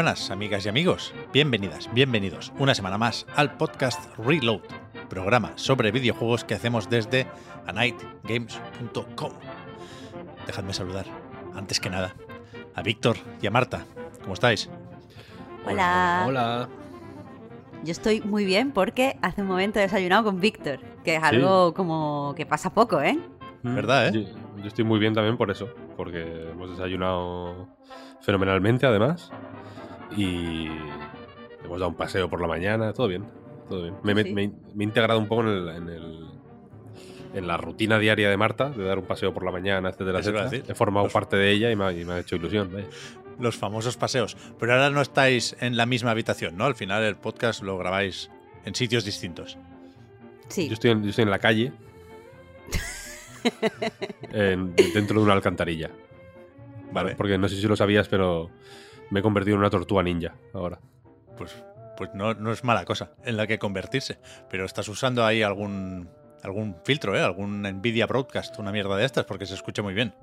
Buenas, amigas y amigos. Bienvenidas, bienvenidos una semana más al podcast Reload, programa sobre videojuegos que hacemos desde anightgames.com. Dejadme saludar, antes que nada, a Víctor y a Marta. ¿Cómo estáis? Hola. Hola. Yo estoy muy bien porque hace un momento he desayunado con Víctor, que es algo como que pasa poco, ¿eh? ¿Verdad, eh? Yo, yo estoy muy bien también por eso, porque hemos desayunado fenomenalmente además y hemos dado un paseo por la mañana, todo bien, todo bien. Me, me- Sí. me- me he integrado un poco en, el- en el- en la rutina diaria de Marta, de dar un paseo por la mañana, etcétera, etcétera. He formado Los- parte de ella y me, ha, y me ha hecho ilusión. vaya. Los famosos paseos. Pero ahora no estáis en la misma habitación, ¿no? Al final el podcast lo grabáis en sitios distintos. Sí. Yo, estoy en, yo estoy en la calle, en- dentro de una alcantarilla. Vale. Porque no sé si lo sabías, pero me he convertido en una tortuga ninja ahora. Pues, pues no, no es mala cosa en la que convertirse. Pero estás usando ahí algún, algún filtro, ¿eh? Algún Nvidia Broadcast, una mierda de estas, porque se escucha muy bien.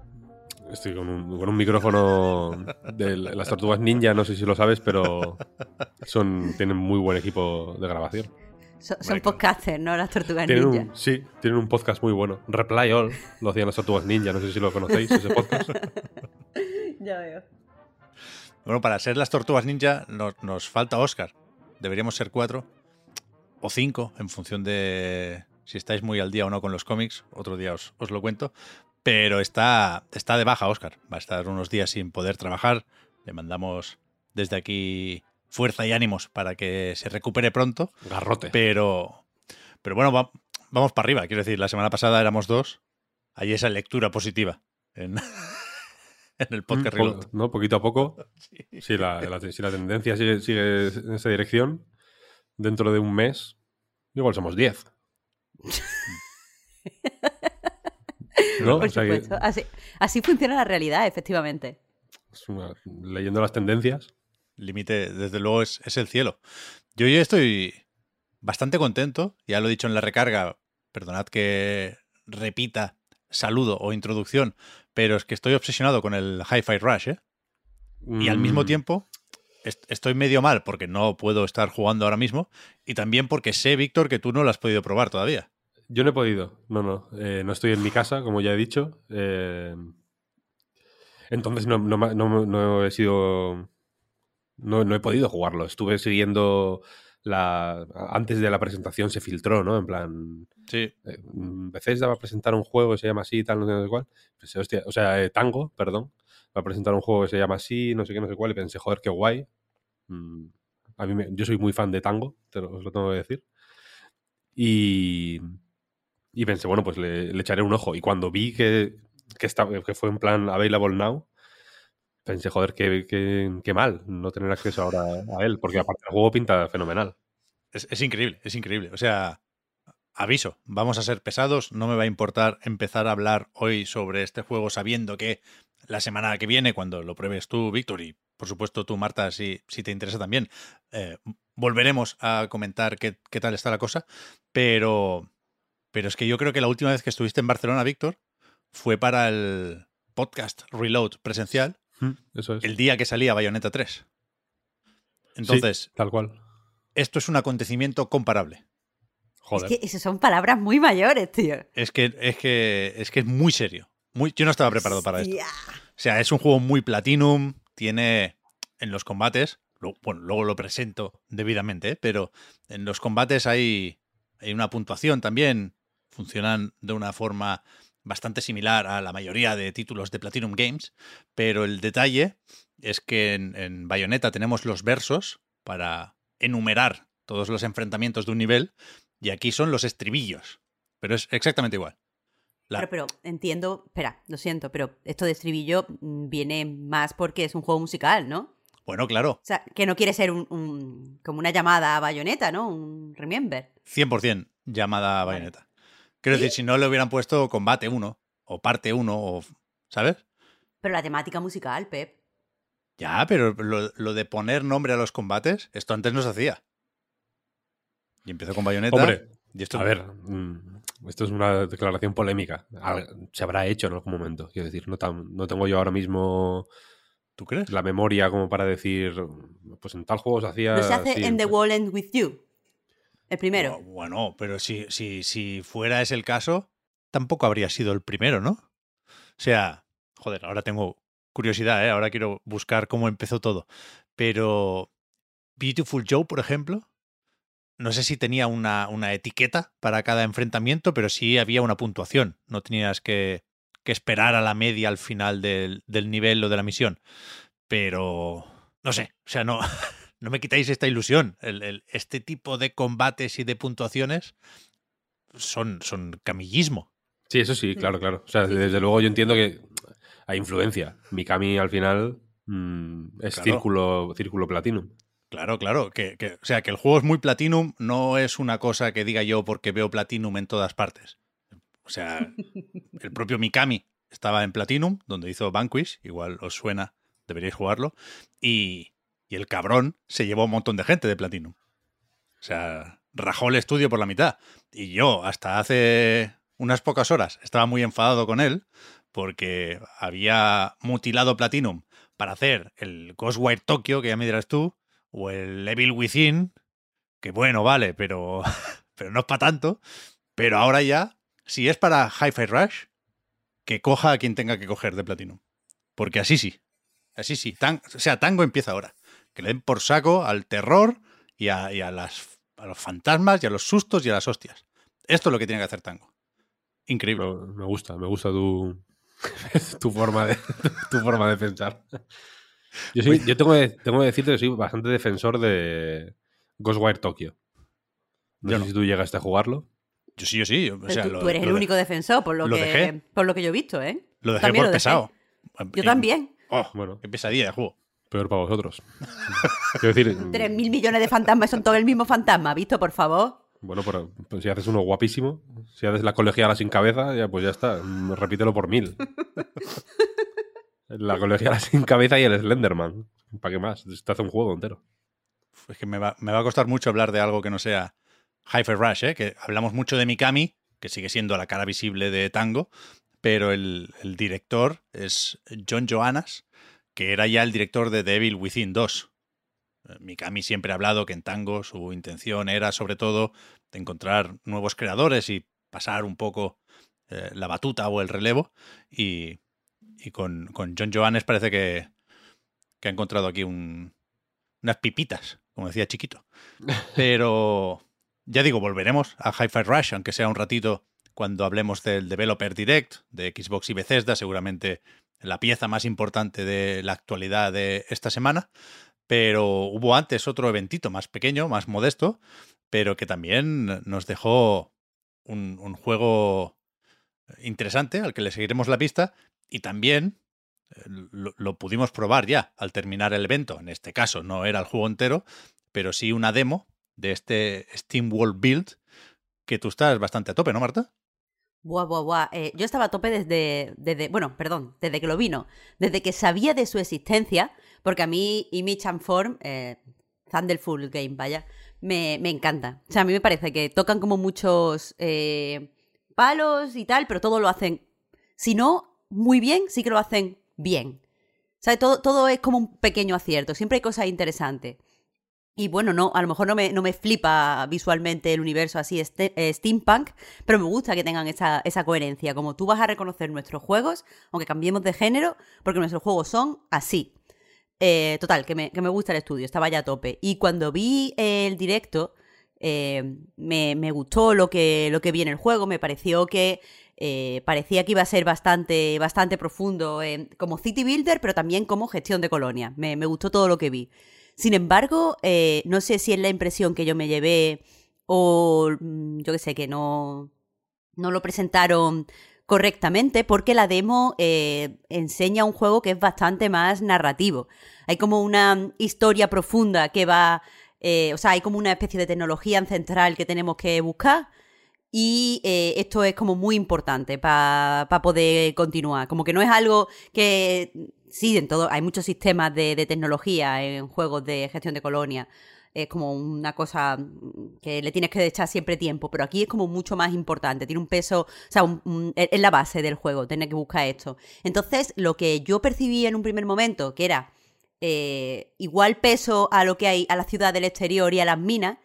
Estoy con un, con un micrófono de las tortugas ninja, no sé si lo sabes, pero son tienen muy buen equipo de grabación. So- son claro. podcasters, ¿no? Las tortugas Tienen ninja. un, sí, tienen un podcast muy bueno. Reply All, lo hacían las tortugas ninja, no sé si lo conocéis, ese podcast. Ya veo. Bueno, para ser las tortugas ninja nos, nos falta Oscar. Deberíamos ser cuatro o cinco, en función de si estáis muy al día o no con los cómics. Otro día os, os lo cuento. Pero está, está de baja Oscar. Va a estar unos días sin poder trabajar. Le mandamos desde aquí fuerza y ánimos para que se recupere pronto. Garrote. Pero, pero bueno, va- vamos para arriba. Quiero decir, la semana pasada éramos dos. Hay esa lectura positiva en, en el podcast Mm, po- Reload. ¿no? Poquito a poco. Si la, la- si la tendencia sigue, sigue en esa dirección, dentro de un mes, igual somos 10. ¿No? Por O sea que- supuesto. Así, así funciona la realidad, efectivamente. Es una- leyendo las tendencias. límite, desde luego, es, es el cielo. Yo ya estoy bastante contento, ya lo he dicho en la recarga, perdonad que repita saludo o introducción, pero es que estoy obsesionado con el Hi-Fi Rush, ¿eh? Y al mismo Mm, tiempo est- estoy medio mal porque no puedo estar jugando ahora mismo y también porque sé, Víctor, que tú no lo has podido probar todavía. Yo no he podido. No, no. Eh, no estoy en mi casa, como ya he dicho. Eh, entonces no, no, no- no he sido. No, no he podido jugarlo. Estuve siguiendo la. Antes de la presentación se filtró, ¿no? En plan. Sí, eh, mm, Bethesda va a presentar un juego que se llama así, tal, no sé no sé cuál. Pensé, hostia, o sea, eh, Tango, perdón. Va a presentar un juego que se llama así, no sé qué, no sé cuál. Y pensé, joder, qué guay. Mm, a mí me- yo soy muy fan de Tango, te lo, os lo tengo que decir. Y, y pensé, bueno, pues le, le echaré un ojo. Y cuando vi que, que, estaba, que fue en plan available now, pensé, joder, qué, qué, qué mal no tener acceso ahora a él. Porque aparte el juego pinta fenomenal. es, es increíble, es increíble. O sea, aviso, vamos a ser pesados, no me va a importar empezar a hablar hoy sobre este juego sabiendo que la semana que viene, cuando lo pruebes tú, Víctor, y por supuesto tú, Marta, si, si te interesa también, eh, volveremos a comentar qué, qué tal está la cosa, pero, pero es que yo creo que la última vez que estuviste en Barcelona, Víctor, fue para el podcast Reload presencial, Eso es. el día que salía Bayonetta 3. Entonces, Sí, tal cual. esto es un acontecimiento comparable. Joder. Es que esas son palabras muy mayores, tío. Es que es que es que es muy serio. Muy, yo no estaba preparado para esto. O sea, es un juego muy platinum, tiene en los combates, lo- bueno, luego lo presento debidamente, ¿eh? pero en los combates hay, hay una puntuación también, funcionan de una forma bastante similar a la mayoría de títulos de Platinum Games, pero el detalle es que en, en Bayonetta tenemos los versos para enumerar todos los enfrentamientos de un nivel, y aquí son los estribillos. Pero es exactamente igual. La- Pero, pero entiendo, espera, lo siento, pero esto de estribillo mm, viene más porque es un juego musical, ¿no? Bueno, claro, O sea, que no quiere ser un, un- como una llamada a bayoneta, ¿no? Un remember. 100% llamada a Vale. Quiero ¿Sí? decir, si no le hubieran puesto combate 1 o parte 1, o, ¿sabes? Pero la temática musical, Pep. Ya, pero lo, lo de poner nombre a los combates, esto antes no se hacía. Y empezó con bayoneta. Hombre, y esto a ver, mm, esto es una declaración polémica. Se habrá hecho en algún momento. Quiero decir, no, tan- no tengo yo ahora mismo ¿Tú crees? la memoria como para decir, pues en tal juego se hacía. No se hace así, en The Wall End With You. El primero. Bu- Bueno, pero si, si, si fuera ese el caso, tampoco habría sido el primero, ¿no? O sea, joder, ahora tengo curiosidad, ¿eh? Ahora quiero buscar cómo empezó todo. Pero Beautiful Joe, por ejemplo, no sé si tenía una, una etiqueta para cada enfrentamiento, pero sí había una puntuación. No tenías que, que esperar a la media al final del, del nivel o de la misión. Pero, no sé, o sea, no, no me quitáis esta ilusión. El- el- este tipo de combates y de puntuaciones son, son camillismo. Sí, eso sí, claro, claro. O sea, desde luego yo entiendo que hay influencia. Mikami al final mm, es Claro. círculo, círculo platinum. Claro, claro. Que, que- o sea, que el juego es muy Platinum no es una cosa que diga yo porque veo Platinum en todas partes. O sea, el propio Mikami estaba en Platinum, donde hizo Vanquish, igual os suena, deberíais jugarlo, y, y el cabrón se llevó un montón de gente de Platinum. O sea, rajó el estudio por la mitad. Y yo, hasta hace unas pocas horas, estaba muy enfadado con él porque había mutilado Platinum para hacer el Ghostwire Tokyo, que ya me dirás tú, o el Evil Within, que bueno, vale, pero, pero no es para tanto. Pero ahora ya, si es para Hi-Fi Rush, que coja a quien tenga que coger de Platinum. Porque así sí. Así sí. Tan- o sea, Tango empieza ahora. Que le den por saco al terror y, a, y a las, a los fantasmas y a los sustos y a las hostias. Esto es lo que tiene que hacer Tango. Increíble. Me, gusta, me gusta tu, tu, forma, de, tu forma de pensar. Yo, soy- yo tengo, que, tengo que decirte que soy bastante defensor de Ghostwire Tokyo. No Yo sé no. si tú llegaste a jugarlo. Yo sí, yo sí. O Pero sea, tú, lo, tú eres el de- único defensor, por lo, lo que, dejé. por lo que yo he visto, ¿eh? lo dejé también por lo dejé. pesado. Yo Y- también. Oh, Bueno, qué pesadilla de juego. Peor para vosotros. Quiero decir, Tres mil millones de fantasmas son todos el mismo fantasma, ¿visto? Por favor. bueno, pero, pues si haces uno guapísimo, si haces la colegiala sin cabeza, ya pues ya está. Mm, Repítelo por mil. La colegiala sin cabeza y el Slenderman. ¿Para qué más? Te hace un juego entero. Es que me va, me va a costar mucho hablar de algo que no sea Hyper Rush, ¿eh? que hablamos mucho de Mikami, que sigue siendo la cara visible de Tango, pero el, el director es John Johannes, que era ya el director de Devil Within 2. Eh, Mikami siempre ha hablado que en Tango su intención era sobre todo de encontrar nuevos creadores y pasar un poco eh, la batuta o el relevo. Y, y con, con John Johannes parece que, que ha encontrado aquí un, unas pipitas, como decía Chiquito. Pero ya digo, volveremos a Hi-Fi Rush, aunque sea un ratito cuando hablemos del Developer Direct de Xbox y Bethesda, seguramente la pieza más importante de la actualidad de esta semana. Pero hubo antes otro eventito más pequeño, más modesto, pero que también nos dejó un, juego interesante al que le seguiremos la pista y también eh, lo, lo pudimos probar ya al terminar el evento. En este caso no era el juego entero, pero sí una demo de este Steam World Build que tú estás bastante a tope, ¿no, Marta? Buah, buah, buah. Eh, yo estaba a tope desde, desde, bueno, perdón, desde que lo vino. Desde que sabía de su existencia, porque a mí Image and Form, eh, Thunderful Game, vaya, me, me encanta. O sea, a mí me parece que tocan como muchos eh, palos y tal, pero todo lo hacen, si no muy bien, sí que lo hacen bien. O sea, todo, todo es como un pequeño acierto, siempre hay cosas interesantes. Y bueno, no, a lo mejor no me, no me flipa visualmente el universo así este- eh, steampunk, pero me gusta que tengan esa, esa coherencia. Como tú vas a reconocer nuestros juegos, aunque cambiemos de género, porque nuestros juegos son así. Eh, total, que me, que me gusta el estudio, estaba ya a tope. Y cuando vi el directo, eh, me, me gustó lo que, lo que vi en el juego, me pareció que parecía que iba a ser bastante, bastante profundo como City Builder, pero también como gestión de colonia. Me, me gustó todo lo que vi. Sin embargo, eh, no sé si es la impresión que yo me llevé o mm, yo que sé, que no, no lo presentaron correctamente porque la demo eh, enseña un juego que es bastante más narrativo. Hay como una historia profunda que va, eh, o sea, hay como una especie de tecnología central que tenemos que buscar y eh, esto es como muy importante para poder continuar. Como que no es algo que... Sí, en todo, hay muchos sistemas de, tecnología en juegos de gestión de colonia, es como una cosa que le tienes que echar siempre tiempo, pero aquí es como mucho más importante, tiene un peso, o sea, es la base del juego, tener que buscar esto. Entonces, lo que yo percibí en un primer momento, que era eh, igual peso a lo que hay a la ciudad del exterior y a las minas,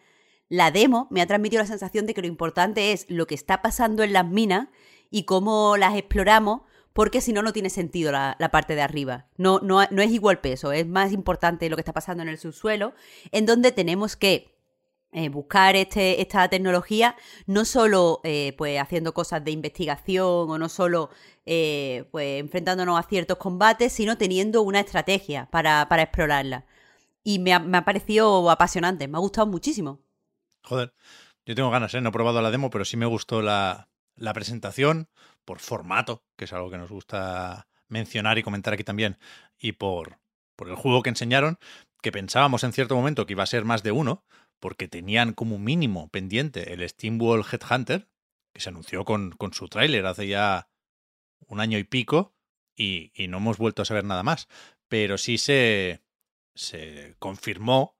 la demo me ha transmitido la sensación de que lo importante es lo que está pasando en las minas y cómo las exploramos porque si no, no tiene sentido la, parte de arriba. No, no, no, es igual peso, es más importante lo que está pasando en el subsuelo, en donde tenemos que eh, buscar este, esta tecnología, no solo eh, pues haciendo cosas de investigación o no solo eh, pues enfrentándonos a ciertos combates, sino teniendo una estrategia para, para explorarla. Y me ha, me ha parecido apasionante, me ha gustado muchísimo. Joder, yo tengo ganas, no he probado la demo, pero sí me gustó la, la presentación por formato, que es algo que nos gusta mencionar y comentar aquí también, y por, por el juego que enseñaron, que pensábamos en cierto momento que iba a ser más de uno, porque tenían como mínimo pendiente el Steamwall Headhunter, que se anunció con, con su tráiler hace ya un año y pico, y, y, no hemos vuelto a saber nada más. Pero sí se, se confirmó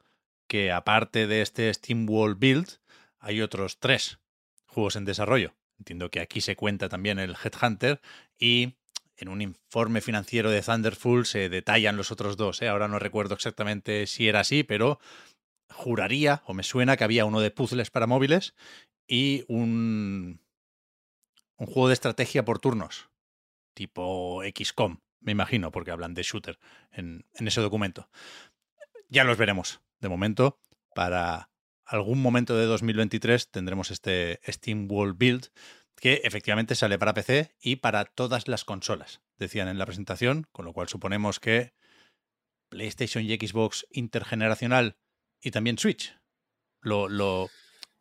que aparte de este Steamwall Build, hay otros tres juegos en desarrollo. Entiendo que aquí se cuenta también el Headhunter y en un informe financiero de Thunderful se detallan los otros dos. ¿eh? Ahora no recuerdo exactamente si era así, pero juraría o me suena que había uno de puzzles para móviles y un, un juego de estrategia por turnos, tipo XCOM, me imagino, porque hablan de shooter en, en ese documento. Ya los veremos. De momento, para algún momento de 2023 tendremos este Steam World Build que efectivamente sale para PC y para todas las consolas, decían en la presentación, con lo cual suponemos que PlayStation y Xbox intergeneracional y también Switch. ¿Lo, lo,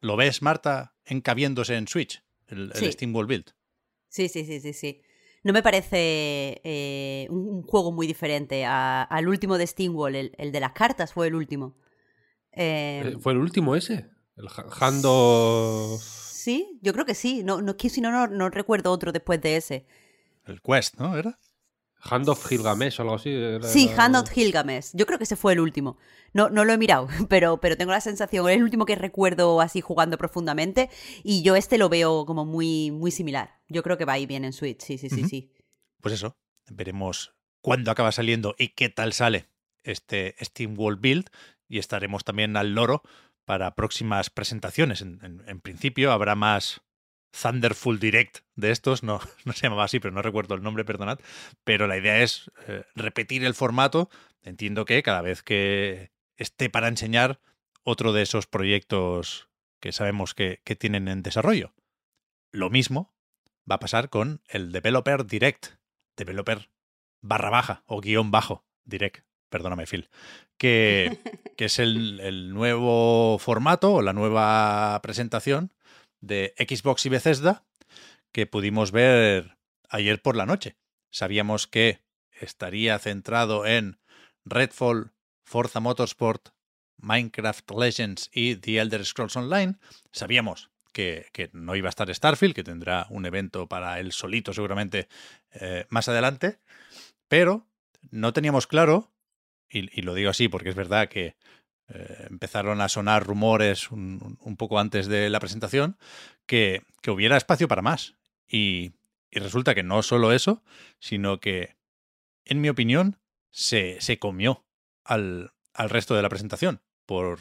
lo ves, Marta, encabiéndose en Switch, el, Steam World Build? Sí, sí, sí, sí, sí. No me parece eh, un, juego muy diferente al último de Steamwall, el, el de las cartas fue el último. Eh, ¿Fue el último ese? El Hando. Sí, yo creo que sí. No, no, si no, no, recuerdo otro después de ese. El Quest, ¿no? ¿Era? Hand of Gilgamesh o algo así. sí, Hand of Gilgamesh. Yo creo que ese fue el último. No, no lo he mirado, pero, pero tengo la sensación, es el último que recuerdo así jugando profundamente. Y yo este lo veo como muy, muy similar. Yo creo que va ahí bien en Switch, sí, sí, sí, sí. Pues eso, veremos cuándo acaba saliendo y qué tal sale este Steam World Build y estaremos también al loro para próximas presentaciones. En, principio habrá más Thunderful Direct de estos, no, no se llamaba así, pero no recuerdo el nombre, perdonad, pero la idea es eh, repetir el formato. Entiendo que cada vez que esté para enseñar otro de esos proyectos que sabemos que, que tienen en desarrollo. Lo mismo va a pasar con el Developer Direct, Developer barra baja o guion bajo Direct perdóname Phil, que, que es el, nuevo formato o la nueva presentación de Xbox y Bethesda que pudimos ver ayer por la noche. Sabíamos que estaría centrado en Redfall, Forza Motorsport, Minecraft Legends y The Elder Scrolls Online. Sabíamos que, no iba a estar Starfield, que tendrá un evento para él solito seguramente eh, más adelante, pero no teníamos claro y, lo digo así porque es verdad que eh, empezaron a sonar rumores un, poco antes de la presentación, que, hubiera espacio para más. Y, resulta que no solo eso, sino que, en mi opinión, se, se comió al, al, resto de la presentación. Por.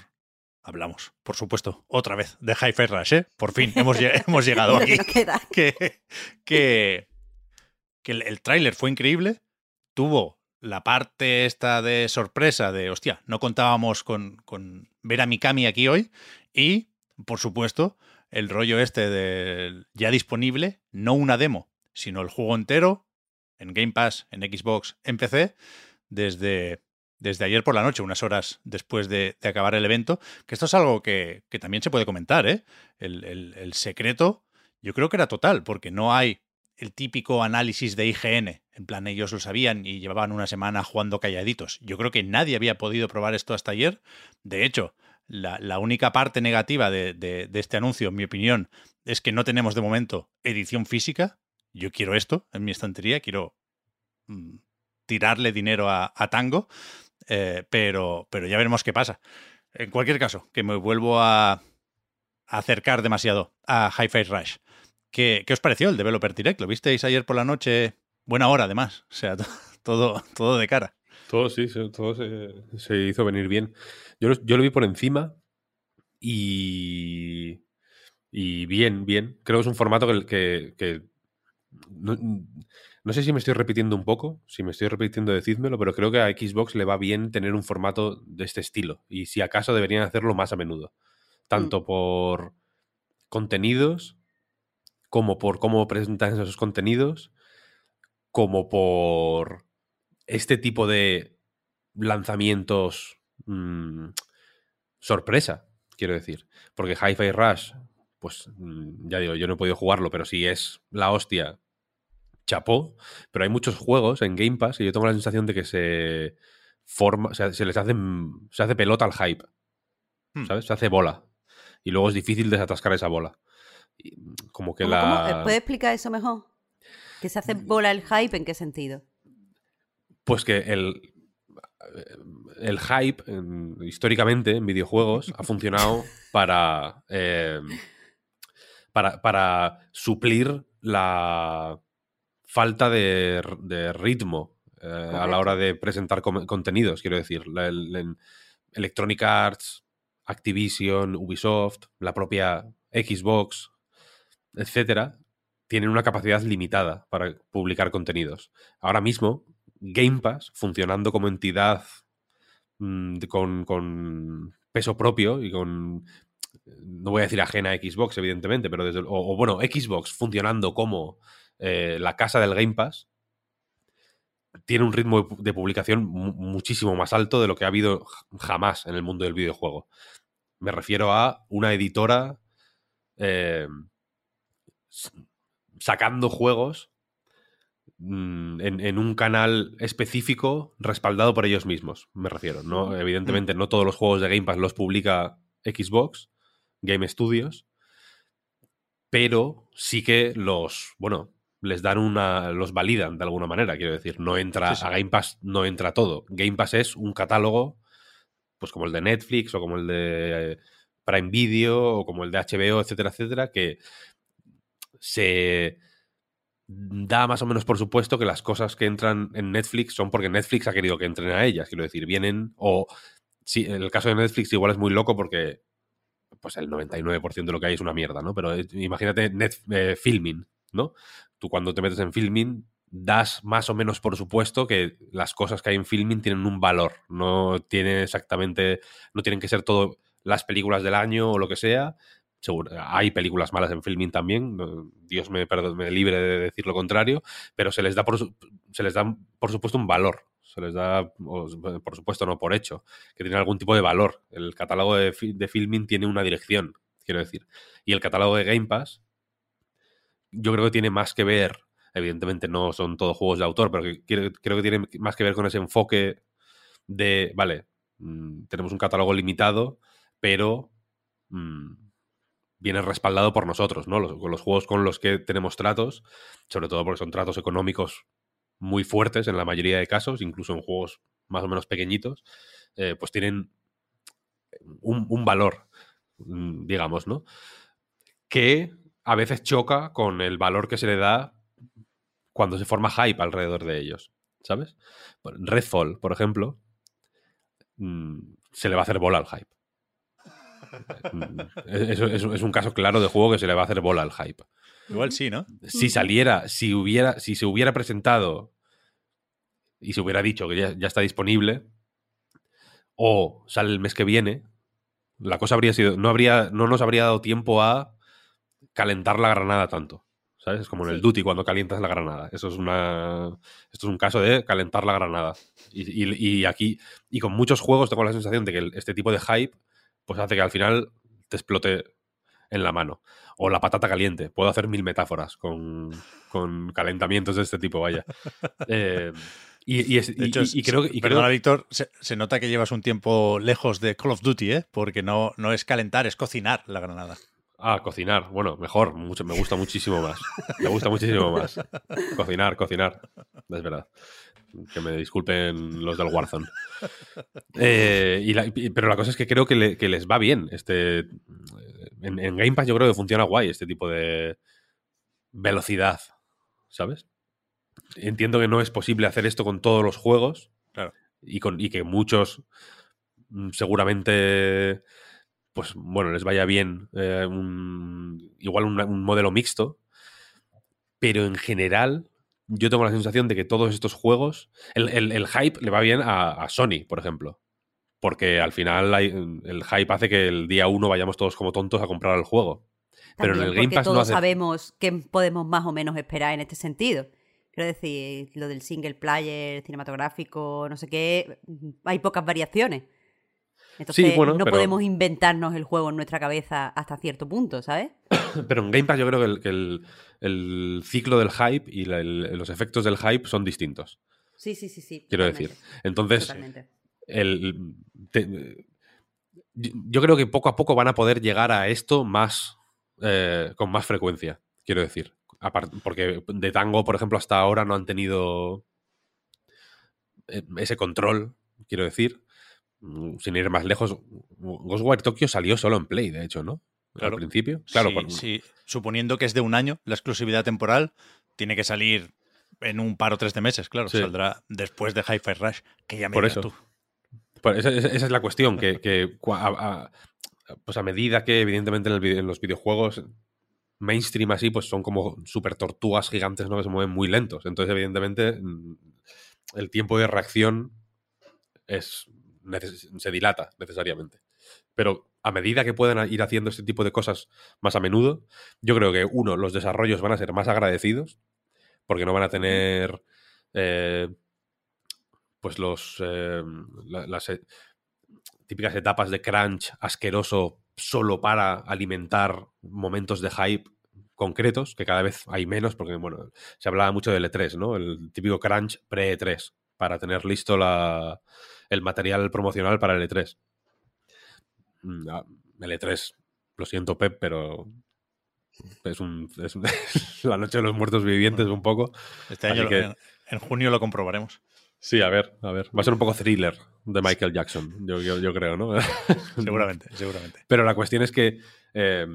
Hablamos, por supuesto, otra vez de High Rush, ¿eh? Por fin hemos, hemos llegado aquí. que, que, que el, el tráiler fue increíble, tuvo la parte esta de sorpresa de, hostia, no contábamos con, con ver a Mikami aquí hoy y, por supuesto, el rollo este de ya disponible, no una demo, sino el juego entero en Game Pass, en Xbox, en PC, desde desde ayer por la noche, unas horas después de, acabar el evento, que esto es algo que, también se puede comentar, ¿eh? El, secreto yo creo que era total, porque no hay el típico análisis de IGN. En plan, ellos lo sabían y llevaban una semana jugando calladitos. Yo creo que nadie había podido probar esto hasta ayer. De hecho, la, única parte negativa de, este anuncio, en mi opinión, es que no tenemos de momento edición física. Yo quiero esto en mi estantería, quiero mm, tirarle dinero a, Tango, eh, pero, pero ya veremos qué pasa. En cualquier caso, que me vuelvo a, acercar demasiado a Hi-Fi Rush. ¿Qué, ¿Qué, os pareció el Developer Direct? ¿Lo visteis ayer por la noche? Buena hora, además. O sea, todo, todo de cara. Todo sí, todo se, hizo venir bien. Yo, yo, lo vi por encima y, y bien, bien. Creo que es un formato que, que no sé si me estoy repitiendo un poco, si me estoy repitiendo, decídmelo, pero creo que a Xbox le va bien tener un formato de este estilo. Y si acaso deberían hacerlo más a menudo. Tanto mm. por contenidos, como por cómo presentan esos contenidos, como por este tipo de lanzamientos mm, sorpresa, quiero decir. Porque Hi-Fi Rush, pues mm, ya digo, yo no he podido jugarlo, pero si es la hostia, chapó, pero hay muchos juegos en Game Pass y yo tengo la sensación de que se forma, o sea, se les hace, se hace pelota al hype, hmm. ¿sabes? Se hace bola. Y luego es difícil desatascar esa bola. Como que la... ¿Puedes explicar eso mejor? ¿Que se hace bola el hype en qué sentido? Pues que el, el hype, históricamente, en videojuegos, ha funcionado para, eh, para, para suplir la, falta de, ritmo eh, a la hora de presentar contenidos, quiero decir. Electronic Arts, Activision, Ubisoft, la propia Xbox, etcétera, tienen una capacidad limitada para publicar contenidos. Ahora mismo, Game Pass, funcionando como entidad mm, con, peso propio y con. No voy a decir ajena a Xbox, evidentemente, pero desde. o bueno, Xbox funcionando como eh, la casa del Game Pass tiene un ritmo de publicación muchísimo más alto de lo que ha habido jamás en el mundo del videojuego. Me refiero a una editora eh, sacando juegos mm, en, un canal específico respaldado por ellos mismos, me refiero. ¿no? Evidentemente, no todos los juegos de Game Pass los publica Xbox, Game Studios, pero sí que los, bueno, les dan una. los validan de alguna manera, quiero decir. No entra. A Game Pass no entra todo. Game Pass es un catálogo, pues como el de Netflix, o como el de Prime Video, o como el de HBO, etcétera, etcétera, que se da más o menos por supuesto que las cosas que entran en Netflix son porque Netflix ha querido que entren a ellas. Quiero decir, vienen. O. Sí, en el caso de Netflix igual es muy loco porque pues el 99% de lo que hay es una mierda, ¿no? Pero imagínate net, eh, filming, ¿no? Tú cuando te metes en filming das más o menos por supuesto que las cosas que hay en filming tienen un valor, no tiene exactamente, no tienen que ser todo las películas del año o lo que sea. Seguro, hay películas malas en filming también, Dios me, me libre de decir lo contrario, pero se les da por, se les da por supuesto un valor, se les da, por supuesto no por hecho, que tiene algún tipo de valor. El catálogo de, de filming tiene una dirección, quiero decir. Y el catálogo de Game Pass yo creo que tiene más que ver, evidentemente no son todos juegos de autor, pero creo, que tiene más que ver con ese enfoque de, vale, mm, tenemos un catálogo limitado, pero mm, viene respaldado por nosotros, ¿no? Los, los juegos con los que tenemos tratos, sobre todo porque son tratos económicos muy fuertes en la mayoría de casos, incluso en juegos más o menos pequeñitos, eh, pues tienen un, un valor, mm, digamos, ¿no? Que a veces choca con el valor que se le da cuando se forma hype alrededor de ellos, ¿sabes? Redfall, por ejemplo, mm, se le va a hacer bola al hype. Mm, es, un caso claro de juego que se le va a hacer bola al hype. Igual sí, ¿no? Si saliera, si hubiera, si se hubiera presentado y se hubiera dicho que ya, ya está disponible, o sale el mes que viene, la cosa habría sido. No habría. No nos habría dado tiempo a calentar la granada tanto, ¿Sabes? Es como en el duty cuando calientas la granada. Eso es una. Esto es un caso de calentar la granada. Y, y- y aquí. Y con muchos juegos tengo la sensación de que el- este tipo de hype, pues hace que al final te explote en la mano. O la patata caliente. Puedo hacer mil metáforas con, con calentamientos de este tipo, vaya. Eh, y, y es- De y- hecho, y- y creo que. y creo- perdona, Víctor, se, se nota que llevas un tiempo lejos de Call of Duty, ¿eh? Porque no, no es calentar, es cocinar la granada. Ah, cocinar. Bueno, mejor. Mucho, me gusta muchísimo más. Me gusta muchísimo más. Cocinar, cocinar. Es verdad. Que me disculpen los del Warzone. Eh, y la- y- pero la cosa es que creo que, le- que les va bien. Este, en, en Game Pass yo creo que funciona guay este tipo de velocidad. ¿Sabes? Entiendo que no es posible hacer esto con todos los juegos. Claro. Y, con, y que muchos mm, seguramente pues bueno, les vaya bien eh, un- igual un, un modelo mixto, pero en general yo tengo la sensación de que todos estos juegos, el, el- el hype le va bien a, a Sony, por ejemplo, porque al final hay- el hype hace que el día uno vayamos todos como tontos a comprar el juego. Pero en el Game Pass no todos hace- sabemos qué podemos más o menos esperar en este sentido. Quiero decir, lo del single player, cinematográfico, no sé qué, hay pocas variaciones. Entonces bueno, no pero- podemos inventarnos el juego en nuestra cabeza hasta cierto punto, ¿sabes? Pero en Game Pass yo creo que el, que el- el ciclo del hype y la- el- los efectos del hype son distintos. Sí, sí, sí, sí. Quiero totalmente, decir. Entonces, Totalmente. el, te- yo creo que poco a poco van a poder llegar a esto más eh, con más frecuencia, quiero decir. Porque de Tango, por ejemplo, hasta ahora no han tenido eh, ese control, quiero decir. Mm, Sin ir más lejos, Ghostwire Tokyo salió solo en Play, de hecho, ¿no? Claro. Al principio. Claro, Sí, por- sí. Suponiendo que es de un año la exclusividad temporal, tiene que salir en un par o tres de meses, claro. Sí. Saldrá después de Hi-Fi Rush, que ya me Por eso. tú. Esa, es la cuestión, que, a, a- pues a medida que evidentemente en, el en los videojuegos mainstream así, pues son como super tortugas gigantes ¿no? que se mueven muy lentos. Entonces, evidentemente, mm, el tiempo de reacción es, se dilata necesariamente. Pero a medida que puedan ir haciendo este tipo de cosas más a menudo, yo creo que, uno, los desarrollos van a ser más agradecidos, porque no van a tener... eh, pues los eh, la- las eh, típicas etapas de crunch asqueroso solo para alimentar momentos de hype concretos, que cada vez hay menos, porque bueno, se hablaba mucho del E3, ¿no? El típico crunch pre-E3, para tener listo la, el material promocional para el E3. Mm, ah, El E3, lo siento, Pep, pero es, un, es un- la noche de los muertos vivientes un poco. Este año, que- en, en junio lo comprobaremos. Sí, a ver, a ver. Va a ser un poco thriller de Michael Jackson, yo, yo, yo creo, ¿no? Seguramente, seguramente. Pero la cuestión es que eh,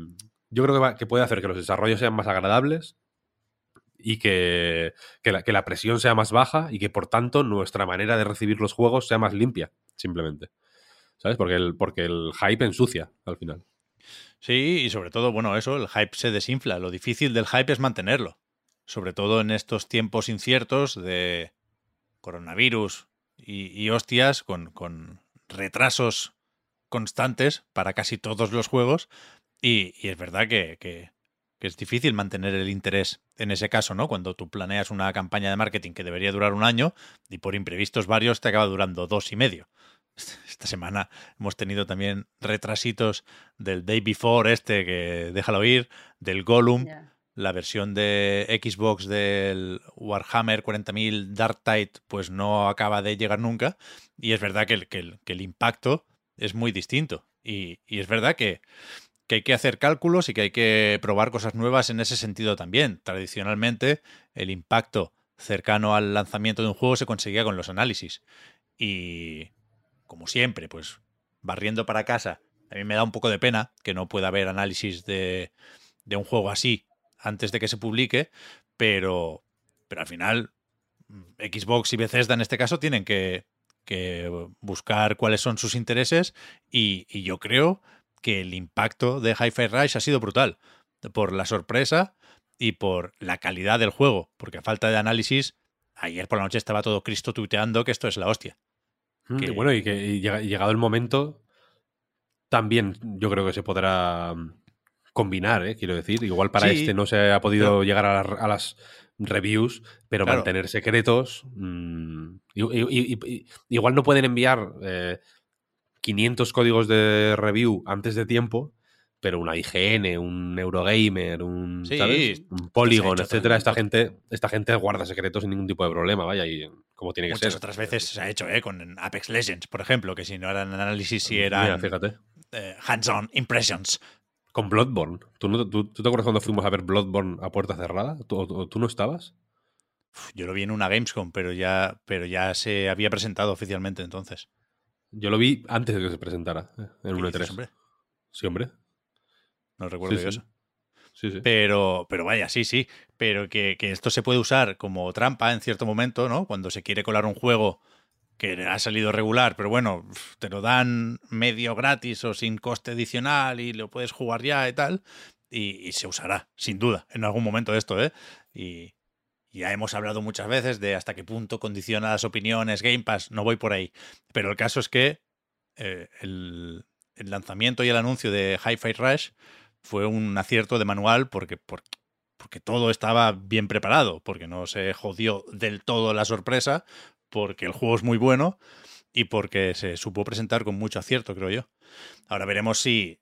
yo creo que, va- que puede hacer que los desarrollos sean más agradables y que, que la, que la presión sea más baja y que por tanto nuestra manera de recibir los juegos sea más limpia, simplemente. ¿Sabes? Porque el, porque el hype ensucia al final. Sí, y sobre todo, bueno, eso, el hype se desinfla. Lo difícil del hype es mantenerlo. Sobre todo en estos tiempos inciertos de coronavirus y, y hostias, con, con retrasos constantes para casi todos los juegos. Y, y es verdad que, que- que es difícil mantener el interés en ese caso, ¿no? Cuando tú planeas una campaña de marketing que debería durar un año y por imprevistos varios te acaba durando dos y medio. Esta semana hemos tenido también retrasitos del Day Before este que déjalo ir, del Gollum, Ya. la versión de Xbox del Warhammer 40.000 Dark Tide pues no acaba de llegar nunca y es verdad que el, que el, que el impacto es muy distinto y, y es verdad que, que hay que hacer cálculos y que hay que probar cosas nuevas en ese sentido también. Tradicionalmente el impacto cercano al lanzamiento de un juego se conseguía con los análisis y como siempre pues barriendo para casa a mí me da un poco de pena que no pueda haber análisis de, de un juego así antes de que se publique, pero, pero al final Xbox y Bethesda en este caso tienen que, que buscar cuáles son sus intereses y, y yo creo que el impacto de Hi-Fi Rush ha sido brutal por la sorpresa y por la calidad del juego, porque a falta de análisis, ayer por la noche estaba todo Cristo tuiteando que esto es la hostia. Mm, Que- y bueno, y que y llegado el momento, también yo creo que se podrá mm, combinar, ¿eh? quiero decir. Igual para Sí, este no se ha podido claro. llegar a, la- a las reviews, pero Claro. mantener secretos. mm, i- igual no pueden enviar eh, 500 códigos de review antes de tiempo, pero una IGN, un Eurogamer, un, Polygon, etcétera. Esta gente, esta gente guarda secretos sin ningún tipo de problema, vaya, y como tiene que Muchas ser. otras veces se ha hecho, ¿eh? Con Apex Legends, por ejemplo, que si no eran análisis, si Mira, eran fíjate. eh, hands-on impressions. Con Bloodborne. ¿Tú, no- tú- tú te acuerdas cuando fuimos a ver Bloodborne a puerta cerrada? ¿Tú, o- tú no estabas? Uf, Yo lo vi en una Gamescom, pero ya, pero ya se había presentado oficialmente entonces. Yo lo vi antes de que se presentara, eh, en ¿Qué un dices, E3. hombre? Sí, hombre. No recuerdo Sí, yo sí. eso. Sí, sí. Pero, pero vaya, sí, sí. Pero que, que esto se puede usar como trampa en cierto momento, ¿no? Cuando se quiere colar un juego que ha salido regular, pero bueno, te lo dan medio gratis o sin coste adicional y lo puedes jugar ya y tal. Y, y se usará, sin duda, en algún momento esto, ¿eh? Y ya hemos hablado muchas veces de hasta qué punto condiciona las opiniones Game Pass. No voy por ahí. Pero el caso es que eh, el, lanzamiento y el anuncio de Hi-Fi Rush fue un acierto de manual porque, porque, porque todo estaba bien preparado, porque no se jodió del todo la sorpresa, porque el juego es muy bueno y porque se supo presentar con mucho acierto, creo yo. Ahora veremos si,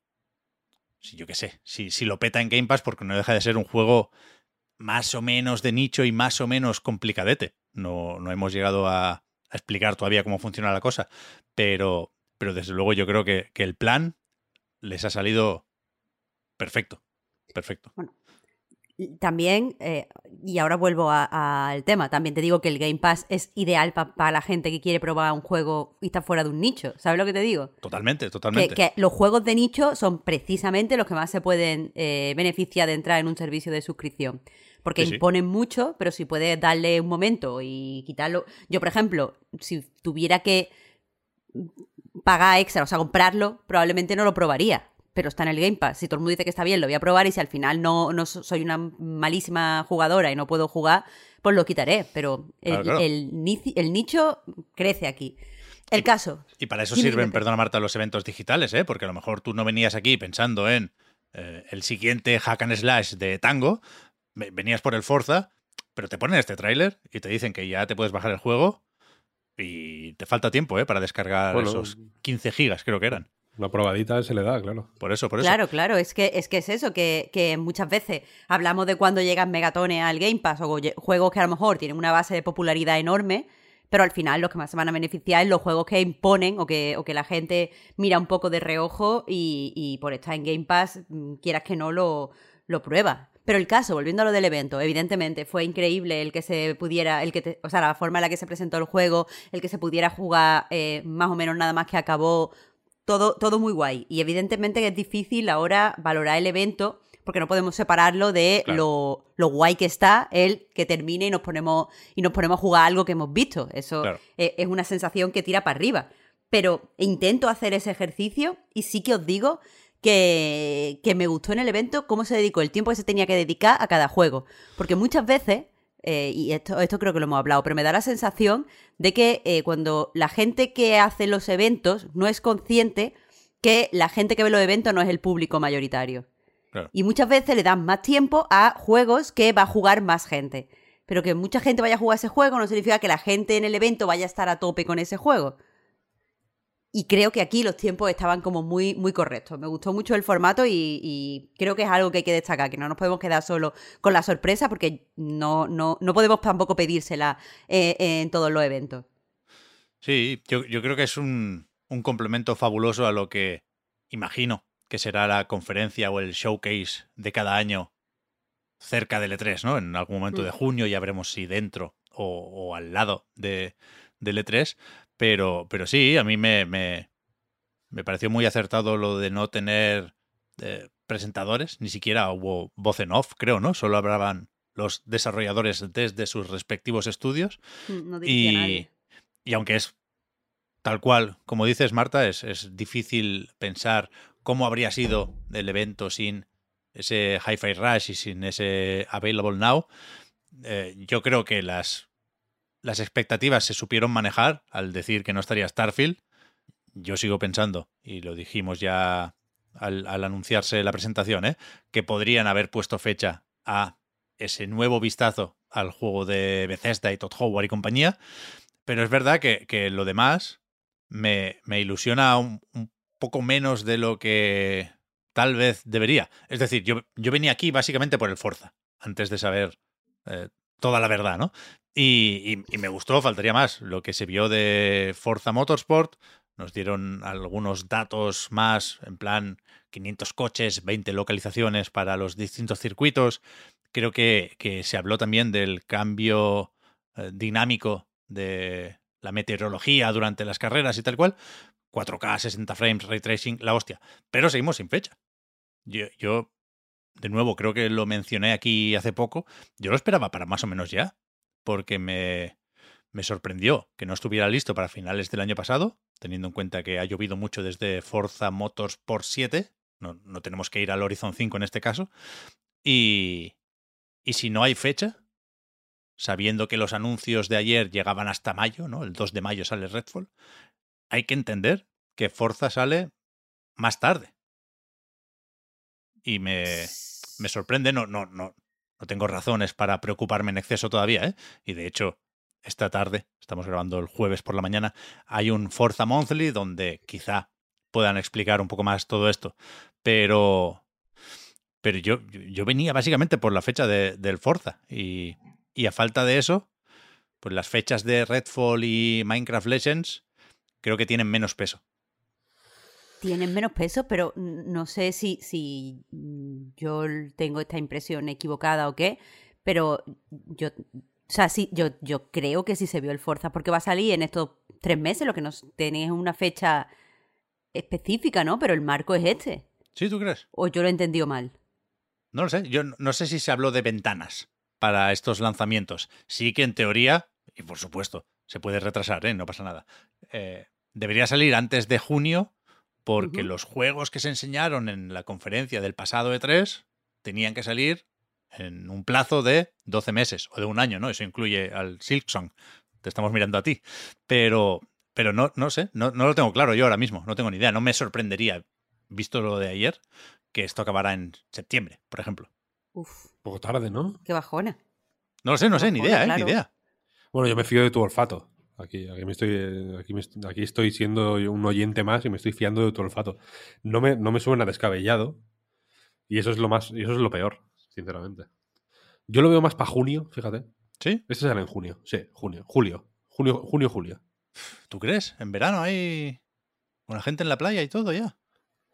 si yo qué sé, si, si lo peta en Game Pass, porque no deja de ser un juego más o menos de nicho y más o menos complicadete. No, no hemos llegado a, explicar todavía cómo funciona la cosa, pero, pero desde luego yo creo que, que el plan les ha salido perfecto. Perfecto. También, eh, y ahora vuelvo al tema, también te digo que el Game Pass es ideal para la gente que quiere probar un juego y está fuera de un nicho. ¿Sabes lo que te digo? Totalmente, Que, totalmente. que los juegos de nicho son precisamente los que más se pueden eh, beneficiar de entrar en un servicio de suscripción. Porque Sí, sí. imponen mucho, pero si puedes darle un momento y quitarlo. Yo, por ejemplo, si tuviera que pagar extra, o sea, comprarlo, probablemente no lo probaría. Pero está en el Game Pass. Si todo el mundo dice que está bien, lo voy a probar. Y si al final no, no so- soy una malísima jugadora y no puedo jugar, pues lo quitaré. Pero el, Claro, claro. el nicho crece aquí. El caso. Y para eso sirven, perdona Marta, los eventos digitales, ¿eh? Porque a lo mejor tú no venías aquí pensando en eh, el siguiente hack and slash de Tango, ve- venías por el Forza, pero te ponen este tráiler y te dicen que ya te puedes bajar el juego y te falta tiempo, ¿eh? Para descargar Bueno. esos 15 gigas, creo que eran. Una probadita se le da, claro. Por eso, por eso. Claro, claro, es que, es que es eso, que, que muchas veces hablamos de cuando llegan megatones al Game Pass o juegos que a lo mejor tienen una base de popularidad enorme, pero al final los que más se van a beneficiar es los juegos que imponen o que, o que la gente mira un poco de reojo y, y por estar en Game Pass, mm, quieras que no, lo, lo pruebas. Pero el caso, volviendo a lo del evento, evidentemente fue increíble el que se pudiera, el que te- o sea, la forma en la que se presentó el juego, el que se pudiera jugar eh, más o menos nada más que acabó todo, todo muy guay. Y evidentemente que es difícil ahora valorar el evento porque no podemos separarlo de Claro. lo, lo guay que está el que termine y nos ponemos y nos ponemos a jugar algo que hemos visto. Eso Claro. eh, es una sensación que tira para arriba. Pero intento hacer ese ejercicio y sí que os digo que, que me gustó en el evento cómo se dedicó el tiempo que se tenía que dedicar a cada juego. Porque muchas veces, eh, y esto, esto creo que lo hemos hablado, pero me da la sensación de que eh, cuando la gente que hace los eventos no es consciente que la gente que ve los eventos no es el público mayoritario. Claro. Y muchas veces le dan más tiempo a juegos que va a jugar más gente. Pero que mucha gente vaya a jugar ese juego no significa que la gente en el evento vaya a estar a tope con ese juego. Y creo que aquí los tiempos estaban como muy, muy correctos. Me gustó mucho el formato y, y creo que es algo que hay que destacar, que no nos podemos quedar solo con la sorpresa porque no, no, no podemos tampoco pedírsela eh, en todos los eventos. Sí, yo, yo creo que es un, un complemento fabuloso a lo que imagino que será la conferencia o el showcase de cada año cerca del E3, ¿no? En algún momento de Mm. junio ya veremos si dentro o, o al lado de, del E3. Pero, pero sí, a mí me, me, me pareció muy acertado lo de no tener eh, presentadores, ni siquiera hubo voz en off, creo, ¿no? Solo hablaban los desarrolladores desde sus respectivos estudios. No dirigía a Y, nadie. y aunque es tal cual, como dices, Marta, es, es difícil pensar cómo habría sido el evento sin ese Hi-Fi Rush y sin ese Available Now. Eh, yo creo que las, las expectativas se supieron manejar al decir que no estaría Starfield. Yo sigo pensando, y lo dijimos ya al, anunciarse la presentación, ¿eh? que podrían haber puesto fecha a ese nuevo vistazo al juego de Bethesda y Todd Howard y compañía. Pero es verdad que, lo demás me, me ilusiona un, poco menos de lo que tal vez debería. Es decir, yo, yo venía aquí básicamente por el Forza, antes de saber eh, toda la verdad, ¿no? Y, y, me gustó, faltaría más, lo que se vio de Forza Motorsport. Nos dieron algunos datos más, en plan 500 coches, 20 localizaciones para los distintos circuitos. Creo que, que se habló también del cambio eh, dinámico de la meteorología durante las carreras y tal cual. 4K, 60 frames, ray tracing, la hostia. Pero seguimos sin fecha. Yo, yo, de nuevo, creo que lo mencioné aquí hace poco. Yo lo esperaba para más o menos ya. Porque me, me sorprendió que no estuviera listo para finales del año pasado, teniendo en cuenta que ha llovido mucho desde Forza Motorsport 7. No, no tenemos que ir al Horizon 5 en este caso. Y, y si no hay fecha, sabiendo que los anuncios de ayer llegaban hasta mayo, ¿no? El 2 de mayo sale Redfall, hay que entender que Forza sale más tarde. Y me, me sorprende, no, no, no, no tengo razones para preocuparme en exceso todavía, ¿eh? Y de hecho, esta tarde, estamos grabando el jueves por la mañana, hay un Forza Monthly donde quizá puedan explicar un poco más todo esto. Pero. Pero yo, yo venía básicamente por la fecha de, del Forza. Y, y a falta de eso, pues las fechas de Redfall y Minecraft Legends creo que tienen menos peso. Tienen menos peso, pero no sé si, si yo tengo esta impresión equivocada o qué, pero yo, o sea, sí, yo, yo creo que sí se vio el Forza, porque va a salir en estos tres meses, lo que nos tenéis una fecha específica, ¿no? Pero el marco es este. ¿Sí, tú crees? ¿O yo lo he entendido mal? No lo sé, yo no sé si se habló de ventanas para estos lanzamientos. Sí que en teoría, y por supuesto, se puede retrasar, ¿eh? no pasa nada. Eh, debería salir antes de junio porque uh -huh. los juegos que se enseñaron en la conferencia del pasado E3 tenían que salir en un plazo de 12 meses o de un año, ¿no? Eso incluye al Silksong. Te estamos mirando a ti. Pero, pero no, no sé, no, no lo tengo claro yo ahora mismo, no tengo ni idea. No me sorprendería, visto lo de ayer, que esto acabará en septiembre, por ejemplo. Uf. Poco tarde, ¿no? Qué bajona. No lo sé, no sé, ni idea, ¿eh? Claro. Ni idea. Bueno, yo me fío de tu olfato. Aquí, aquí, me estoy, aquí, me, aquí, estoy siendo un oyente más y me estoy fiando de tu olfato. No me, no me suena descabellado. Y eso es lo más, eso es lo peor, sinceramente. Yo lo veo más para junio, fíjate. ¿Sí? Este será en junio. Sí, junio. Julio. Junio, junio, julio. ¿Tú crees? En verano hay una gente en la playa y todo ya.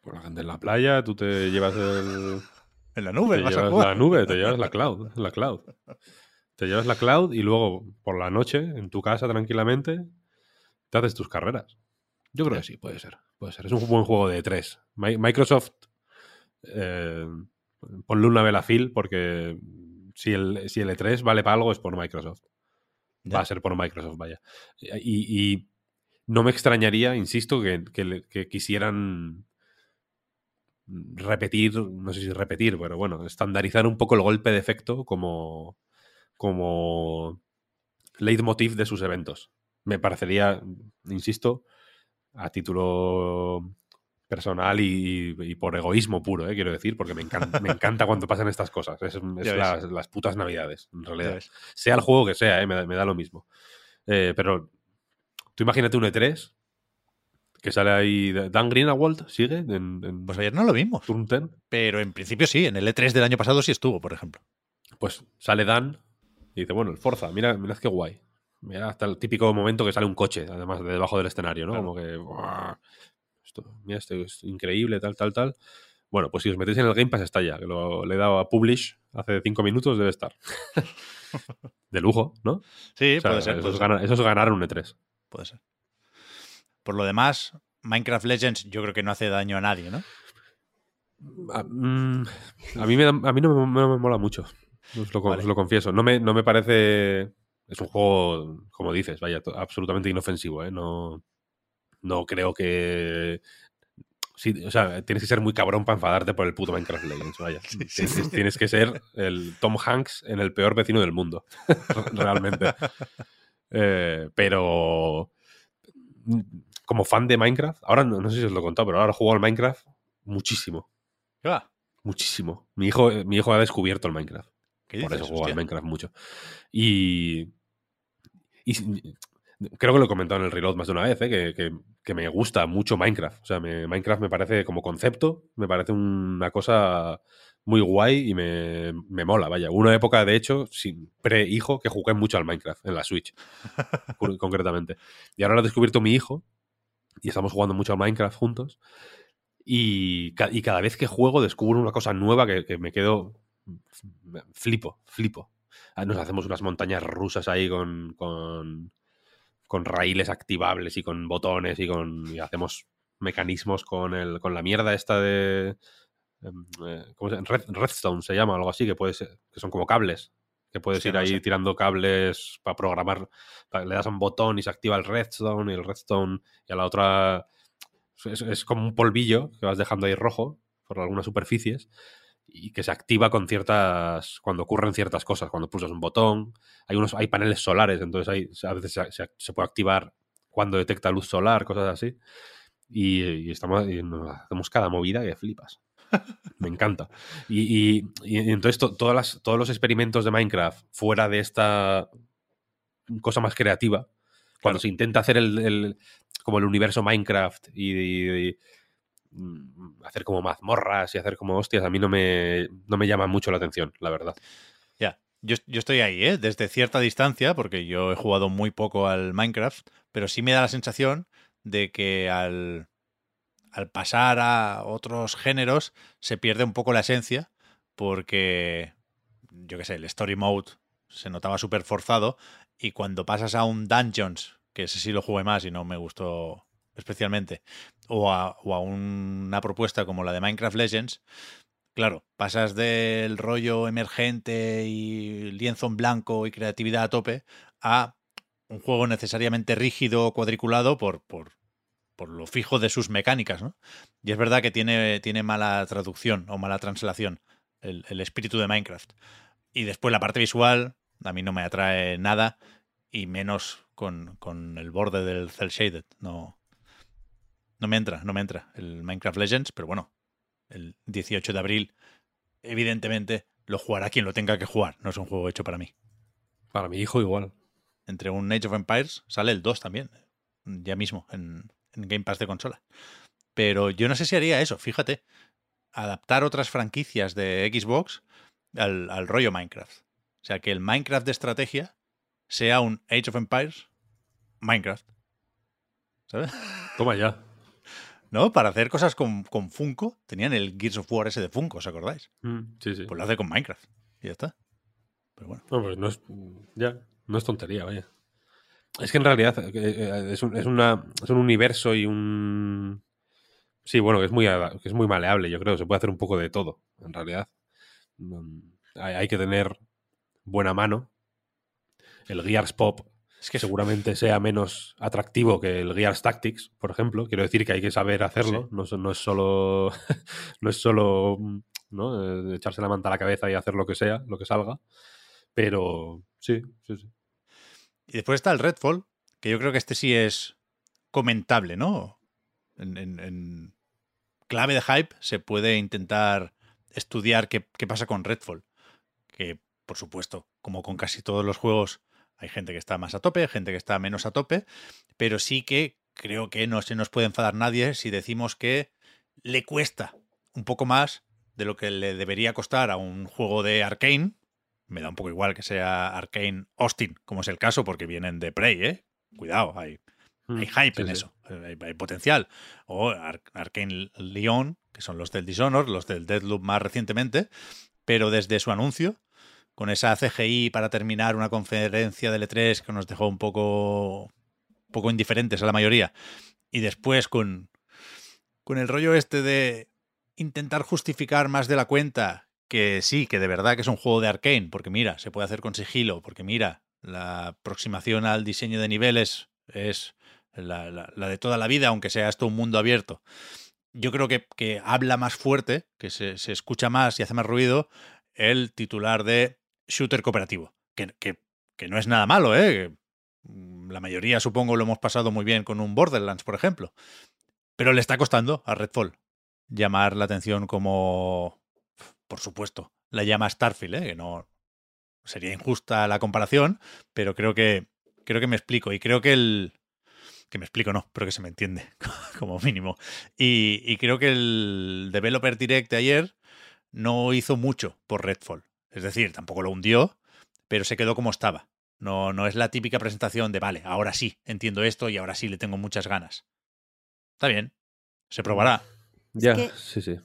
Con la gente en la playa, tú te llevas el. En la nube, te vas llevas a jugar. la nube, te llevas la cloud, la cloud. Te llevas la cloud y luego por la noche, en tu casa tranquilamente, te haces tus carreras. Yo creo que sí, puede ser. Puede ser. Es un buen juego de tres. Microsoft, eh, ponle una vela a Phil porque si el, si el E3 vale para algo es por Microsoft. Ya. Va a ser por Microsoft, vaya. Y, y no me extrañaría, insisto, que, que, que quisieran repetir, no sé si repetir, pero bueno, estandarizar un poco el golpe de efecto como, como leitmotiv de sus eventos. Me parecería, insisto, a título personal y, y por egoísmo puro, ¿eh? quiero decir, porque me encanta, me encanta cuando pasan estas cosas. Es, es las, las, putas navidades, en realidad. Sea el juego que sea, ¿eh? me, da, me, da, lo mismo. Eh, pero tú imagínate un E3 que sale ahí. Dan Greenwald sigue. En, en pues ayer no lo vimos. Turn 10. Pero en principio sí. En el E3 del año pasado sí estuvo, por ejemplo. Pues sale Dan y dice: Bueno, el Forza, mira, mira qué guay. Mira, hasta el típico momento que sale un coche, además, de debajo del escenario, ¿no? Claro. Como que. Esto, mira, esto es increíble, tal, tal, tal. Bueno, pues si os metéis en el Game Pass está ya, que lo, le he dado a Publish hace cinco minutos, debe estar. de lujo, ¿no? Sí, o sea, puede ser. Eso, puede es ganar, eso es ganar un E3. Puede ser. Por lo demás, Minecraft Legends yo creo que no hace daño a nadie, ¿no? A, mm, a mí, me, a mí no, me, no, me, mola mucho, os lo, vale. os lo, confieso. No me, no me parece... Es un juego, como dices, vaya, absolutamente inofensivo, ¿eh? No, no creo que... Sí, o sea, tienes que ser muy cabrón para enfadarte por el puto Minecraft Legends, vaya. Sí, sí, tienes, tienes, que ser el Tom Hanks en el peor vecino del mundo, realmente. Eh, pero como fan de Minecraft, ahora no, no, sé si os lo he contado, pero ahora juego al Minecraft muchísimo. ¿Qué va? Muchísimo. Mi hijo, mi hijo ha descubierto el Minecraft. ¿Qué Por eso juego al. Minecraft mucho. Y, y creo que lo he comentado en el Reload más de una vez, ¿eh? que, que- que me gusta mucho Minecraft. O sea, me- Minecraft me parece como concepto, me parece una cosa muy guay y me, me mola, vaya. Una época, de hecho, sin pre-hijo, que jugué mucho al Minecraft en la Switch, concretamente. Y ahora lo ha descubierto mi hijo y estamos jugando mucho al Minecraft juntos. Y, ca- y cada vez que juego descubro una cosa nueva que, que me quedo flipo, flipo. Ah, Nos hacemos unas montañas rusas ahí con, con, con raíles activables y con botones y con y hacemos mecanismos con el con la mierda esta de em, eh, ¿cómo se llama? Red- redstone se llama algo así que puede ser- que son como cables que puedes ir no ahí sé. tirando cables para programar le das a un botón y se activa el redstone y el redstone y a la otra es, es como un polvillo que vas dejando ahí rojo por algunas superficies y que se activa con ciertas cuando ocurren ciertas cosas cuando pulsas un botón. Hay unos hay paneles solares entonces hay, a veces se, puede activar cuando detecta luz solar cosas así. Y, y estamos y nos hacemos cada movida que flipas. Me encanta. Y, y- entonces to- todas las, todos los experimentos de Minecraft fuera de esta cosa más creativa cuando Claro. se intenta hacer el, el- como el universo Minecraft y, hacer como mazmorras y hacer como hostias, a mí no me, no me llama mucho la atención, la verdad. Ya, yo, yo estoy ahí, ¿eh? Desde cierta distancia, porque yo he jugado muy poco al Minecraft, pero sí me da la sensación de que al, al pasar a otros géneros se pierde un poco la esencia, porque, yo qué sé, el Story Mode se notaba súper forzado, y cuando pasas a un Dungeons, que ese sí lo jugué más y no me gustó especialmente, o a, o una propuesta como la de Minecraft Legends, Claro, pasas del rollo emergente y lienzo en blanco y creatividad a tope a un juego necesariamente rígido, cuadriculado por, lo fijo de sus mecánicas, ¿no? Y es verdad que tiene, mala traducción o mala translación el, el espíritu de Minecraft. Y después la parte visual a mí no me atrae nada y menos con, con el borde del cel shaded. No, no me entra, no me entra el Minecraft Legends, pero bueno, el 18 de abril, evidentemente lo jugará quien lo tenga que jugar. No es un juego hecho para mí. Para mi hijo igual. Entre un Age of Empires sale el 2 también, ya mismo, en, en Game Pass de consola. Pero yo no sé si haría eso, fíjate. Adaptar otras franquicias de Xbox al, al rollo Minecraft. O sea, que el Minecraft de estrategia sea un Age of Empires Minecraft. ¿Sabes? Toma ya. ¿No? Para hacer cosas con, con Funko, tenían el Gears of War ese de Funko, ¿os acordáis? Mm, sí, sí. Pues lo hace con Minecraft. Y ya está. Pero bueno. No, pues no es, ya, no es tontería, vaya. Es que en realidad eh, eh, es un, es una, es un universo y un... Sí, bueno, que es, muy, es muy maleable, yo creo. Se puede hacer un poco de todo, en realidad. Mm, Hay, hay que tener buena mano. El Gears Pop Es que seguramente sea menos atractivo que el Gears Tactics, por ejemplo. Quiero decir que hay que saber hacerlo. Sí. No, es- no es solo. no es solo. ¿no? Eh, echarse la manta a la cabeza y hacer lo que sea, lo que salga. Pero sí, sí, sí. Y después está el Redfall, que yo creo que este sí es comentable, ¿no? En, en- en clave de hype se puede intentar estudiar qué, qué pasa con Redfall. Que, por supuesto, como con casi todos los juegos, hay gente que está más a tope, gente que está menos a tope, pero sí que creo que no se nos puede enfadar nadie si decimos que le cuesta un poco más de lo que le debería costar a un juego de Arkane. Me da un poco igual que sea Arkane Austin, como es el caso, porque vienen de Prey, ¿eh? Cuidado, hay, hay hype Sí, en sí. eso, hay, hay potencial. O Ar- Arkane Leon, que son los del Dishonored, los del Deadloop más recientemente, pero desde su anuncio, con esa CGI para terminar una conferencia de L3 que nos dejó un poco, poco indiferentes a la mayoría, y después con, con el rollo este de intentar justificar más de la cuenta que sí, que de verdad que es un juego de Arkane, porque mira, se puede hacer con sigilo, porque mira, la aproximación al diseño de niveles es la, la- la de toda la vida, aunque sea esto un mundo abierto. Yo creo que, que habla más fuerte, que se, se escucha más y hace más ruido el titular de shooter cooperativo, que, que- que no es nada malo, ¿eh? Mm, la mayoría supongo lo hemos pasado muy bien con un Borderlands, por ejemplo. Pero le está costando a Redfall. llamar la atención como, por supuesto, la llama Starfield, ¿eh? que no sería injusta la comparación, pero creo que creo que me explico y creo que el que me explico no, pero que se me entiende como mínimo. Y, y creo que el Developer Direct de ayer no hizo mucho por Redfall. Es decir, tampoco lo hundió, pero se quedó como estaba. No, no es la típica presentación de, vale, ahora sí, entiendo esto y ahora sí le tengo muchas ganas. Está bien, se probará. Ya, que- sí, sí.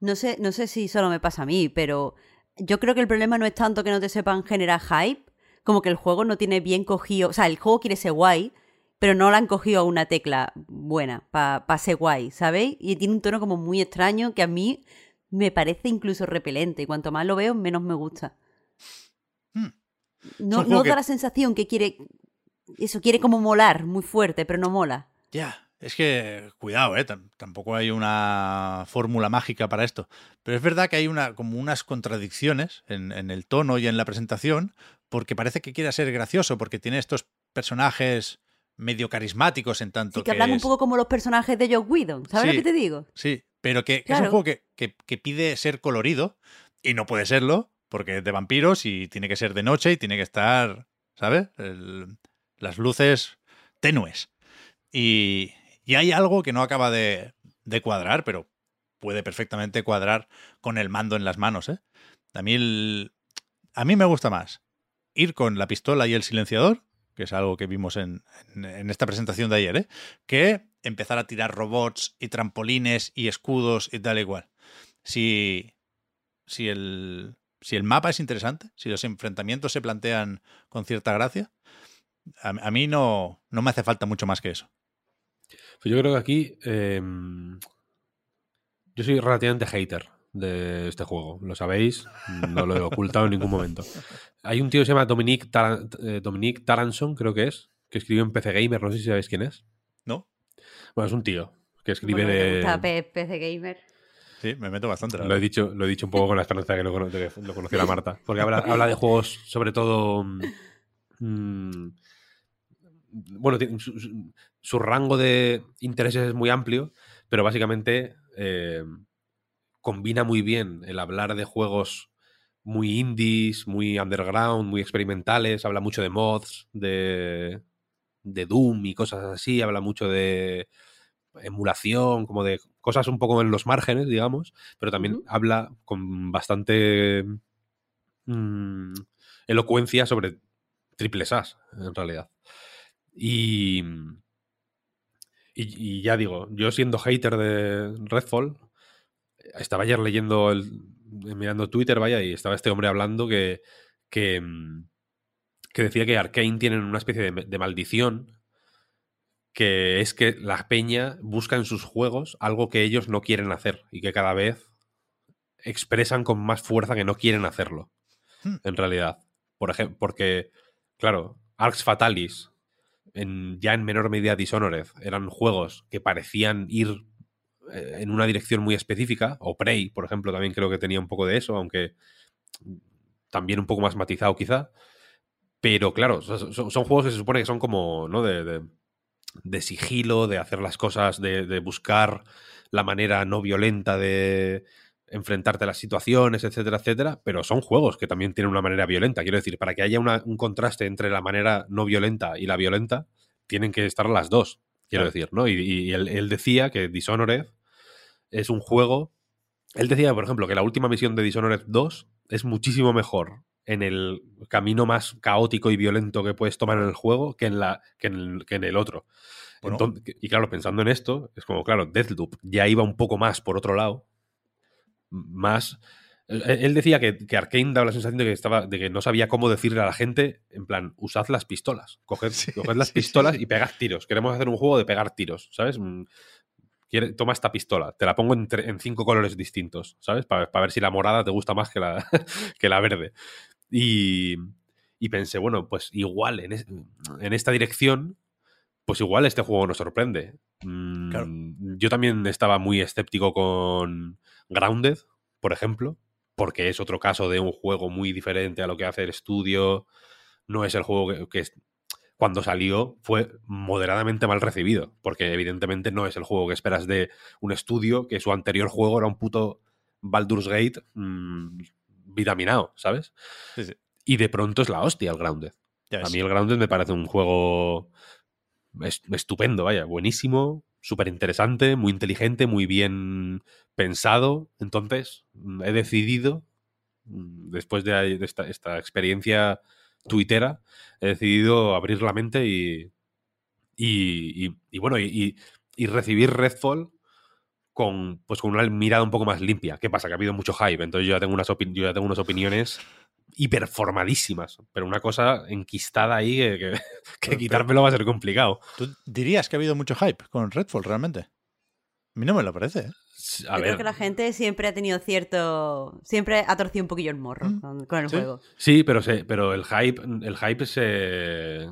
No sé, no sé si solo me pasa a mí, pero yo creo que el problema no es tanto que no te sepan generar hype, como que el juego no tiene bien cogido. O sea, el juego quiere ser guay, pero no le han cogido a una tecla buena para ser guay, ¿sabéis? Y tiene un tono como muy extraño que a mí me parece incluso repelente. Y cuanto más lo veo, menos me gusta. Hmm. No, que- da la sensación que quiere. Eso quiere como molar muy fuerte, pero no mola. Ya, es que cuidado, ¿eh? Tam- tampoco hay una fórmula mágica para esto. Pero es verdad que hay una, como unas contradicciones en, en el tono y en la presentación, porque parece que quiere ser gracioso, porque tiene estos personajes medio carismáticos en tanto Sí, que hablan un poco como los personajes de Joe Whedon. ¿Sabes Sí. lo que te digo? Sí, pero que, es un juego que, que- que pide ser colorido y no puede serlo porque es de vampiros y tiene que ser de noche y tiene que estar, ¿sabes? El- las luces tenues. Y, y hay algo que no acaba de, de cuadrar, pero puede perfectamente cuadrar con el mando en las manos, ¿eh? A mí, el- a mí me gusta más ir con la pistola y el silenciador, que es algo que vimos en, en- esta presentación de ayer, ¿eh? que empezar a tirar robots y trampolines y escudos y tal igual. Si, si, el, si el mapa es interesante, si los enfrentamientos se plantean con cierta gracia, a, a mí no, no me hace falta mucho más que eso. Pues yo creo que aquí eh, yo soy relativamente hater de este juego, lo sabéis, no lo he ocultado en ningún momento. Hay un tío que se llama Dominique, Taran- eh, Dominique Taranson, creo que es, que escribió en PC Gamer, no sé si sabéis quién es. ¿No? Bueno, es un tío que escribe te de... gusta PC Gamer. Sí, me meto bastante. Lo he, dicho, lo he dicho un poco con la esperanza de que lo, cono- de que lo conociera Marta. Porque habla, habla de juegos, sobre todo. mm, bueno, tiene- su, su- su rango de intereses es muy amplio, pero básicamente eh, combina muy bien el hablar de juegos muy indies, muy underground, muy experimentales. Habla mucho de mods, de, de Doom y cosas así. Habla mucho de emulación, como de cosas un poco en los márgenes, digamos, pero también habla con bastante mm, elocuencia sobre triple SAS, en realidad. Y, y, y ya digo, yo siendo hater de Redfall, estaba ayer leyendo, el, mirando Twitter, vaya, y estaba este hombre hablando que, que, mm, que decía que Arkane tienen una especie de, de maldición que es que la peña busca en sus juegos algo que ellos no quieren hacer y que cada vez expresan con más fuerza que no quieren hacerlo. Hmm. En realidad. Por ejemplo, porque, claro, Arx Fatalis, en, ya en menor medida Dishonored, eran juegos que parecían ir en una dirección muy específica. O Prey, por ejemplo, también creo que tenía un poco de eso, aunque también un poco más matizado quizá. Pero claro, son, juegos que se supone que son como, ¿no? De, de- de sigilo, de hacer las cosas, de, de buscar la manera no violenta de enfrentarte a las situaciones, etcétera, etcétera, pero son juegos que también tienen una manera violenta. Quiero decir, para que haya una- un contraste entre la manera no violenta y la violenta, tienen que estar las dos, quiero Claro. decir, ¿no? Y, y él, él decía que Dishonored es un juego... Él decía, por ejemplo, que la última misión de Dishonored 2 es muchísimo mejor en el camino más caótico y violento que puedes tomar en el juego que en, la, que en, el, que en el otro. Bueno. Entonces- y claro, pensando en esto, es como, claro, Deathloop ya iba un poco más por otro lado. Más. Él él decía que, que Arkane daba la sensación de que, estaba, de que no sabía cómo decirle a la gente, en plan, usad las pistolas. Coged, Sí, coged las sí, pistolas sí. y pegad tiros. Queremos hacer un juego de pegar tiros, ¿sabes? Quiere- toma esta pistola, te la pongo en, cinco colores distintos, ¿sabes? Para ver si la morada te gusta más que la, que la verde. Y, y pensé, bueno, pues igual en, es- en esta dirección, pues igual este juego nos sorprende. Mm, Claro. Yo también estaba muy escéptico con Grounded, por ejemplo, porque es otro caso de un juego muy diferente a lo que hace el estudio. No es el juego que, que es- cuando salió fue moderadamente mal recibido, porque evidentemente no es el juego que esperas de un estudio, que su anterior juego era un puto Baldur's Gate mm, vitaminado, ¿sabes? Sí, sí. Y de pronto es la hostia el Grounded. Ya A mí el Grounded me parece un juego es- estupendo, vaya, buenísimo, súper interesante, muy inteligente, muy bien pensado. Entonces, mm, he decidido, mm, después de, de esta, esta experiencia tuitera, he decidido abrir la mente y, y, y- y bueno, y, y- recibir Redfall con, pues con una mirada un poco más limpia. ¿Qué pasa? Que ha habido mucho hype, entonces yo ya tengo unas, opin- yo ya tengo unas opiniones hiperformadísimas, pero una cosa enquistada ahí que, que- que Pero- quitármelo va a ser complicado. ¿Tú dirías que ha habido mucho hype con Redfall realmente? A mí no me lo parece, ¿eh? A Yo ver, creo que la gente siempre ha tenido cierto. Siempre ha torcido un poquillo el morro Mm. con, con el Sí. juego. sí, pero, se, pero el hype, el hype se...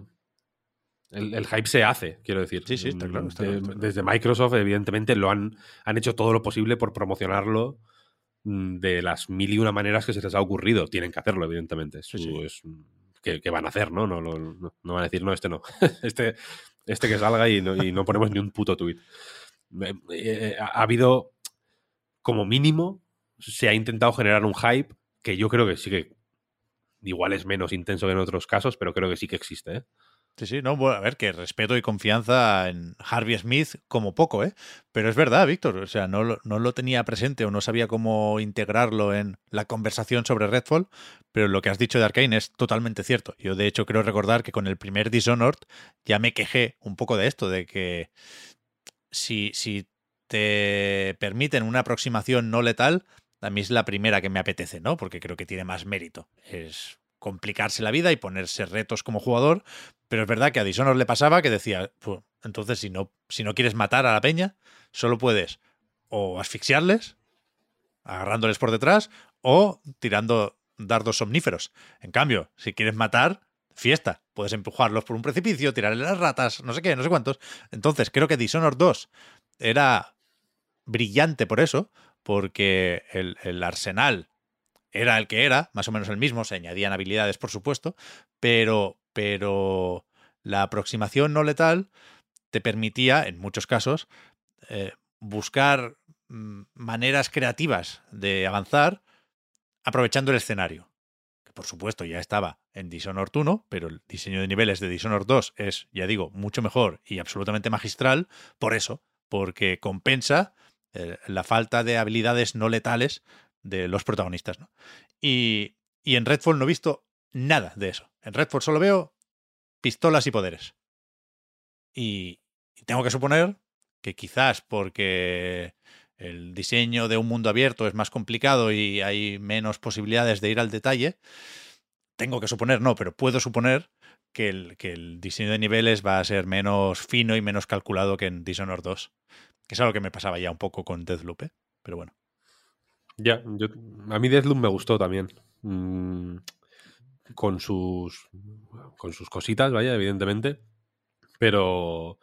El, el hype se hace, quiero decir. Sí, sí, está claro, está De- claro, está claro. Desde Microsoft, evidentemente, lo han, han hecho todo lo posible por promocionarlo mm, de las mil y una maneras que se les ha ocurrido. Tienen que hacerlo, evidentemente. Es Sí, es- que, que van a hacer, ¿no? No, no, no- no van a decir, no, este no. este, este que salga y no, y no ponemos ni un puto tuit. Eh, eh, ha habido, como mínimo, se ha intentado generar un hype que yo creo que sí que igual es menos intenso que en otros casos, pero creo que sí que existe. ¿eh? Sí, sí, no, bueno, a ver, que respeto y confianza en Harvey Smith como poco, ¿eh? Pero es verdad, Víctor, o sea, no no lo tenía presente o no sabía cómo integrarlo en la conversación sobre Redfall, pero lo que has dicho de Arkane es totalmente cierto. Yo, de hecho, creo recordar que con el primer Dishonored ya me quejé un poco de esto, de que si, si te permiten una aproximación no letal, a mí es la primera que me apetece, ¿no? Porque creo que tiene más mérito. Es complicarse la vida y ponerse retos como jugador, pero es verdad que a Dishonored le pasaba que decía, "Pu, entonces si no, si no quieres matar a la peña, solo puedes o asfixiarles, agarrándoles por detrás, o tirando dardos somníferos. En cambio, si quieres matar, fiesta. Puedes empujarlos por un precipicio, tirarle las ratas, no sé qué, no sé cuántos. Entonces, creo que Dishonored 2 era brillante por eso, porque el, el arsenal era el que era, más o menos el mismo, se añadían habilidades, por supuesto, pero, pero la aproximación no letal te permitía, en muchos casos, eh, buscar mm, maneras creativas de avanzar aprovechando el escenario. Que por supuesto ya estaba en Dishonored 1, pero el diseño de niveles de Dishonored 2 es, ya digo, mucho mejor y absolutamente magistral por eso, porque compensa eh, la falta de habilidades no letales de los protagonistas. ¿no? Y, y en Redfall no he visto nada de eso. En Redfall solo veo pistolas y poderes. Y, tengo que suponer que quizás porque el diseño de un mundo abierto es más complicado y hay menos posibilidades de ir al detalle, tengo que suponer, no, pero puedo suponer que el, que el diseño de niveles va a ser menos fino y menos calculado que en Dishonored 2. Que es algo que me pasaba ya un poco con Deathloop, ¿eh? pero bueno. Ya, yo, a mí Deathloop me gustó también. Mm, con sus con sus cositas, vaya, evidentemente. Pero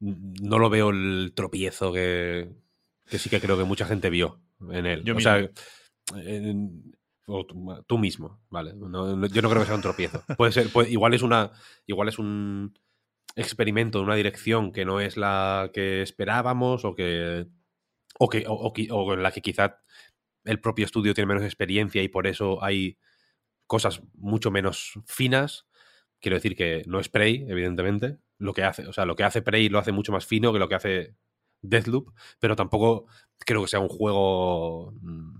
no lo veo el tropiezo que, que sí que creo que mucha gente vio en él. Yo o sea, en- o tú, tú mismo, vale. No- no- yo no creo que sea un tropiezo. Puede ser, puede- igual es una. Igual es un experimento de una dirección que no es la que esperábamos o que. O, que, o, o qui- o en la que quizá el propio estudio tiene menos experiencia y por eso hay cosas mucho menos finas. Quiero decir que no es Prey, evidentemente. Lo que hace, o sea, lo que hace Prey lo hace mucho más fino que lo que hace Deathloop, pero tampoco creo que sea un juego mm,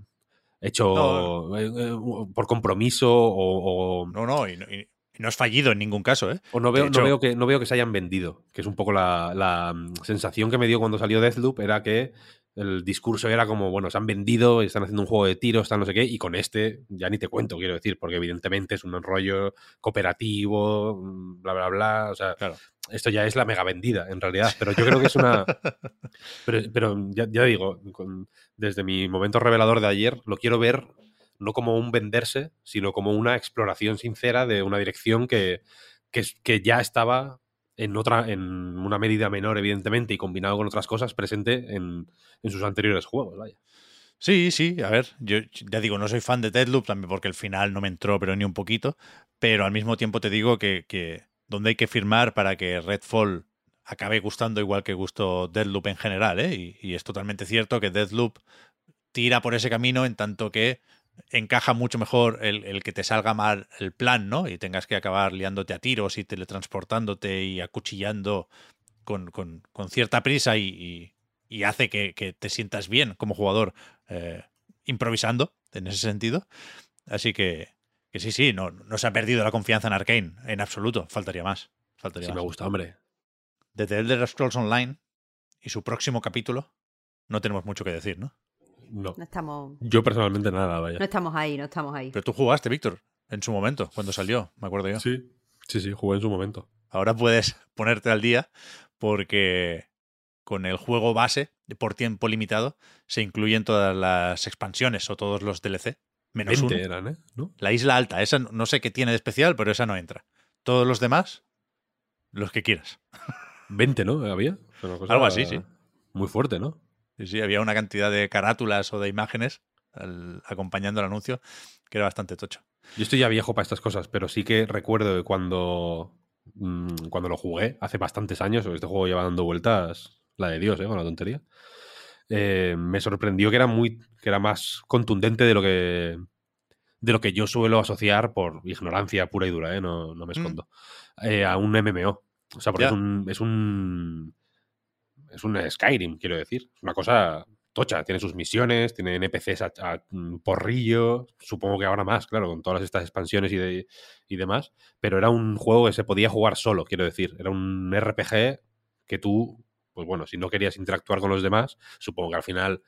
hecho No. eh, eh, por compromiso o, o- No, no, y no, y- y no has fallido en ningún caso, ¿eh? o no, veo, hecho- no, veo que, no veo que se hayan vendido, que es un poco la, la, mm, sensación que me dio cuando salió Deathloop, era que el discurso era como, bueno, se han vendido, están haciendo un juego de tiros, están no sé qué, y con este ya ni te cuento, quiero decir, porque evidentemente es un rollo cooperativo, mm, bla, bla, bla, o sea, Claro. esto ya es la mega vendida, en realidad, pero yo creo que es una... Pero, pero ya, ya digo, con- desde mi momento revelador de ayer, lo quiero ver no como un venderse, sino como una exploración sincera de una dirección que, que, que ya estaba en otra, en una medida menor, evidentemente, y combinado con otras cosas, presente en, en sus anteriores juegos. Sí, sí, a ver, yo ya digo, no soy fan de Deadloop también porque el final no me entró, pero ni un poquito, pero al mismo tiempo te digo que, que donde hay que firmar para que Redfall acabe gustando igual que gustó Deadloop en general, ¿eh? Y, y es totalmente cierto que Deadloop tira por ese camino en tanto que encaja mucho mejor el, el, que te salga mal el plan, ¿no? Y tengas que acabar liándote a tiros y teletransportándote y acuchillando con, con, con cierta prisa y, y, y hace que, que, te sientas bien como jugador eh, improvisando en ese sentido. Así que, que sí, sí, no, no, se ha perdido la confianza en Arkane, en absoluto. Faltaría más. Faltaría sí, más. me gusta, hombre. Desde Elder Scrolls Online y su próximo capítulo, no tenemos mucho que decir, ¿no? No. No estamos. Yo personalmente nada, vaya. No estamos ahí, no estamos ahí. Pero tú jugaste, Víctor, en su momento, cuando salió, me acuerdo yo. Sí, sí, sí, jugué en su momento. Ahora puedes ponerte al día porque con el juego base, por tiempo limitado, se incluyen todas las expansiones o todos los DLC. Menos 20 uno. eran, ¿eh? ¿No? La isla alta, esa no sé qué tiene de especial, pero esa no entra. Todos los demás, los que quieras. 20, ¿no? Había. Cosa Algo así, sí. Muy fuerte, ¿no? Sí, sí, había una cantidad de carátulas o de imágenes al, acompañando el anuncio que era bastante tocho. Yo estoy ya viejo para estas cosas, pero sí que recuerdo cuando, mmm, cuando lo jugué, hace bastantes años, este juego lleva dando vueltas, la de Dios, ¿eh? Con la tontería. Eh, me sorprendió que era muy. que era más contundente de lo que. de lo que yo suelo asociar por ignorancia pura y dura, ¿eh? No, no me escondo. Mm. Eh, a un MMO. O sea, porque es un. es un. Es un Skyrim, quiero decir. Es una cosa tocha. Tiene sus misiones, tiene NPCs a, a, porrillo. Supongo que ahora más, claro, con todas estas expansiones y, de, y demás. Pero era un juego que se podía jugar solo, quiero decir. Era un RPG que tú, pues bueno, si no querías interactuar con los demás, supongo que al final,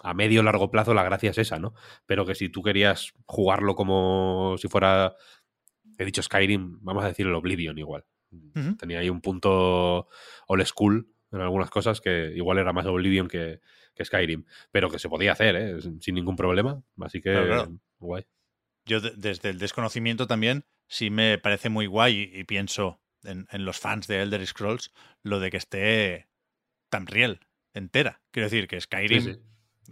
a medio o largo plazo, la gracia es esa, ¿no? Pero que si tú querías jugarlo como si fuera, he dicho Skyrim, vamos a decir el Oblivion igual. Uh -huh. Tenía ahí un punto old school en algunas cosas que igual era más Oblivion que, que Skyrim, pero que se podía hacer, ¿eh? sin ningún problema. Así que, claro, claro. guay. Yo, de, desde el desconocimiento también, sí me parece muy guay y, y pienso en, en, los fans de Elder Scrolls lo de que esté Tamriel entera. Quiero decir que Skyrim sí, sí.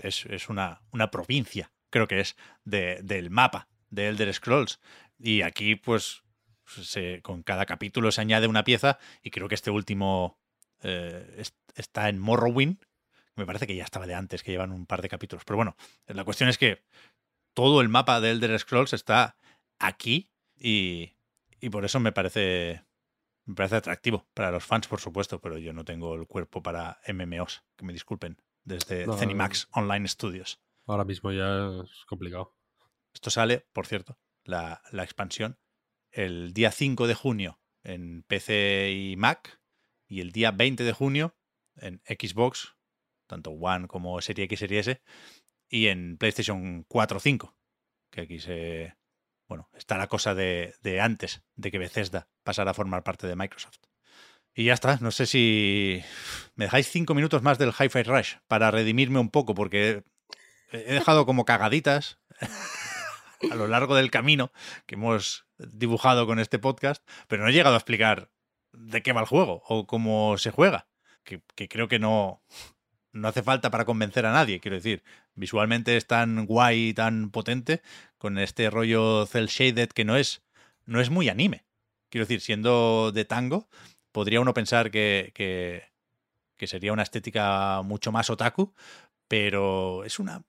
Es, es, una, una provincia, creo que es, de, del mapa de Elder Scrolls. Y aquí, pues, se, con cada capítulo se añade una pieza y creo que este último eh, es, está en Morrowind. Me parece que ya estaba de antes, que llevan un par de capítulos. Pero bueno, la cuestión es que todo el mapa de Elder Scrolls está aquí y, y por eso me parece me parece atractivo para los fans, por supuesto, pero yo no tengo el cuerpo para MMOs, que me disculpen, desde no. Online Studios. Ahora mismo ya es complicado. Esto sale, por cierto, la, la, expansión, el día 5 de junio en PC y Mac y el día 20 de junio en Xbox, tanto One como Serie X, Serie S, y en PlayStation 4 o 5, que aquí se, bueno, está la cosa de, de, antes de que Bethesda pasara a formar parte de Microsoft. Y ya está, no sé si me dejáis cinco minutos más del Hi-Fi Rush para redimirme un poco, porque he dejado como cagaditas a lo largo del camino que hemos dibujado con este podcast, pero no he llegado a explicar de qué va el juego o cómo se juega, que, que creo que no, no hace falta para convencer a nadie, quiero decir. Visualmente es tan guay tan potente con este rollo cel shaded que no es, no es muy anime. Quiero decir, siendo de tango, podría uno pensar que, que, que sería una estética mucho más otaku, pero es una...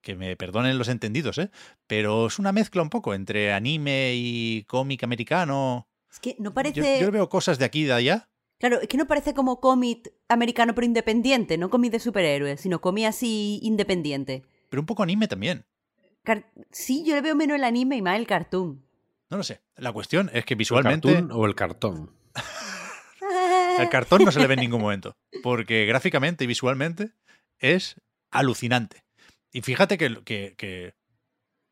Que me perdonen los entendidos, ¿eh? Pero es una mezcla un poco entre anime y cómic americano. Es que no parece... Yo, yo veo cosas de aquí y de allá, Claro, es que no parece como cómic americano pero independiente, no cómic de superhéroes, sino cómic así independiente. Pero un poco anime también. Car sí, yo le veo menos el anime y más el cartoon. No lo sé. La cuestión es que visualmente. ¿El cartoon o el cartón? el cartón no se le ve en ningún momento. Porque gráficamente y visualmente es alucinante. Y fíjate que, que, que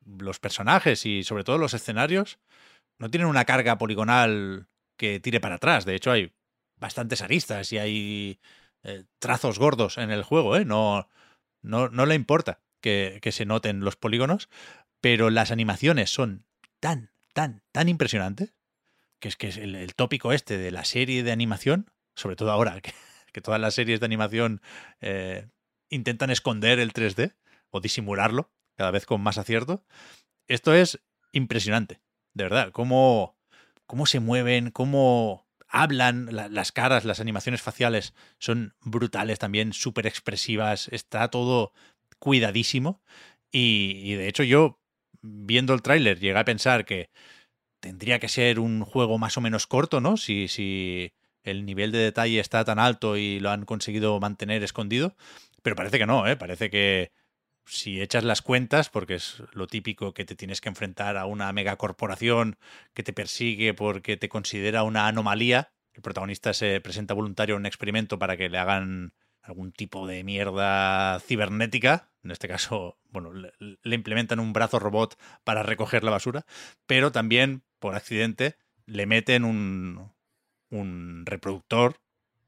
los personajes y sobre todo los escenarios no tienen una carga poligonal que tire para atrás. De hecho, hay bastantes aristas y hay eh, trazos gordos en el juego, ¿eh? No, no, no le importa que, que, se noten los polígonos, pero las animaciones son tan, tan, tan impresionantes que es que es el, tópico este de la serie de animación, sobre todo ahora, que, que todas las series de animación eh, intentan esconder el 3D o disimularlo cada vez con más acierto. Esto es impresionante, de verdad, cómo cómo se mueven, cómo hablan, las caras, las animaciones faciales son brutales también, súper expresivas, está todo cuidadísimo. Y, de hecho yo, viendo el tráiler, llegué a pensar que tendría que ser un juego más o menos corto, ¿no? Si, si el nivel de detalle está tan alto y lo han conseguido mantener escondido. Pero parece que no, ¿eh? Parece que si echas las cuentas, porque es lo típico que te tienes que enfrentar a una megacorporación que te persigue porque te considera una anomalía, el protagonista se presenta voluntario a un experimento para que le hagan algún tipo de mierda cibernética, en este caso, bueno, le, implementan un brazo robot para recoger la basura, pero también, por accidente, le meten un, un reproductor,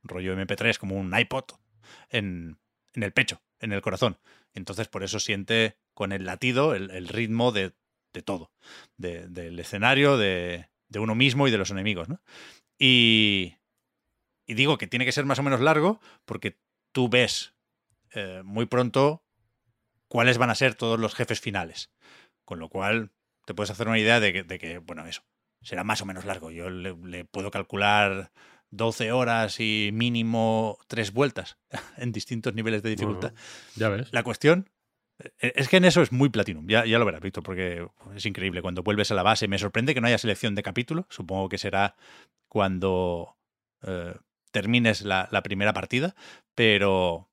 rollo MP3, como un iPod, en, en el pecho, en el corazón. Entonces, por eso siente con el latido el, ritmo de, todo, del escenario, de, uno mismo y de los enemigos. ¿no? Y, digo que tiene que ser más o menos largo porque tú ves eh, muy pronto cuáles van a ser todos los jefes finales. Con lo cual, te puedes hacer una idea de de que bueno, eso, será más o menos largo. Yo le puedo calcular 12 horas y mínimo tres vueltas en distintos niveles de dificultad. ya ves. La cuestión e-, es que en eso es muy Platinum, ya, ya lo verás, Víctor, porque es increíble. Cuando vuelves a la base, me sorprende que no haya selección de capítulo. Supongo que será cuando eh, termines la, primera partida, pero,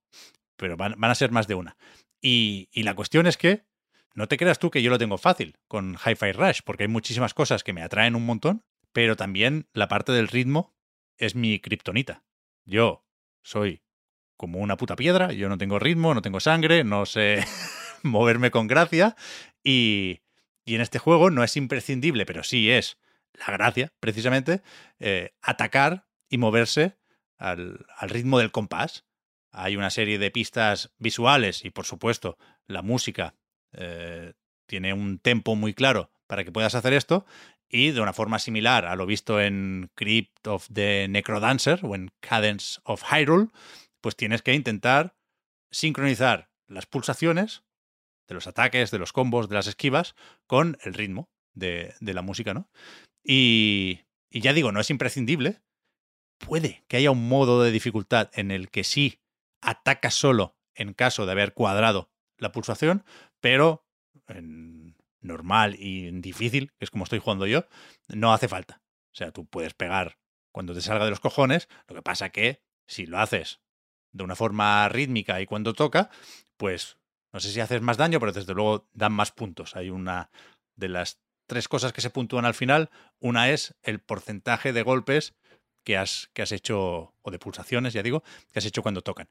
pero van, a ser más de una. Y, y, la cuestión es que no te creas tú que yo lo tengo fácil con Hi-Fi Rush, porque hay muchísimas cosas que me atraen un montón, pero también la parte del ritmo es mi kriptonita. Yo soy como una puta piedra, yo no tengo ritmo, no tengo sangre, no sé moverme con gracia y, y, en este juego no es imprescindible, pero sí es la gracia, precisamente, eh, atacar y moverse al, al, ritmo del compás. Hay una serie de pistas visuales y, por supuesto, la música eh, tiene un tempo muy claro para que puedas hacer esto y de una forma similar a lo visto en Crypt of the Necrodancer o en Cadence of Hyrule, pues tienes que intentar sincronizar las pulsaciones de los ataques, de los combos, de las esquivas, con el ritmo de, la música, ¿no? Y, y ya digo, no es imprescindible. Puede que haya un modo de dificultad en el que sí atacas solo en caso de haber cuadrado la pulsación, pero en normal y difícil, que es como estoy jugando yo, no hace falta. O sea, tú puedes pegar cuando te salga de los cojones, lo que pasa que si lo haces de una forma rítmica y cuando toca, pues no sé si haces más daño, pero desde luego dan más puntos. Hay una de las tres cosas que se puntúan al final, una es el porcentaje de golpes que has, que has hecho, o de pulsaciones, ya digo, que has hecho cuando tocan.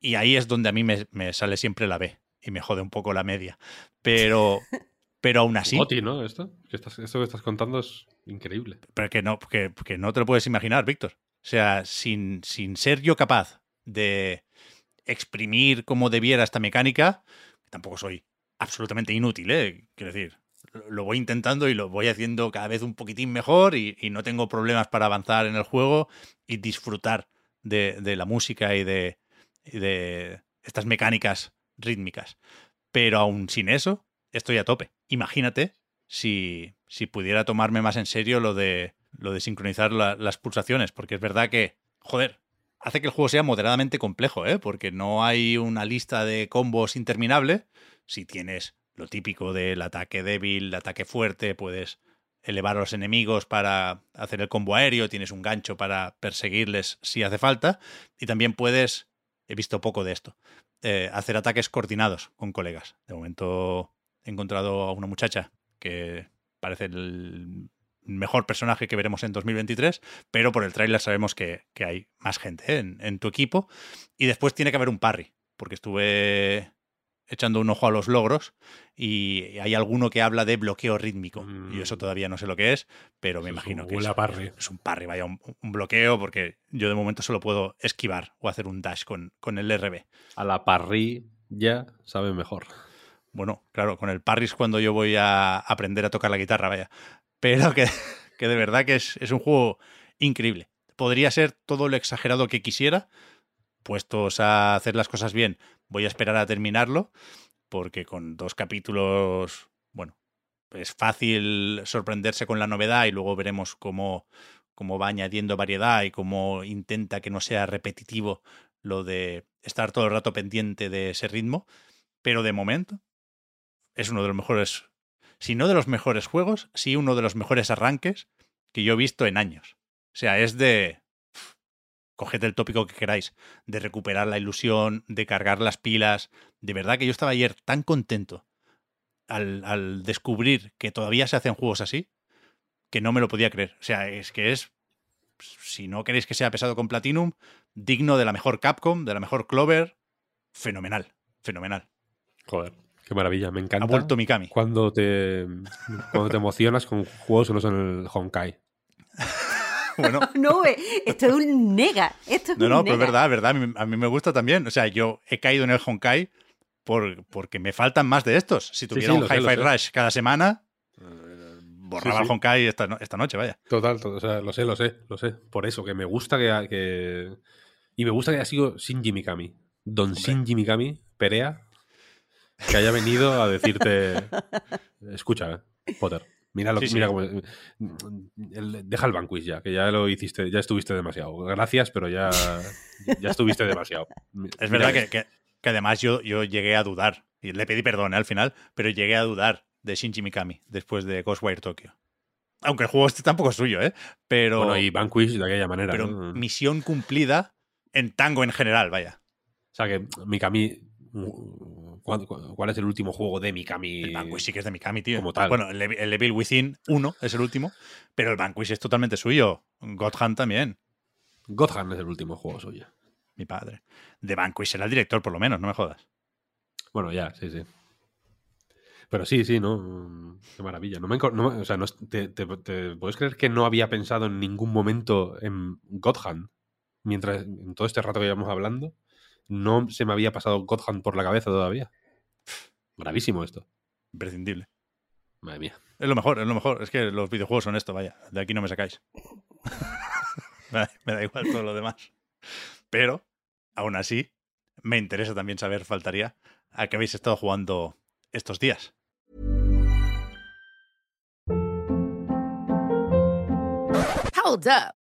Y ahí es donde a mí me, me sale siempre la B y me jode un poco la media. Pero, Pero aún así. ¿no? Esto, que estás, esto que estás contando es increíble. Pero que no, que, no te lo puedes imaginar, Víctor. O sea, sin, sin ser yo capaz de exprimir como debiera esta mecánica, tampoco soy absolutamente inútil, ¿eh? Quiero decir, lo voy intentando y lo voy haciendo cada vez un poquitín mejor y, no tengo problemas para avanzar en el juego y disfrutar de, la música y de, y de estas mecánicas rítmicas. Pero aún sin eso, estoy a tope. Imagínate si, si pudiera tomarme más en serio lo de, lo de sincronizar las pulsaciones, porque es verdad que, joder, hace que el juego sea moderadamente complejo, ¿eh? porque no hay una lista de combos interminable. Si tienes lo típico del ataque débil, el ataque fuerte, puedes elevar a los enemigos para hacer el combo aéreo, tienes un gancho para perseguirles si hace falta, y también puedes, he visto poco de esto, eh, hacer ataques coordinados con colegas. De momento he encontrado a una muchacha que parece el mejor personaje que veremos en 2023, pero por el tráiler sabemos que, hay más gente ¿eh? en, tu equipo. Y después tiene que haber un parry, porque estuve echando un ojo a los logros y hay alguno que habla de bloqueo rítmico. Y eso mm. todavía no sé lo que es, pero me imagino que es, parry. es, un parry, vaya, un, bloqueo, porque yo de momento solo puedo esquivar o hacer un dash con, con el RB. A la parry ya sabe mejor. Bueno, claro, con el Parris cuando yo voy a aprender a tocar la guitarra, vaya. Pero que, que de verdad que es, es un juego increíble. Podría ser todo lo exagerado que quisiera, puestos a hacer las cosas bien, voy a esperar a terminarlo, porque con dos capítulos, bueno, es fácil sorprenderse con la novedad y luego veremos cómo, cómo va añadiendo variedad y cómo intenta que no sea repetitivo lo de estar todo el rato pendiente de ese ritmo. Pero de momento es uno de los mejores, si no de los mejores juegos, sí uno de los mejores arranques que yo he visto en años. O sea, es de... Coged el tópico que queráis, de recuperar la ilusión, de cargar las pilas. De verdad que yo estaba ayer tan contento al, al descubrir que todavía se hacen juegos así, que no me lo podía creer. O sea, es que es, si no queréis que sea pesado con Platinum, digno de la mejor Capcom, de la mejor Clover. Fenomenal, fenomenal. Joder, qué maravilla. Me encanta Ha vuelto Mikami. cuando te, cuando te emocionas con juegos que no son el Honkai. Bueno, No, eh, esto es un nega. Esto es no, un no, pero es nega. verdad, es verdad. A mí, a mí me gusta también. O sea, yo he caído en el Honkai por, porque me faltan más de estos. Si tuviera sí, un Hi-Fi. Rush cada semana, borraba Sí, el. Honkai esta, esta noche, vaya. Total, to- o sea, lo sé, lo sé, lo sé. Por eso, que me gusta que. que- y me gusta que haya sido Shinji Mikami. Don Shinji Mikami, Perea, que haya venido a decirte. Escucha, Potter. Mira, lo, Sí, cómo. deja el Vanquish ya, que ya lo hiciste, ya estuviste demasiado. Gracias, pero ya, ya estuviste demasiado. Es verdad que, que- que además yo, yo llegué a dudar, y le pedí perdón eh, al final, pero llegué a dudar de Shinji Mikami después de Ghostwire Tokyo. Aunque el juego este tampoco es suyo, ¿eh? Pero, Bueno, y Vanquish de aquella manera. pero ¿no? misión cumplida en tango en general, vaya. O sea que Mikami. ¿Cuál, cuál es el último juego de Mikami? El Vanquish sí que es de Mikami, tío. como tal. Bueno, el, Ev- el Evil Within 1 es el último, pero el Vanquish es totalmente suyo. God Hand también, God Hand es el último juego suyo. mi padre. De Vanquish era el director, por lo menos, no me jodas. Bueno, ya, sí, sí. Pero sí, sí, ¿no? Qué maravilla. No me, enco- no me- o sea, no te, te- te- puedes creer que no había pensado en ningún momento en God Hand? Mientras, en todo este rato que llevamos hablando, no se me había pasado God Hand por la cabeza todavía. Bravísimo esto. Imprescindible. Madre mía. Es lo mejor, es lo mejor. Es que los videojuegos son esto, vaya. De aquí no me sacáis. me, da, me da igual todo lo demás. Pero, aún así, me interesa también saber, faltaría, a qué habéis estado jugando estos días. Hold up.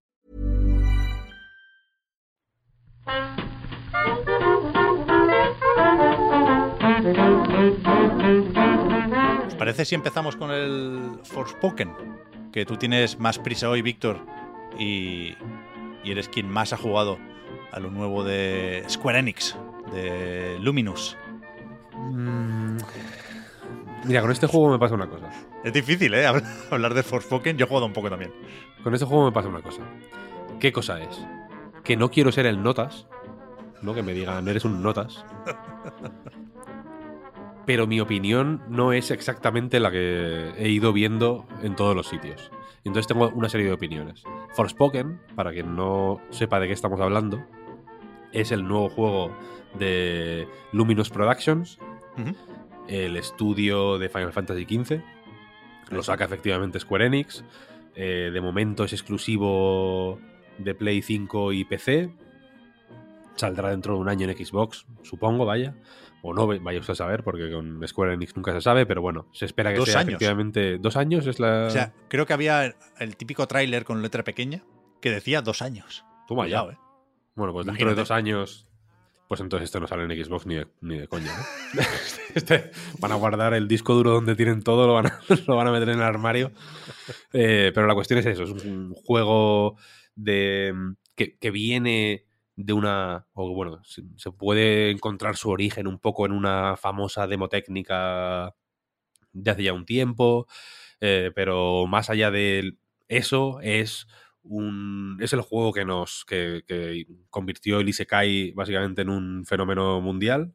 ¿Os parece si empezamos con el Forspoken? Que tú tienes más prisa hoy, Víctor, y, y eres quien más ha jugado a lo nuevo de Square Enix, de Luminous. Mm, Mira, con este juego me pasa una cosa. Es difícil, ¿eh? Habl- Hablar de Forspoken. Yo he jugado un poco también. Con este juego me pasa una cosa. ¿Qué cosa es? Que no quiero ser el notas, ¿no? Que me digan, eres un notas. Pero mi opinión no es exactamente la que he ido viendo en todos los sitios. Entonces tengo una serie de opiniones. Forspoken, para quien no sepa de qué estamos hablando, es el nuevo juego de Luminous Productions, el estudio de Final Fantasy XV. Lo saca efectivamente Square Enix. Eh, de momento es exclusivo de Play 5 y PC. Saldrá dentro de un año en Xbox, supongo, vaya. O no, vaya usted a saber, porque con Square Enix nunca se sabe, pero bueno, se espera que Dos sea años. efectivamente. ¿Dos años es la.? O sea, creo que había el típico tráiler con letra pequeña que decía dos años. Toma ya. Cuidado, ¿eh? Bueno, pues dentro de dos años Pues entonces esto no sale en Xbox ni de, ni de coña. Este- van a guardar el disco duro donde tienen todo, lo van a, lo van a meter en el armario. Eh, pero la cuestión es eso, es un juego de que, que viene de una. O bueno, se, puede encontrar su origen un poco en una famosa demo técnica de hace ya un tiempo. eh, pero más allá de eso, es un. es el juego que nos. que, que convirtió el Isekai básicamente en un fenómeno mundial.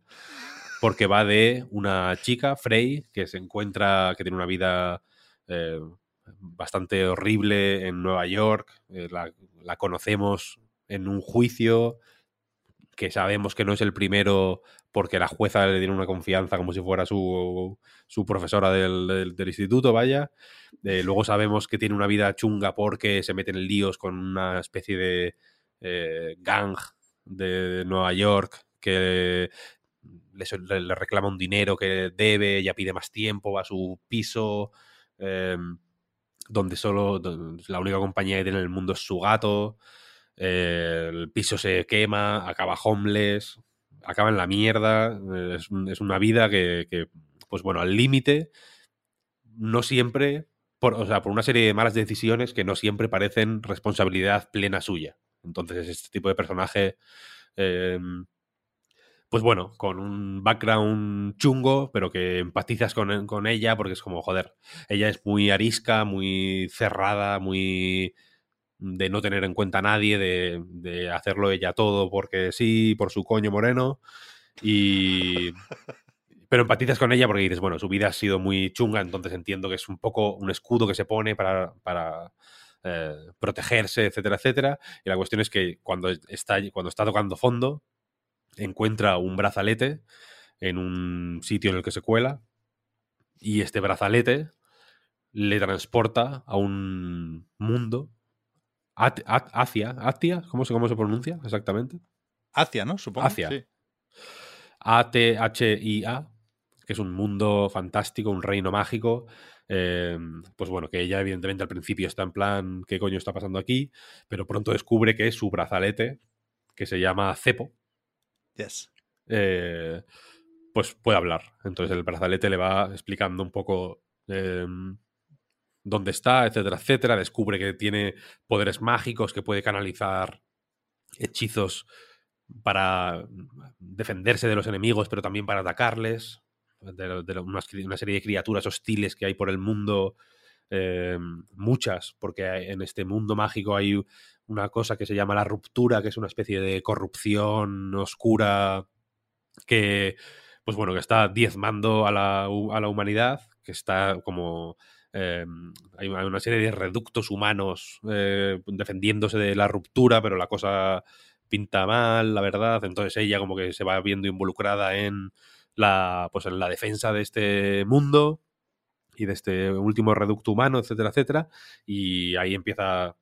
Porque va de una chica, Frey, que se encuentra. que tiene una vida. eh, bastante horrible en Nueva York. eh, la conocemos en un juicio que sabemos que no es el primero porque la jueza le tiene una confianza como si fuera su, su profesora del, del- instituto, vaya. Eh, luego sabemos que tiene una vida chunga porque se mete en líos con una especie de eh, gang de Nueva York que le, reclama un dinero que debe, ella pide más tiempo, va a su piso, eh, donde solo la única compañía que tiene en el mundo es su gato, el piso se quema, acaba homeless, acaba en la mierda, es, es una vida que, que, pues bueno, al límite, no siempre, por, o sea, por una serie de malas decisiones que no siempre parecen responsabilidad plena suya. Entonces es este tipo de personaje, eh, pues bueno, con un background chungo, pero que empatizas con, con ella porque es como, joder, ella es muy arisca, muy cerrada, muy de no tener en cuenta a nadie, de, de hacerlo ella todo porque sí, por su coño moreno. Y. Pero empatizas con ella porque dices, bueno, su vida ha sido muy chunga, entonces entiendo que es un poco un escudo que se pone para, para eh, protegerse, etcétera, etcétera. Y la cuestión es que cuando está, cuando está tocando fondo, encuentra un brazalete en un sitio en el que se cuela y este brazalete le transporta a un mundo At- At- Asia, Atia, ¿cómo se, ¿cómo se pronuncia exactamente? Asia, ¿no? Supongo. Asia. Sí. A-T-H-I-A, que es un mundo fantástico, un reino mágico. eh, pues bueno, que ella evidentemente al principio está en plan, ¿qué coño está pasando aquí? Pero pronto descubre que su brazalete, que se llama Cepo, Yes. eh, pues puede hablar. Entonces el brazalete le va explicando un poco eh, dónde está, etcétera, etcétera. Descubre que tiene poderes mágicos, que puede canalizar hechizos para defenderse de los enemigos, pero también para atacarles. De, una serie de criaturas hostiles que hay por el mundo, eh, muchas, porque en este mundo mágico hay una cosa que se llama la ruptura, que es una especie de corrupción oscura que, pues bueno, que está diezmando a la, a la humanidad, que está como... eh, hay una serie de reductos humanos eh, defendiéndose de la ruptura, pero la cosa pinta mal, la verdad. Entonces ella como que se va viendo involucrada en la, pues en la defensa de este mundo y de este último reducto humano, etcétera, etcétera. Y ahí empieza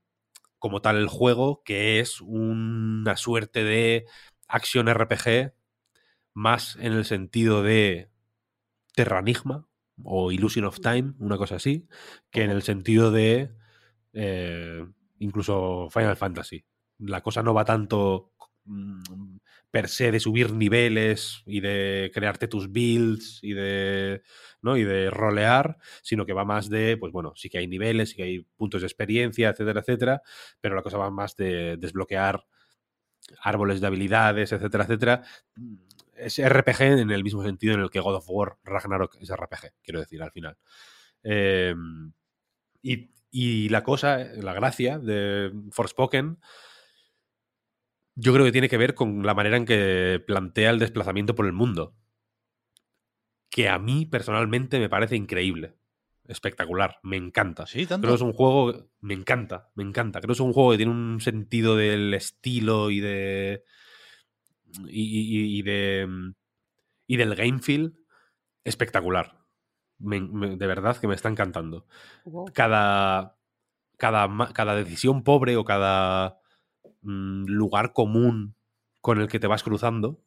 como tal el juego, que es una suerte de action RPG más en el sentido de Terranigma o Illusion of Time, una cosa así, que en el sentido de eh, incluso Final Fantasy. La cosa no va tanto mm, per se de subir niveles y de crearte tus builds y de, ¿no? y de rolear, sino que va más de, pues bueno, sí que hay niveles, sí que hay puntos de experiencia, etcétera, etcétera, pero la cosa va más de desbloquear árboles de habilidades, etcétera, etcétera. Es RPG en el mismo sentido en el que God of War Ragnarok es RPG, quiero decir, al final. Eh, y, y la cosa, la gracia de Forspoken, yo creo que tiene que ver con la manera en que plantea el desplazamiento por el mundo. Que a mí personalmente me parece increíble. Espectacular. Me encanta. Sí, tanto. Creo que es un juego. Me encanta, me encanta. Creo que es un juego que tiene un sentido del estilo y de. Y, y- y de. Y del game feel espectacular. Me- me- de verdad que me está encantando. Wow. Cada. Cada, cada decisión pobre o cada mm, lugar común con el que te vas cruzando,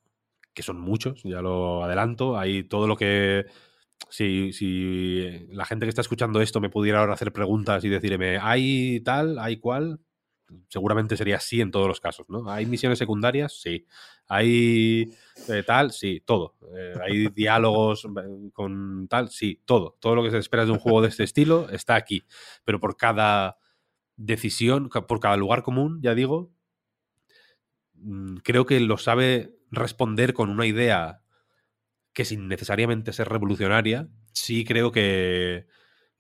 que son muchos, ya lo adelanto, hay todo lo que si, si la gente que está escuchando esto me pudiera ahora hacer preguntas y decirme, ¿hay tal? ¿Hay cual? Seguramente sería así en todos los casos, ¿no? ¿Hay misiones secundarias? Sí. ¿Hay eh, tal? Sí, todo. Eh, ¿Hay diálogos eh, con tal? Sí, todo. Todo lo que se espera de un juego de este estilo está aquí. Pero por cada decisión, por cada lugar común, ya digo, mm, creo que lo sabe responder con una idea que sin necesariamente ser revolucionaria, sí creo que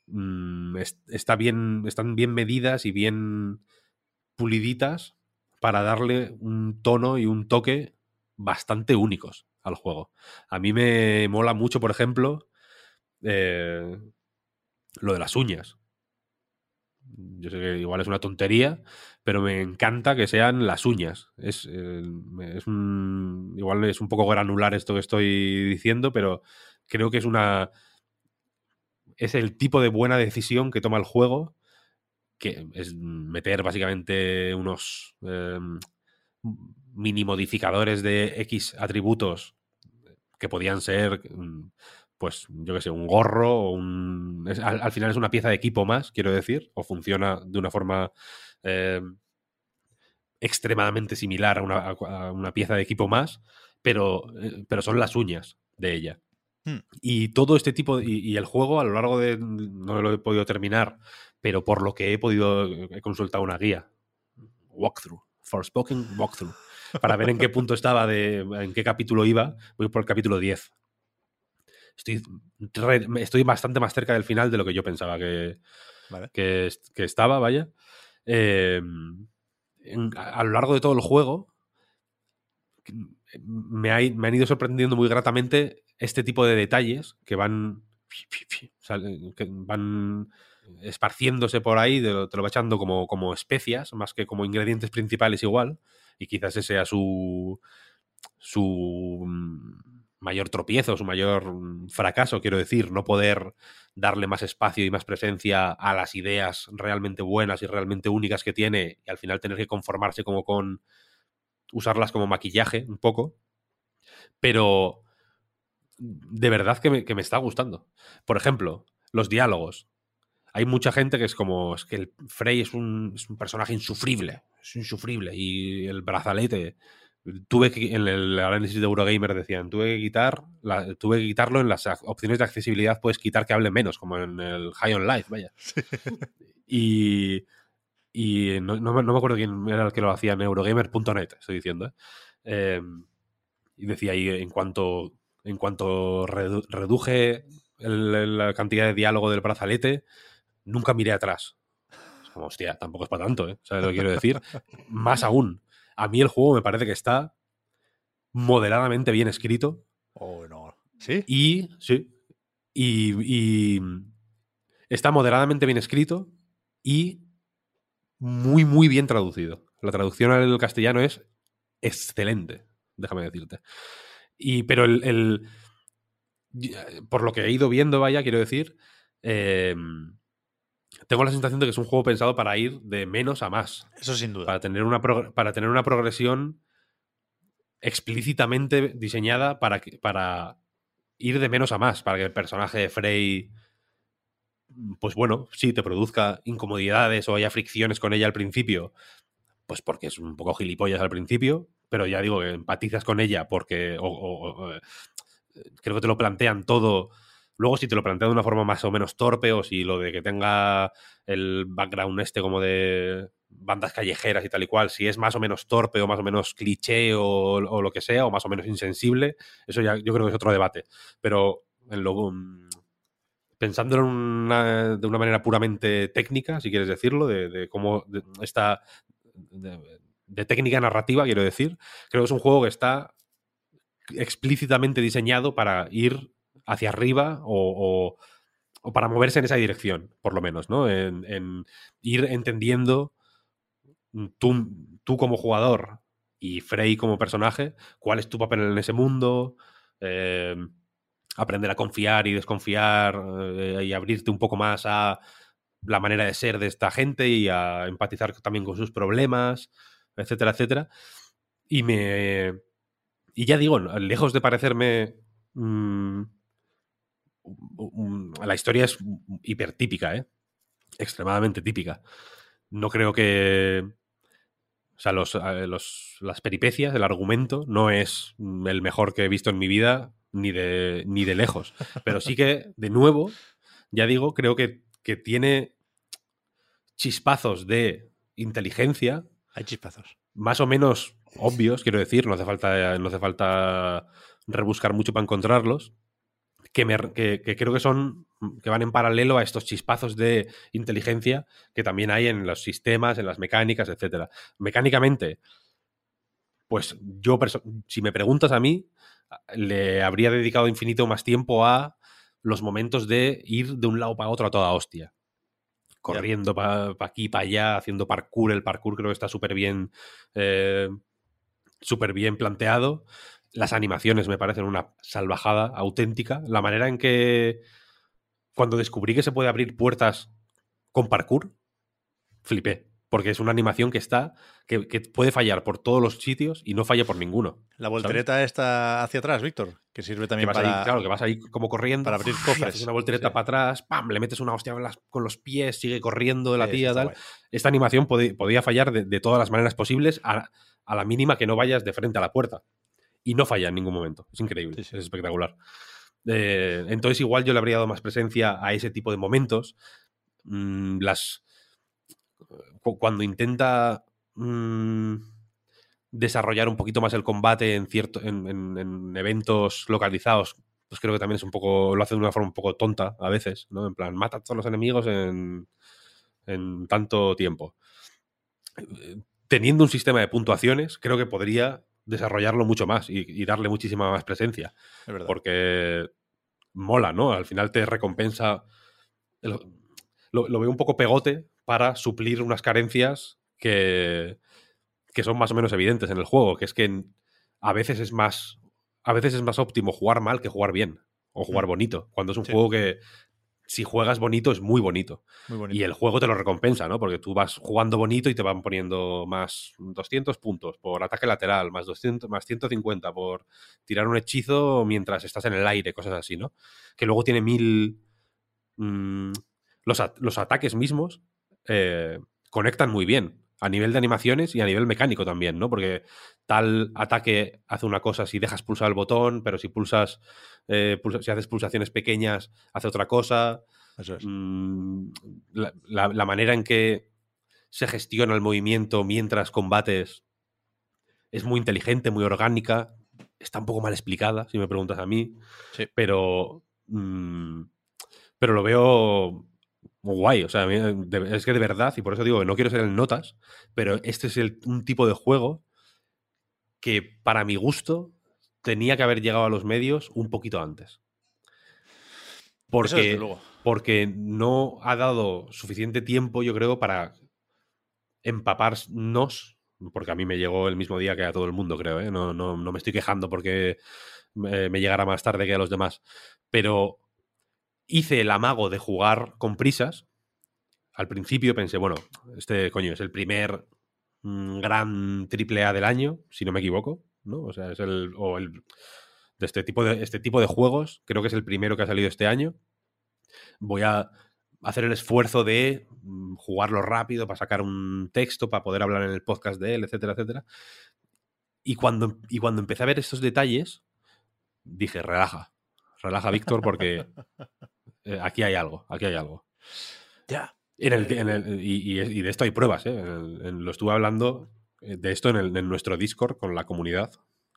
mm, está bien, están bien medidas y bien puliditas para darle un tono y un toque bastante únicos al juego. A mí me mola mucho, por ejemplo, eh, lo de las uñas. Yo sé que igual es una tontería, pero me encanta que sean las uñas. Es, eh, es un, igual es un poco granular esto que estoy diciendo, pero creo que es una. Es el tipo de buena decisión que toma el juego que es meter básicamente unos eh, mini modificadores de X atributos que podían ser, mm, pues, yo qué sé, un gorro o un... al, final es una pieza de equipo más, quiero decir, o funciona de una forma eh, extremadamente similar a una, pieza de equipo más, pero, eh, pero son las uñas de ella. Hmm. Y todo este tipo, y, el juego a lo largo de, no lo he podido terminar, pero por lo que he podido, he consultado una guía, walkthrough, Forspoken walkthrough, para ver en qué punto estaba, de, en qué capítulo iba, voy por el capítulo 10. Estoy, estoy bastante más cerca del final de lo que yo pensaba que, que, estaba, vaya. Em, a, lo largo de todo el juego, me, me han ido sorprendiendo muy gratamente este tipo de detalles que van, que van esparciéndose por ahí, te lo, va echando como, como especias, más que como ingredientes principales igual, y quizás ese sea su, su mm, mayor tropiezo, su mayor mm, fracaso, quiero decir, no poder darle más espacio y más presencia a las ideas realmente buenas y realmente únicas que tiene, y al final tener que conformarse como con usarlas como maquillaje un poco. Pero de verdad que me, que me está gustando. Por ejemplo, los diálogos hay mucha gente que es como, es que el Frey es un, personaje insufrible, es insufrible. Y el brazalete, tuve que, en el análisis de Eurogamer decían, tuve que quitar, tuve que quitarlo en las opciones de accesibilidad, puedes quitar que hable menos, como en el High on Life, vaya. y, y no, me acuerdo quién era el que lo hacía en Eurogamer.net, estoy diciendo. ¿eh? Y decía ahí, en cuanto, en cuanto reduje la cantidad de diálogo del brazalete, nunca miré atrás. Es como, hostia, tampoco es para tanto, ¿eh? ¿Sabes lo que quiero decir? Más aún, a mí el juego me parece que está moderadamente bien escrito. Oh, no. ¿Sí? Y, sí. Y, está moderadamente bien escrito y muy, muy bien traducido. La traducción al castellano es excelente, déjame decirte. Y, pero el, por lo que he ido viendo, vaya, quiero decir, eh, tengo la sensación de que es un juego pensado para ir de menos a más. Eso sin duda. Para tener una, para tener una progresión explícitamente diseñada para, para ir de menos a más, para que el personaje de Frey, pues bueno, sí, te produzca incomodidades o haya fricciones con ella al principio, pues porque es un poco gilipollas al principio, pero ya digo que empatizas con ella porque eh, creo que te lo plantean todo Luego, si te lo plantea de una forma más o menos torpe, o si lo de que tenga el background este como de bandas callejeras y tal y cual, si es más o menos torpe o más o menos cliché o, lo que sea, o más o menos insensible, eso ya yo creo que es otro debate. Pero en lo, mm, pensándolo de una manera puramente técnica, si quieres decirlo, de, cómo está. de técnica narrativa, quiero decir, creo que es un juego que está explícitamente diseñado para ir hacia arriba o, para moverse en esa dirección, por lo menos, ¿no? En, ir entendiendo tú, tú, como jugador y Frey como personaje, cuál es tu papel en ese mundo, em, aprender a confiar y desconfiar eh, y abrirte un poco más a la manera de ser de esta gente y a empatizar también con sus problemas, etcétera, etcétera. Y me... Y ya digo, lejos de parecerme mm, la historia es hipertípica, ¿eh? Extremadamente típica. No creo que. O sea, los, eh, los- las peripecias, el argumento, no es el mejor que he visto en mi vida, ni de, ni de lejos. Pero sí que, de nuevo, ya digo, creo que, que tiene chispazos de inteligencia Hay chispazos. más o menos obvios, quiero decir, no hace falta, no hace falta rebuscar mucho para encontrarlos, que, me- que- que creo que son que van en paralelo a estos chispazos de inteligencia que también hay en los sistemas, en las mecánicas, etcétera. Mecánicamente, pues yo, si me preguntas a mí, le habría dedicado infinito más tiempo a los momentos de ir de un lado para otro a toda hostia. Corriendo para aquí, para allá, haciendo parkour. El parkour creo que está súper bien, eh, súper bien planteado. Las animaciones me parecen una salvajada auténtica. La manera en que cuando descubrí que se puede abrir puertas con parkour, flipé. Porque es una animación que está, que, que puede fallar por todos los sitios y no falla por ninguno. La voltereta está hacia atrás, Víctor, que sirve Que también vas, para... ahí, claro, que vas ahí como corriendo. para abrir cofres. haces una voltereta Sí. para atrás, ¡pam! Le metes una hostia con, los pies, sigue corriendo la Sí, tía, tal. guay. Esta animación podía fallar de, de todas las maneras posibles a, a la mínima que no vayas de frente a la puerta. Y no falla en ningún momento. Es increíble. Sí, sí. Es espectacular. Eh, entonces, igual yo le habría dado más presencia a ese tipo de momentos. Mm, las. cu- Cuando intenta. mm, desarrollar un poquito más el combate en cierto. En, en- en eventos localizados. Pues creo que también es un poco. Lo hace de una forma un poco tonta a veces, ¿no? En plan, mata a todos los enemigos en. en tanto tiempo. Eh, Teniendo un sistema de puntuaciones, creo que podría desarrollarlo mucho más y, y darle muchísima más presencia Es verdad. porque mola, ¿no? Al final te recompensa. Lo, lo- lo veo un poco pegote para suplir unas carencias que, que son más o menos evidentes en el juego, que es que a veces es más a veces es más óptimo jugar mal que jugar bien o jugar Mm. bonito, cuando es un Sí. juego que si juegas bonito es muy bonito. Muy bonito. Y el juego te lo recompensa, ¿no? Porque tú vas jugando bonito y te van poniendo más 200 puntos por ataque lateral, más 200, más 150 por tirar un hechizo mientras estás en el aire, cosas así, ¿no? Que luego tiene mil... mm, los, at- los ataques mismos eh, conectan muy bien a nivel de animaciones y a nivel mecánico también, ¿no? Porque tal ataque hace una cosa si dejas pulsar el botón, pero si pulsas, eh, pulsa- si haces pulsaciones pequeñas, hace otra cosa. Eso es. Mm, la, la- la manera en que se gestiona el movimiento mientras combates es muy inteligente, muy orgánica. Está un poco mal explicada, si me preguntas a mí. Sí. Pero. mm, pero lo veo guay. O sea, de- es que de verdad, y por eso digo que no quiero ser el notas, pero este es el- un tipo de juego que, para mi gusto, tenía que haber llegado a los medios un poquito antes. Porque luego. porque no ha dado suficiente tiempo, yo creo, para empaparnos, porque a mí me llegó el mismo día que a todo el mundo, creo, ¿eh? no, no, no me estoy quejando porque me, me llegara más tarde que a los demás, pero hice el amago de jugar con prisas. Al principio pensé, bueno, este coño es el primer mm, gran triple A del año, si no me equivoco, ¿no? O sea, es el, o el de este tipo de este tipo de juegos, creo que es el primero que ha salido este año voy a hacer el esfuerzo de mm, jugarlo rápido para sacar un texto, para poder hablar en el podcast de él, etcétera, etcétera. Y cuando, y cuando empecé a ver estos detalles, dije, relaja, relaja, Víctor, porque eh, aquí hay algo, aquí hay algo. Ya. En el, en el- y, y- de esto hay pruebas, ¿eh? En lo estuve hablando eh, de esto en, el- en nuestro Discord con la comunidad,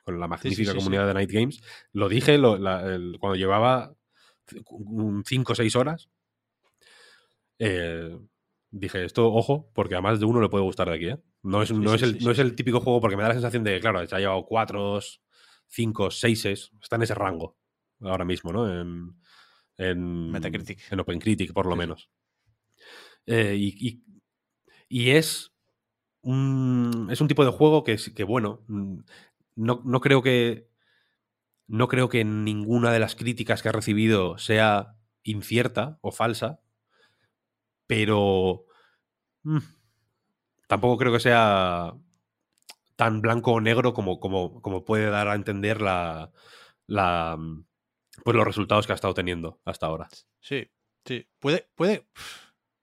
con la magnífica sí, sí. comunidad de Night Games. Lo dije lo- la- el- cuando llevaba 5 o 6 horas. eh, dije, esto, ojo, porque a más de uno le puede gustar de aquí, ¿eh? No es, no sí, es, el, sí, no es el típico juego porque me da la sensación de, claro, se ha llevado 4, 5, 6, está en ese rango ahora mismo, ¿no? En, en Metacritic. En OpenCritic, por lo Sí, menos. Eh, y, y- y es un, es un tipo de juego que, que bueno, mm, no, no creo que no creo que ninguna de las críticas que ha recibido sea incierta o falsa, pero mm, tampoco creo que sea tan blanco o negro como, como, como puede dar a entender la, la, mm, pues los resultados que ha estado teniendo hasta ahora. Sí, sí. Puede, puede.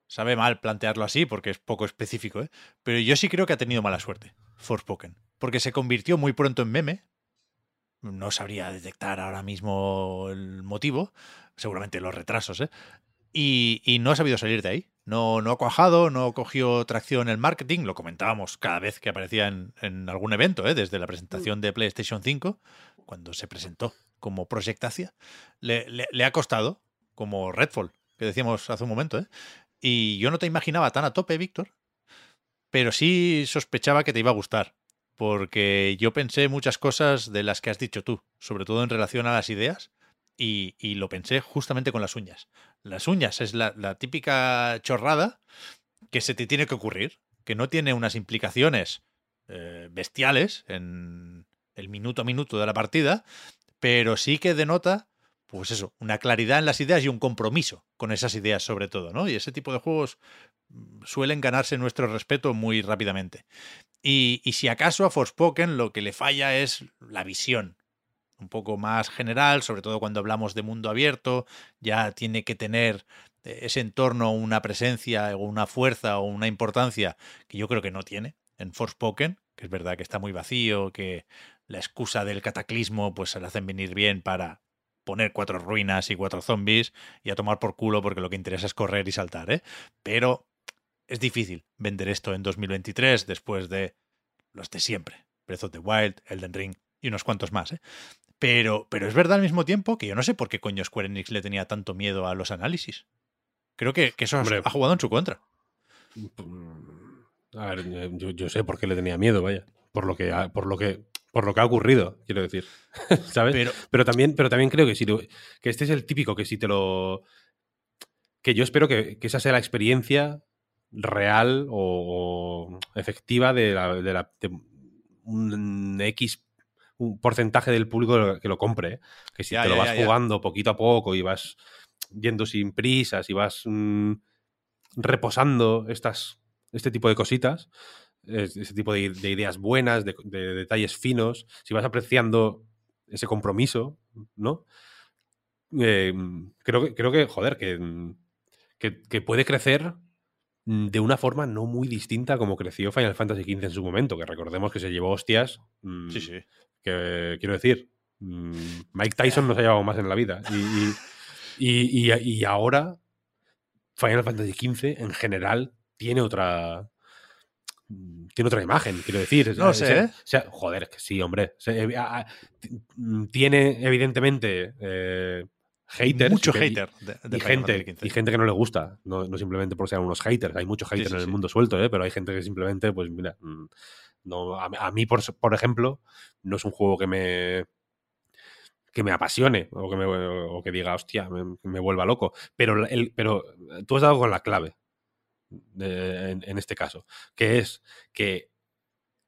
Sabe mal plantearlo así porque es poco específico, ¿eh? Pero yo sí creo que ha tenido mala suerte. Forspoken, porque se convirtió muy pronto en meme. No sabría detectar ahora mismo el motivo, seguramente los retrasos, ¿eh? Y, y no ha sabido salir de ahí. No, no ha cuajado, no cogió tracción en el marketing, lo comentábamos cada vez que aparecía en, en algún evento, ¿eh? desde la presentación de PlayStation 5, cuando se presentó como Project Asia. Le, le- ha costado, como Redfall, que decíamos hace un momento, ¿eh? Y yo no te imaginaba tan a tope, Víctor, pero sí sospechaba que te iba a gustar, porque yo pensé muchas cosas de las que has dicho tú, sobre todo en relación a las ideas, y, y lo pensé justamente con las uñas. Las uñas es la, la típica chorrada que se te tiene que ocurrir, que no tiene unas implicaciones eh, bestiales en el minuto a minuto de la partida, pero sí que denota, pues eso, una claridad en las ideas y un compromiso con esas ideas sobre todo, ¿no? Y ese tipo de juegos mm, suelen ganarse nuestro respeto muy rápidamente. Y, y si acaso a Forspoken lo que le falla es la visión, un poco más general, sobre todo cuando hablamos de mundo abierto, ya tiene que tener eh, ese entorno una presencia o una fuerza o una importancia que yo creo que no tiene en Forspoken, que es verdad que está muy vacío, que la excusa del cataclismo pues se la hacen venir bien para poner cuatro ruinas y cuatro zombies y a tomar por culo porque lo que interesa es correr y saltar, ¿eh? Pero es difícil vender esto en 2023 después de los de siempre. Breath of the Wild, Elden Ring y unos cuantos más, ¿eh? Pero, pero es verdad al mismo tiempo que yo no sé por qué coño Square Enix le tenía tanto miedo a los análisis. Creo que, que eso Hombre. ha jugado en su contra. A ver, yo, yo sé por qué le tenía miedo, vaya. Por lo que por lo que, por lo que ha ocurrido, quiero decir. ¿Sabes? Pero, Pero también, pero también creo que si lo- que este es el típico que si te lo. Que yo espero que, que esa sea la experiencia real o, efectiva de, la, de, la- de un X un porcentaje del público que lo compre. ¿eh? Que si Ya, te lo vas ya, jugando poquito a poco y vas yendo sin prisas y vas mm, reposando estas, este tipo de cositas, ese tipo de, de ideas buenas, de, de detalles finos, si vas apreciando ese compromiso, ¿no? Eh, creo, que, creo que, joder, que, que, que puede crecer de una forma no muy distinta como creció Final Fantasy XV en su momento, que recordemos que se llevó hostias. mm, sí, sí. que quiero decir, mm, Mike Tyson nos ha llevado más en la vida. Y- y- y ahora Final Fantasy XV en general tiene otra. Mm, Tiene otra imagen, quiero decir. No sé, sea, ¿eh? o sea, joder, que sí, hombre. Se- eh, a- tiene, evidentemente, eh, haters. Mucho y hater de, de y gente, y gente que no le gusta, no, no simplemente por ser unos haters, hay muchos haters sí, en el sí. mundo suelto, ¿eh? pero hay gente que simplemente, pues mira, mm, no, a, a mí, por, por ejemplo, no es un juego que me que me apasione o que, me, o que diga, hostia, me, me vuelva loco. Pero, el, pero tú has dado con la clave en, este caso, que es que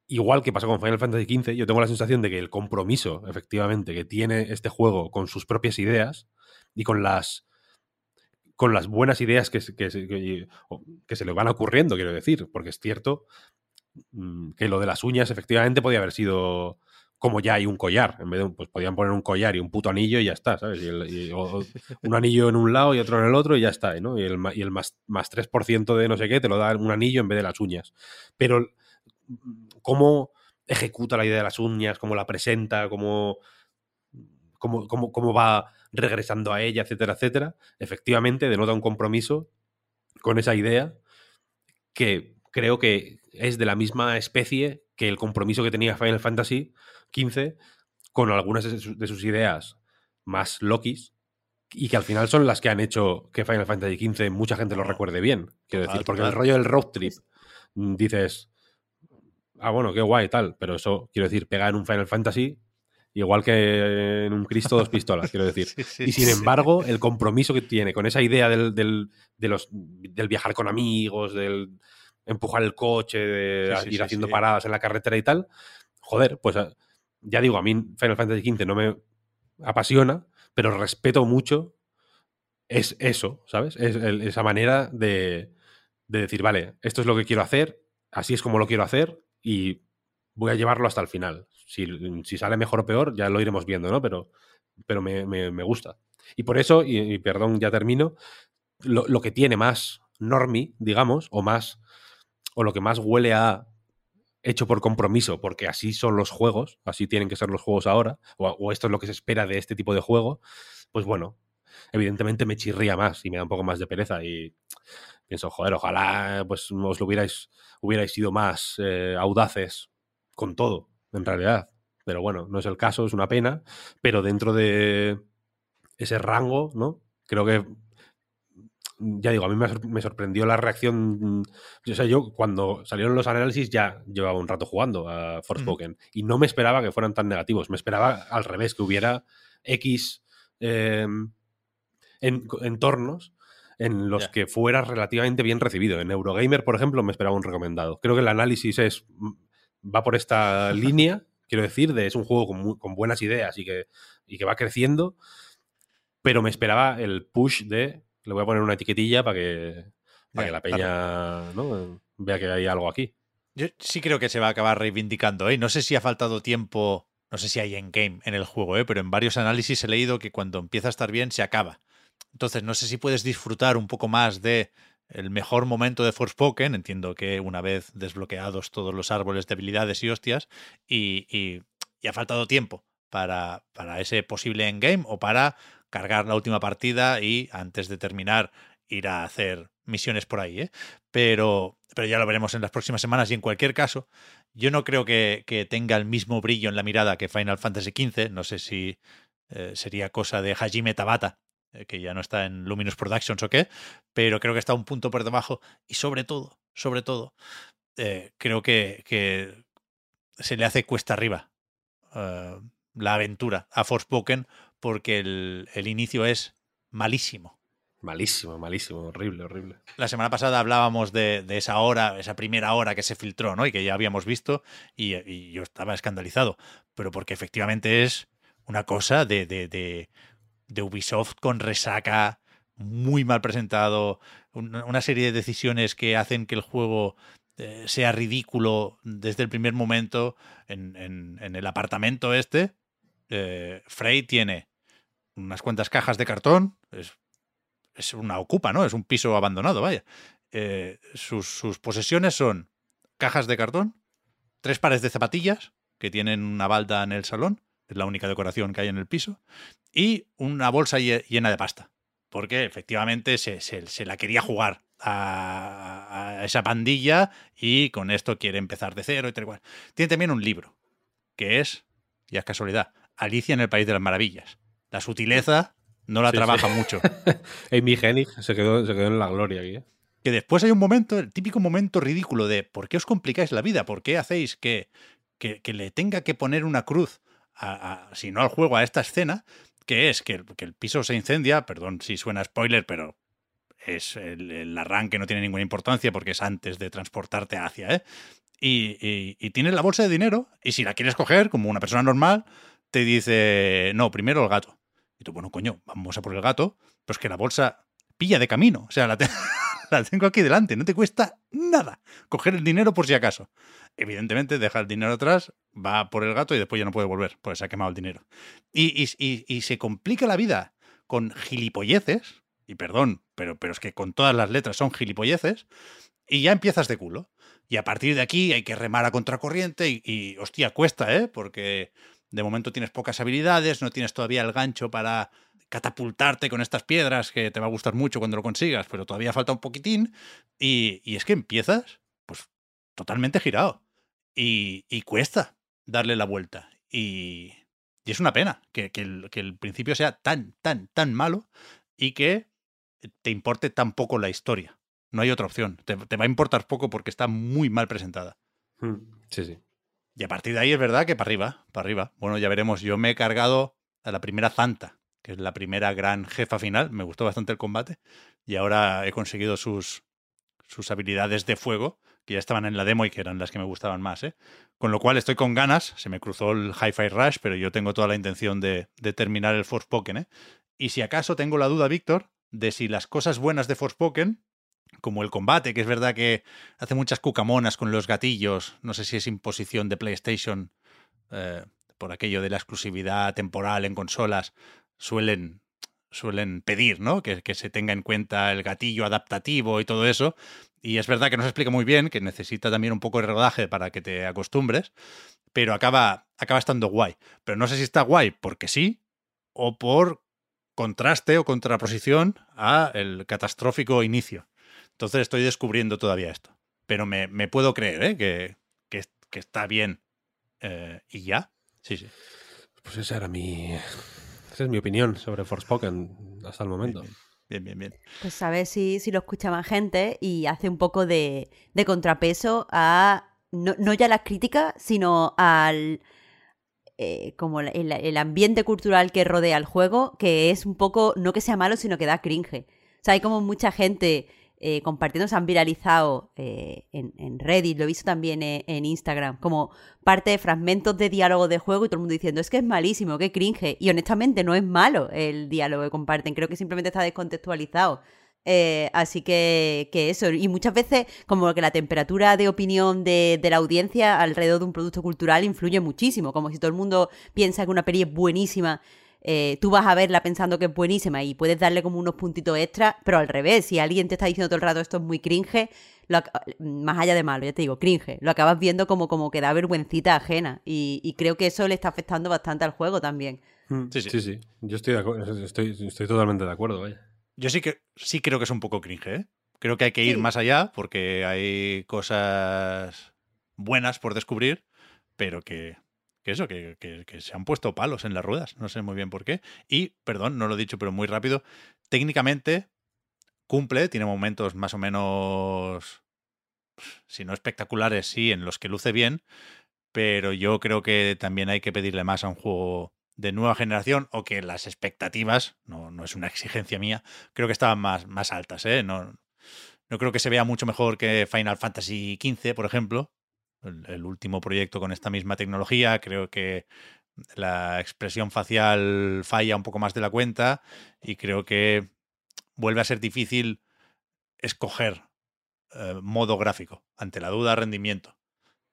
igual que pasó con Final Fantasy XV, yo tengo la sensación de que el compromiso, efectivamente, que tiene este juego con sus propias ideas y con las con las buenas ideas que, que, que- que se le van ocurriendo, quiero decir, porque es cierto mm, que lo de las uñas efectivamente podía haber sido como ya hay un collar, en vez de, un- pues podían poner un collar y un puto anillo y ya está, ¿sabes? Y el- y- o- o un anillo en un lado y otro en el otro y ya está, ¿no? Y el, y el más, más 3% de no sé qué te lo da un anillo en vez de las uñas. Pero mm, cómo ejecuta la idea de las uñas, cómo la presenta, cómo, cómo, cómo, cómo va regresando a ella, etcétera, etcétera, efectivamente denota un compromiso con esa idea que creo que es de la misma especie que el compromiso que tenía Final Fantasy XV con algunas de sus, de sus ideas más Lokis y que al final son las que han hecho que Final Fantasy XV mucha gente lo recuerde bien. Quiero decir, porque el rollo del road trip mm, dices, ah, bueno, qué guay, tal, pero eso, quiero decir, pega en un Final Fantasy igual que en un Cristo dos pistolas, quiero decir. Sí, sí, Y sin sí. embargo, el compromiso que tiene con esa idea del, del, de los, del viajar con amigos, del empujar el coche, de Sí, sí, ir haciendo paradas en la carretera y tal, joder, pues a- ya digo, a mí Final Fantasy XV no me apasiona, pero respeto mucho es eso, ¿sabes? Es el- esa manera de, de decir, vale, esto es lo que quiero hacer, así es como lo quiero hacer y voy a llevarlo hasta el final. Si, si sale mejor o peor, ya lo iremos viendo, ¿no? Pero, pero me, me- me gusta. Y por eso, y, y perdón, ya termino, lo, lo que tiene más normie, digamos, o más, o lo que más huele a hecho por compromiso, porque así son los juegos, así tienen que ser los juegos ahora, o, esto es lo que se espera de este tipo de juego, pues bueno, evidentemente me chirría más y me da un poco más de pereza y pienso, joder, ojalá pues os lo hubierais, hubierais sido más eh, audaces con todo, en realidad. Pero bueno, no es el caso, es una pena, pero dentro de ese rango, ¿no? Creo que ya digo, a mí me, sor- me sorprendió la reacción. O sea, yo cuando salieron los análisis ya llevaba un rato jugando a Forspoken y no me esperaba que fueran tan negativos. Me esperaba al revés, que hubiera X eh, en- entornos en los que fuera relativamente bien recibido. En Eurogamer, por ejemplo, me esperaba un recomendado. Creo que el análisis es va por esta línea, quiero decir, de es un juego con, con buenas ideas y que, y que va creciendo, pero me esperaba el push de le voy a poner una etiquetilla para que, para Ya, que la peña ¿no? vea que hay algo aquí. Yo sí creo que se va a acabar reivindicando, ¿eh? No sé si ha faltado tiempo, no sé si hay endgame en el juego, ¿eh? Pero en varios análisis he leído que cuando empieza a estar bien se acaba. Entonces, no sé si puedes disfrutar un poco más de el mejor momento de Forspoken. Entiendo que una vez desbloqueados todos los árboles de habilidades y hostias, y, y- y ha faltado tiempo para, para ese posible endgame o para cargar la última partida y antes de terminar ir a hacer misiones por ahí, ¿eh? Pero, pero ya lo veremos en las próximas semanas y en cualquier caso, yo no creo que, que tenga el mismo brillo en la mirada que Final Fantasy XV. No sé si eh, sería cosa de Hajime Tabata, eh, que ya no está en Luminous Productions o qué, pero creo que está un punto por debajo y sobre todo, sobre todo, eh, creo que, que se le hace cuesta arriba la aventura a Forspoken porque el, el inicio es malísimo. Malísimo, malísimo, horrible, horrible. La semana pasada hablábamos de, de esa hora, esa primera hora que se filtró, ¿no? Y que ya habíamos visto y, y yo estaba escandalizado, pero porque efectivamente es una cosa de, de, de, de Ubisoft con resaca, muy mal presentado, una, una serie de decisiones que hacen que el juego eh, sea ridículo desde el primer momento en, en- en el apartamento este. eh, Frey tiene unas cuantas cajas de cartón, es, es una ocupa, ¿no? Es un piso abandonado, vaya. Eh, sus, sus posesiones son cajas de cartón, tres pares de zapatillas que tienen una balda en el salón, es la única decoración que hay en el piso, y una bolsa lle- llena de pasta, porque efectivamente se, se- la quería jugar a, esa pandilla y con esto quiere empezar de cero y tal y cual. Tiene también un libro, que es, ya es casualidad, Alicia en el País de las Maravillas. La sutileza no la Sí, sí. trabaja mucho. Amy Hennig se quedó, se quedó en la gloria aquí. ¿eh? que después hay un momento, el típico momento ridículo de ¿por qué os complicáis la vida? ¿Por qué hacéis que, que, que le tenga que poner una cruz, a, a- si no al juego, a esta escena? Que es que el, que el piso se incendia, perdón si suena spoiler, pero es el, el arranque no tiene ninguna importancia porque es antes de transportarte hacia, ¿eh? Y, y, y tienes la bolsa de dinero y si la quieres coger como una persona normal, te dice, no, primero el gato. Y tú, bueno, coño, vamos a por el gato, pero es que la bolsa pilla de camino, o sea, la, la tengo aquí delante, no te cuesta nada coger el dinero por si acaso. Evidentemente, deja el dinero atrás, va por el gato y después ya no puede volver, pues se ha quemado el dinero. Y, y- y- y se complica la vida con gilipolleces, y perdón, pero, pero es que con todas las letras son gilipolleces, y ya empiezas de culo. Y a partir de aquí hay que remar a contracorriente y, y, hostia, cuesta, ¿eh? Porque de momento tienes pocas habilidades, no tienes todavía el gancho para catapultarte con estas piedras que te va a gustar mucho cuando lo consigas, pero todavía falta un poquitín. Y, y es que empiezas, pues, totalmente girado. Y, y cuesta darle la vuelta. Y, y es una pena que, que el, que el principio sea tan, tan, tan malo y que te importe tan poco la historia. No hay otra opción. Te, te va a importar poco porque está muy mal presentada. Mm, Sí, sí. Y a partir de ahí es verdad que para arriba, para arriba. Bueno, ya veremos. Yo me he cargado a la primera Zanta, que es la primera gran jefa final. Me gustó bastante el combate. Y ahora he conseguido sus, sus habilidades de fuego, que ya estaban en la demo y que eran las que me gustaban más. ¿eh? Con lo cual estoy con ganas. Se me cruzó el Hi-Fi Rush, pero yo tengo toda la intención de, terminar el Forspoken. ¿eh? Y si acaso tengo la duda, Víctor, de si las cosas buenas de Forspoken, como el combate, que es verdad que hace muchas cucamonas con los gatillos, no sé si es imposición de PlayStation eh, por aquello de la exclusividad temporal en consolas, suelen, suelen pedir ¿no? que, que se tenga en cuenta el gatillo adaptativo y todo eso. Y es verdad que no se explica muy bien, que necesita también un poco de rodaje para que te acostumbres, pero acaba, acaba estando guay. Pero no sé si está guay porque sí o por contraste o contraposición a el catastrófico inicio. Entonces estoy descubriendo todavía esto. Pero me, me puedo creer ¿eh? que, que, que, está bien eh, y ya. Sí, sí. Pues esa era mi. Esa es mi opinión sobre Forspoken hasta el momento. Bien, bien, bien. Pues a ver si, si lo escucha más gente y hace un poco de, de contrapeso a. No, no, ya las críticas, sino al. Eh, como el, el, ambiente cultural que rodea el juego, que es un poco. No que sea malo, sino que da cringe. O sea, hay como mucha gente eh, compartiendo, se han viralizado eh, en, en, Reddit, lo he visto también en, en, Instagram, como parte de fragmentos de diálogo de juego y todo el mundo diciendo, es que es malísimo, que cringe. Y honestamente no es malo el diálogo que comparten, creo que simplemente está descontextualizado. Eh, así que, que, eso, y muchas veces como que la temperatura de opinión de, de, la audiencia alrededor de un producto cultural influye muchísimo, como si todo el mundo piensa que una peli es buenísima eh, tú vas a verla pensando que es buenísima y puedes darle como unos puntitos extra, pero al revés, si alguien te está diciendo todo el rato esto es muy cringe, lo, más allá de malo, ya te digo, cringe, lo acabas viendo como, como que da vergüencita ajena y, y creo que eso le está afectando bastante al juego también. Sí, sí, sí. sí. Yo estoy, estoy, estoy totalmente de acuerdo, vaya. Yo sí que sí creo que es un poco cringe, ¿eh? Creo que hay que ir sí. más allá porque hay cosas buenas por descubrir, pero que que eso, que, que, se han puesto palos en las ruedas, no sé muy bien por qué. Y, perdón, no lo he dicho, pero muy rápido, técnicamente cumple, tiene momentos más o menos, si no espectaculares, sí, en los que luce bien, pero yo creo que también hay que pedirle más a un juego de nueva generación o que las expectativas, no, no es una exigencia mía, creo que estaban más, más altas, ¿eh? No, no creo que se vea mucho mejor que Final Fantasy XV, por ejemplo, el, último proyecto con esta misma tecnología. Creo que la expresión facial falla un poco más de la cuenta y creo que vuelve a ser difícil escoger eh, modo gráfico. Ante la duda, rendimiento.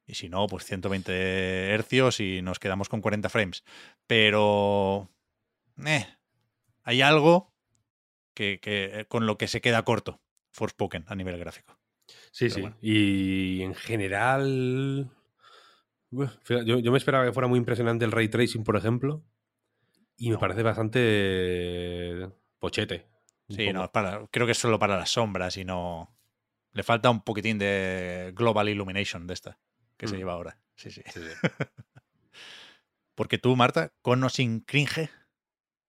Y si no, pues 120 hercios y nos quedamos con 40 frames. Pero... Eh, hay algo que, que, con lo que se queda corto Forspoken a nivel gráfico. Sí, Pero sí. Bueno. Y en general. Yo, yo, me esperaba que fuera muy impresionante el ray tracing, por ejemplo. Y me parece bastante pochete. Sí, no, para, creo que es solo para las sombras y no. Le falta un poquitín de Global Illumination de esta que mm. se lleva ahora. Sí, sí. sí, sí. Porque tú, Marta, con o sin cringe,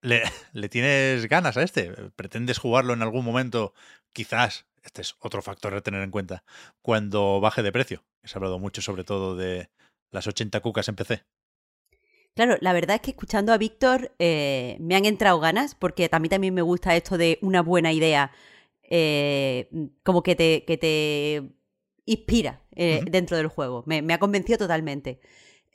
le, le, tienes ganas a este. ¿Pretendes jugarlo en algún momento? Quizás este es otro factor a tener en cuenta, cuando baje de precio. Se ha hablado mucho sobre todo de las 80 cucas en PC. Claro, la verdad es que escuchando a Víctor eh, me han entrado ganas, porque a mí también me gusta esto de una buena idea, eh, como que te, que te inspira eh, uh -huh. dentro del juego. Me, me, ha convencido totalmente.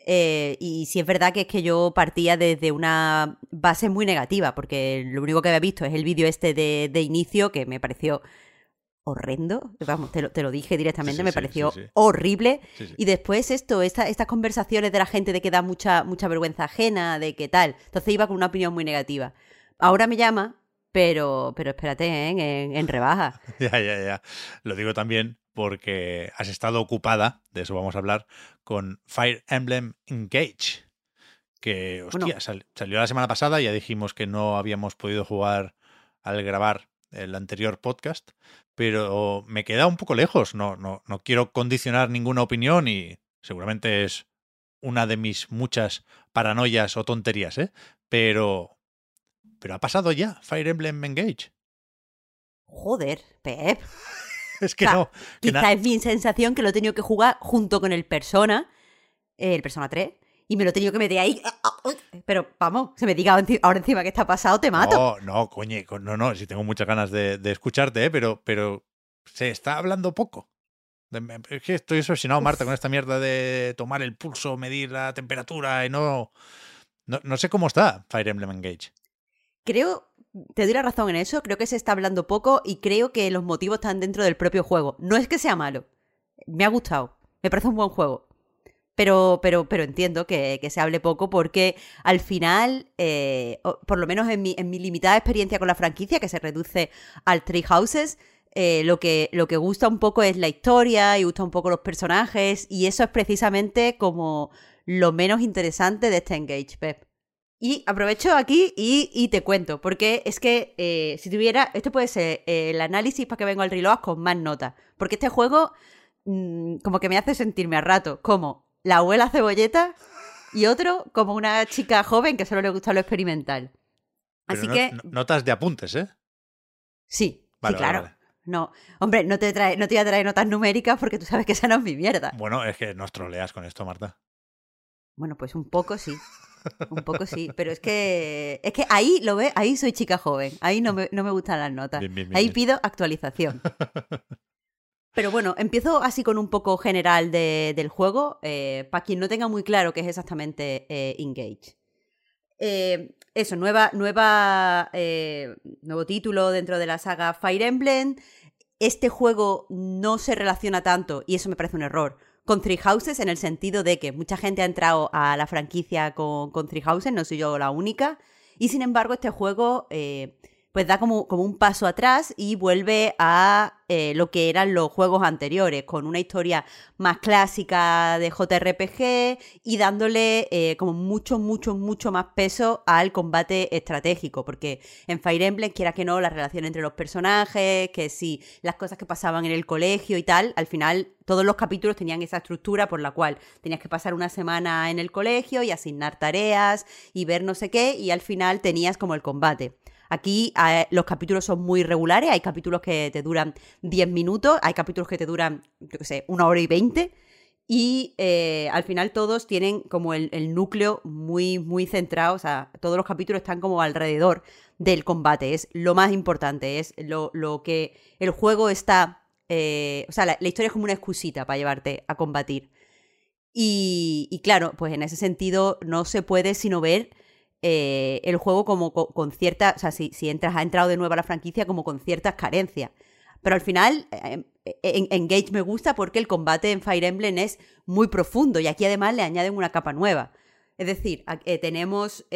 Eh, y si es verdad que es que yo partía desde una base muy negativa, porque lo único que había visto es el vídeo este de, de inicio, que me pareció horrendo, vamos, te lo, te lo dije directamente, sí, sí, me pareció sí, horrible. Y después esto, esta, estas conversaciones de la gente de que da mucha, mucha vergüenza ajena, de qué tal. Entonces iba con una opinión muy negativa. Ahora me llama, pero, pero espérate, ¿eh? en, en rebaja. ya, ya, ya. Lo digo también porque has estado ocupada, de eso vamos a hablar, con Fire Emblem Engage. Que, hostia, bueno. sal, salió la semana pasada, ya dijimos que no habíamos podido jugar al grabar el anterior podcast, pero me queda un poco lejos. No, no, no quiero condicionar ninguna opinión y seguramente es una de mis muchas paranoias o tonterías, ¿eh? Pero. Pero ha pasado ya Fire Emblem Engage. Joder, Pep. es que o sea, no. Que quizá es mi sensación que lo he tenido que jugar junto con el Persona, el Persona 3, y me lo he tenido que meter ahí. Pero vamos, se me diga ahora encima que está pasado, te mato. No, no, coño, no, no, si tengo muchas ganas de, de escucharte, ¿eh? pero, pero se está hablando poco. Es que estoy obsesionado, Marta, con esta mierda de tomar el pulso, medir la temperatura y no. No, no sé cómo está Fire Emblem Engage. Creo, te doy la razón en eso, creo que se está hablando poco y creo que los motivos están dentro del propio juego. No es que sea malo, me ha gustado, me parece un buen juego, pero, pero, pero entiendo que, que, se hable poco porque al final, eh, por lo menos en mi, en mi, limitada experiencia con la franquicia, que se reduce al Three Houses, eh, lo, que, lo que gusta un poco es la historia y gusta un poco los personajes y eso es precisamente como lo menos interesante de este Engage, Pep. Y aprovecho aquí y, te cuento, porque es que eh, si tuviera, este puede ser eh, el análisis para que vengo al reloj con más notas, porque este juego mm, como que me hace sentirme a rato como la abuela cebolleta y otro como una chica joven que solo le gusta lo experimental. Así que... notas de apuntes, ¿eh? Sí, sí, claro. No, hombre, no te, trae, no te voy a traer notas numéricas porque tú sabes que esa no es mi mierda. Bueno, es que nos troleas con esto, Marta. Bueno, pues un poco sí. Un poco sí, pero es que es que ahí lo ve, ahí soy chica joven, ahí no me, no me gustan las notas. ahí pido actualización. Pero bueno, empiezo así con un poco general del juego, eh, para quien no tenga muy claro qué es exactamente eh, Engage. Eh, eso, nueva, nueva, nuevo título dentro de la saga Fire Emblem. Este juego no se relaciona tanto, y eso me parece un error, con Three Houses en el sentido de que mucha gente ha entrado a la franquicia con, Three Houses, no soy yo la única, y sin embargo este juego pues da como, como un paso atrás y vuelve a eh, lo que eran los juegos anteriores, con una historia más clásica de JRPG y dándole eh, como mucho, mucho, mucho más peso al combate estratégico, porque en Fire Emblem, quiera que no, la relación entre los personajes, que si las cosas que pasaban en el colegio y tal, al final todos los capítulos tenían esa estructura por la cual tenías que pasar una semana en el colegio y asignar tareas y ver no sé qué, y al final tenías como el combate. Aquí eh, los capítulos son muy regulares, hay capítulos que te duran 10 minutos, hay capítulos que te duran, yo qué sé, una hora y 20. Y eh, al final todos tienen como el, núcleo muy, muy centrado, o sea, todos los capítulos están como alrededor del combate, es lo más importante, es lo, que el juego está, eh, o sea, la, historia es como una excusita para llevarte a combatir. Y, y, claro, pues en ese sentido no se puede sino ver eh, el juego como con, ciertas, o sea, si, si, entras, ha entrado de nuevo a la franquicia como con ciertas carencias. Pero al final, eh, en, Engage me gusta porque el combate en Fire Emblem es muy profundo y aquí además le añaden una capa nueva. Es decir, eh, tenemos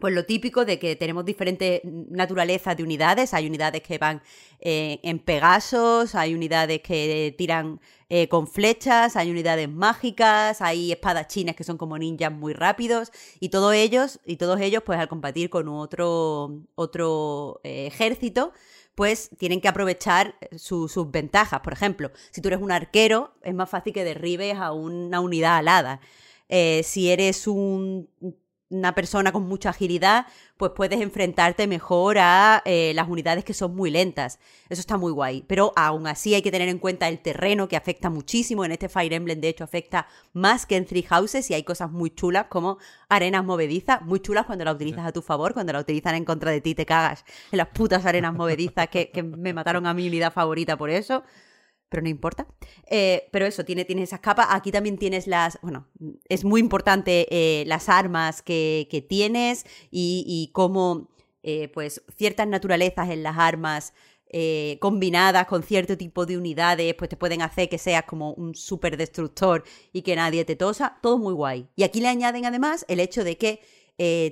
pues lo típico de que tenemos diferentes naturalezas de unidades. Hay unidades que van eh, en Pegasos, hay unidades que tiran eh, con flechas, hay unidades mágicas, hay espadachines que son como ninjas muy rápidos. Y todos ellos, y todos ellos, pues al combatir con otro, otro eh, ejército, pues tienen que aprovechar sus ventajas. Por ejemplo, si tú eres un arquero, es más fácil que derribes a una unidad alada. si eres un una persona con mucha agilidad, pues puedes enfrentarte mejor a eh, las unidades que son muy lentas. Eso está muy guay. Pero aún así hay que tener en cuenta el terreno que afecta muchísimo. En este Fire Emblem, de hecho, afecta más que en Three Houses y hay cosas muy chulas como arenas movedizas, muy chulas cuando las utilizas a tu favor, cuando las utilizan en contra de ti te cagas en las putas arenas movedizas que, que me mataron a mi unidad favorita por eso pero no importa. Eh, pero eso, tiene, tienes esas capas. Aquí también tienes las. Bueno, es muy importante eh, las armas que, tienes y, cómo, eh, pues, ciertas naturalezas en las armas. combinadas con cierto tipo de unidades, pues te pueden hacer que seas como un super destructor y que nadie te tosa, todo muy guay. Y aquí le añaden además el hecho de que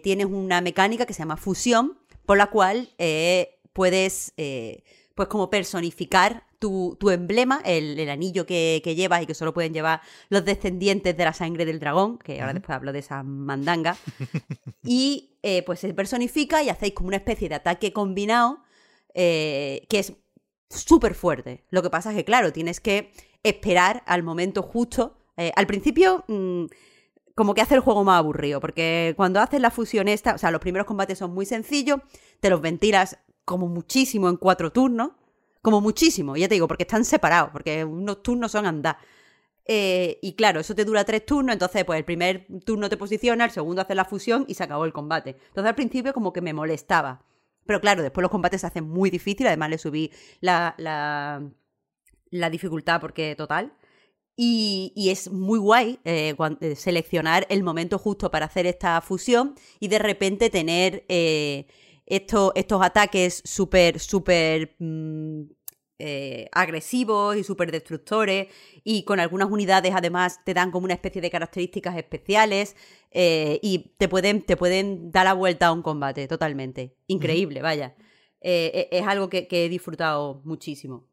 tienes una mecánica que se llama fusión, por la cual puedes, pues como personificar tu, emblema, el, anillo que, llevas y que solo pueden llevar los descendientes de la sangre del dragón, que ahora después hablo de esa mandanga, y eh, pues se personifica y hacéis como una especie de ataque combinado eh, que es súper fuerte. Lo que pasa es que, claro, tienes que esperar al momento justo. Eh, al principio... Mm, como que hace el juego más aburrido, porque cuando haces la fusión esta, o sea, los primeros combates son muy sencillos, te los ventilas como muchísimo en cuatro turnos, como muchísimo, ya te digo, porque están separados, porque unos turnos son andar. Eh, y claro, eso te dura tres turnos, entonces pues el primer turno te posiciona, el segundo hace la fusión y se acabó el combate. Entonces al principio como que me molestaba. Pero claro, después los combates se hacen muy difíciles, además le subí la, la, la dificultad porque total. Y, y, es muy guay eh, eh, seleccionar el momento justo para hacer esta fusión y de repente tener estos, estos ataques súper, súper mm, eh, agresivos y súper destructores y con algunas unidades además te dan como una especie de características especiales eh, y te pueden, te pueden dar la vuelta a un combate totalmente. Increíble, vaya. eh, e- es algo que, que he disfrutado muchísimo.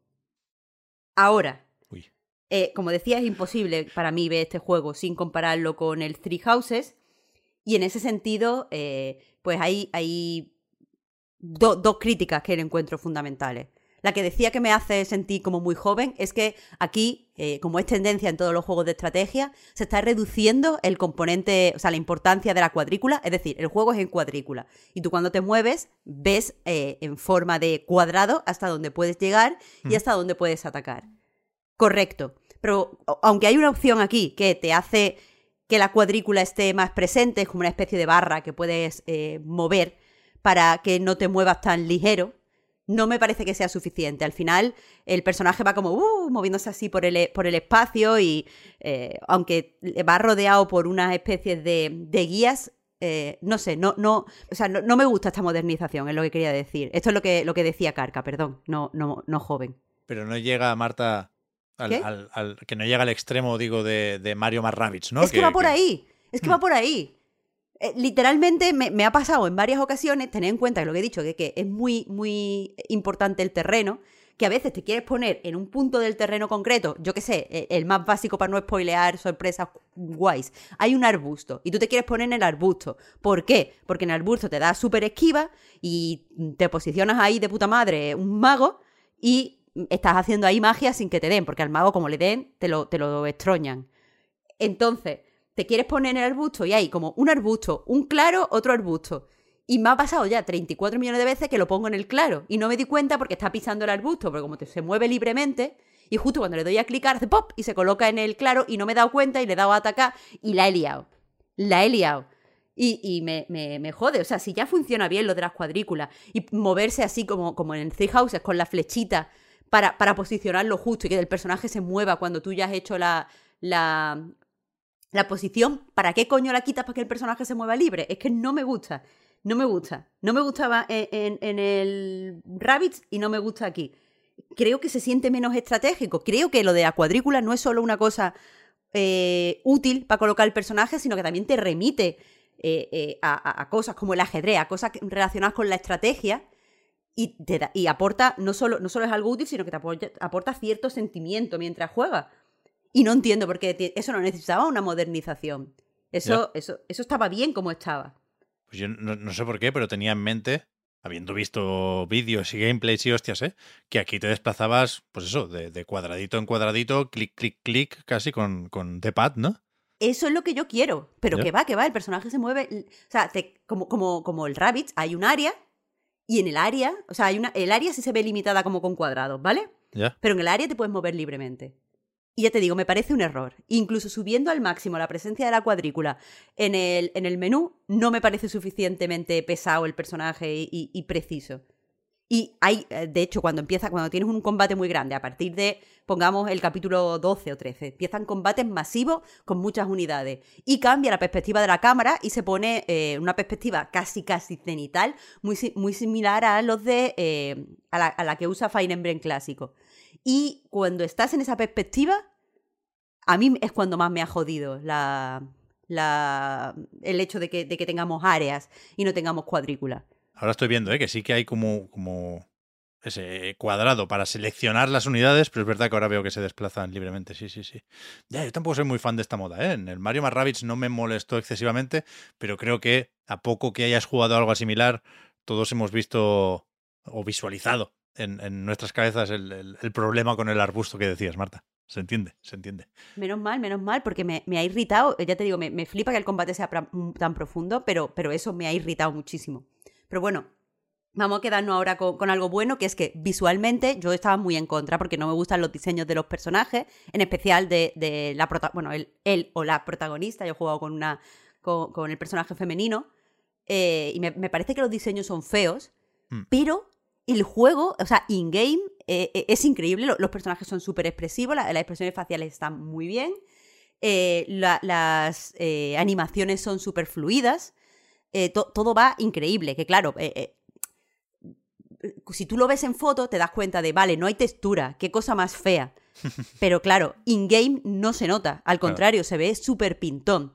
Ahora, como decía, es imposible para mí ver este juego sin compararlo con el Three Houses. Y en ese sentido, pues hay, hay do- dos críticas que le encuentro fundamentales. La que decía que me hace sentir como muy joven es que aquí, eh, como es tendencia en todos los juegos de estrategia, se está reduciendo el componente, o sea, la importancia de la cuadrícula. Es decir, el juego es en cuadrícula. Y tú cuando te mueves, ves eh, en forma de cuadrado hasta donde puedes llegar y hasta donde puedes atacar. Correcto. Pero aunque hay una opción aquí que te hace que la cuadrícula esté más presente, es como una especie de barra que puedes eh, mover para que no te muevas tan ligero, no me parece que sea suficiente. Al final, el personaje va como uh, moviéndose así por el, por el espacio y eh, aunque va rodeado por unas especies de, de guías, eh, no sé, no, no, o sea, no, no me gusta esta modernización, es lo que quería decir. Esto es lo que, lo que decía Carca, perdón, no, no, no joven. Pero no llega, Marta, al, ¿Qué? al- al- que no llega al extremo, digo, de, de Mario Rabbids, ¿no? es que, va por que- ahí, es que va por ahí. Eh, literalmente me, ha pasado en varias ocasiones, tener en cuenta que lo que he dicho, que, es muy, muy importante el terreno, que a veces te quieres poner en un punto del terreno concreto, yo qué sé, eh, el más básico para no spoilear sorpresas guays. Hay un arbusto y tú te quieres poner en el arbusto. ¿Por qué? Porque en el arbusto te da súper esquiva y te posicionas ahí de puta madre, un mago, y estás haciendo ahí magia sin que te den, porque al mago como le den, te lo, te lo. Entonces, te quieres poner en el arbusto y hay como un arbusto, un claro, otro arbusto. Y me ha pasado ya 34 millones de veces que lo pongo en el claro y no me di cuenta porque está pisando el arbusto, porque como te- se mueve libremente y justo cuando le doy a clicar hace pop y se coloca en el claro y no me he dado cuenta y le he dado a atacar y la he liado. La he liado. Y, me, me- me jode, o sea, si ya funciona bien lo de las cuadrículas y moverse así como, como en Three Houses con la flechita para, para posicionarlo justo y que el personaje se mueva cuando tú ya has hecho la, la, la posición, ¿para qué coño la quitas para que el personaje se mueva libre? Es que no me gusta. No me gusta. No me gustaba en, en- el Rabbids y no me gusta aquí. Creo que se siente menos estratégico. Creo que lo de la cuadrícula no es solo una cosa eh, útil para colocar el personaje, sino que también te remite eh, eh, a, cosas como el ajedrez, a cosas relacionadas con la estrategia. Y, te da- y aporta, no solo, no solo es algo útil, sino que te aporta cierto sentimiento mientras juegas. Y no entiendo por qué eso no necesitaba una modernización. Eso, eso, eso estaba bien como estaba. Pues yo no, no sé por qué, pero tenía en mente, habiendo visto vídeos y gameplays y hostias, ¿eh? que aquí te desplazabas, pues eso, de, de cuadradito en cuadradito, clic, clic, clic, casi con, con D-pad, ¿no? Eso es lo que yo quiero. Pero Ya. que va, que va, el personaje se mueve. O sea, te- como, como, como el Rabbit, hay un área. Y en el área, o sea, hay una, el área sí se ve limitada como con cuadrados, ¿vale? Ya. Pero en el área te puedes mover libremente. Y ya te digo, me parece un error. Incluso subiendo al máximo la presencia de la cuadrícula en el, en el menú, no me parece suficientemente pesado el personaje y, preciso. Y hay, eh, de hecho, cuando empieza, cuando tienes un combate muy grande, a partir de, pongamos, el capítulo 12 o 13, empiezan combates masivos con muchas unidades. Y cambia la perspectiva de la cámara y se pone eh, una perspectiva casi, casi cenital, muy, muy similar a los de, eh, a, la, a la que usa Fire Emblem clásico. Y cuando estás en esa perspectiva, a mí es cuando más me ha jodido el hecho de que, tengamos áreas y no tengamos cuadrículas. Ahora estoy viendo, ¿eh? que sí que hay como, ese cuadrado para seleccionar las unidades, pero es verdad que ahora veo que se desplazan libremente. Sí, sí, sí. Ya, yo tampoco soy muy fan de esta moda, ¿eh? En el Mario más no me molestó excesivamente, pero creo que a poco que hayas jugado algo similar, todos hemos visto o visualizado en, en nuestras cabezas el problema con el arbusto que decías, Marta. Se entiende, se entiende. Menos mal, menos mal, porque me, me ha irritado. Ya te digo, me, me flipa que el combate sea mm, tan profundo, pero, pero eso me ha irritado muchísimo. Pero bueno, vamos a quedarnos ahora con, con algo bueno, que es que visualmente yo estaba muy en contra, porque no me gustan los diseños de los personajes, en especial de, de la prota bueno, él, él o la protagonista. Yo he jugado con una con, con el personaje femenino. eh, y me, me parece que los diseños son feos, Hmm. pero el juego, o sea, in-game, eh, eh, es increíble. lo- Los personajes son súper expresivos, la- las expresiones faciales están muy bien. eh, la- las eh, animaciones son súper fluidas. to- todo va increíble. Que claro, eh, si tú lo ves en foto, te das cuenta de, vale, no hay textura, qué cosa más fea. Pero claro, in-game no se nota. Al contrario, se ve súper pintón.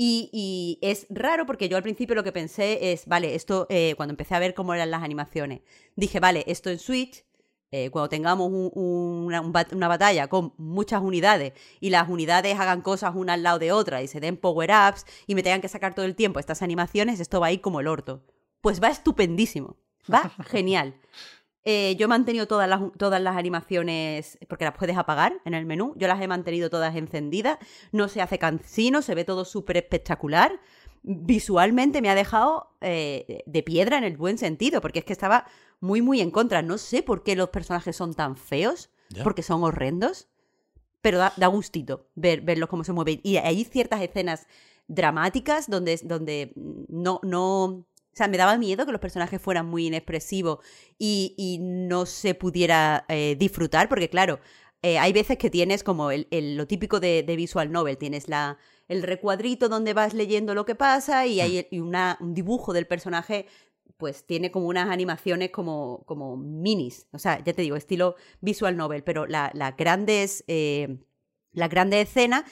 Y, y es raro porque yo al principio lo que pensé es, vale, esto, eh, cuando empecé a ver cómo eran las animaciones, dije, vale, esto en Switch, eh, cuando tengamos un- un- una, un una batalla con muchas unidades y las unidades hagan cosas una al lado de otra y se den power-ups y me tengan que sacar todo el tiempo estas animaciones, esto va a ir como el orto. Pues va estupendísimo, va genial. Eh, yo he mantenido todas las, todas las animaciones, porque las puedes apagar en el menú, yo las he mantenido todas encendidas, no se hace cansino, se ve todo súper espectacular. Visualmente me ha dejado eh, de piedra en el buen sentido, porque es que estaba muy, muy en contra. No sé por qué los personajes son tan feos, porque son horrendos, pero da, da gustito ver, verlos cómo se mueven. Y hay ciertas escenas dramáticas donde, donde no, no, sea, me daba miedo que los personajes fueran muy inexpresivos y, y no se pudiera eh, disfrutar, porque claro, eh, hay veces que tienes como el, el- lo típico de, de visual novel, tienes la, el recuadrito donde vas leyendo lo que pasa y hay y una, un dibujo del personaje, pues tiene como unas animaciones como, como minis, o sea, ya te digo, estilo visual novel, pero la- las grandes... eh, las grandes escenas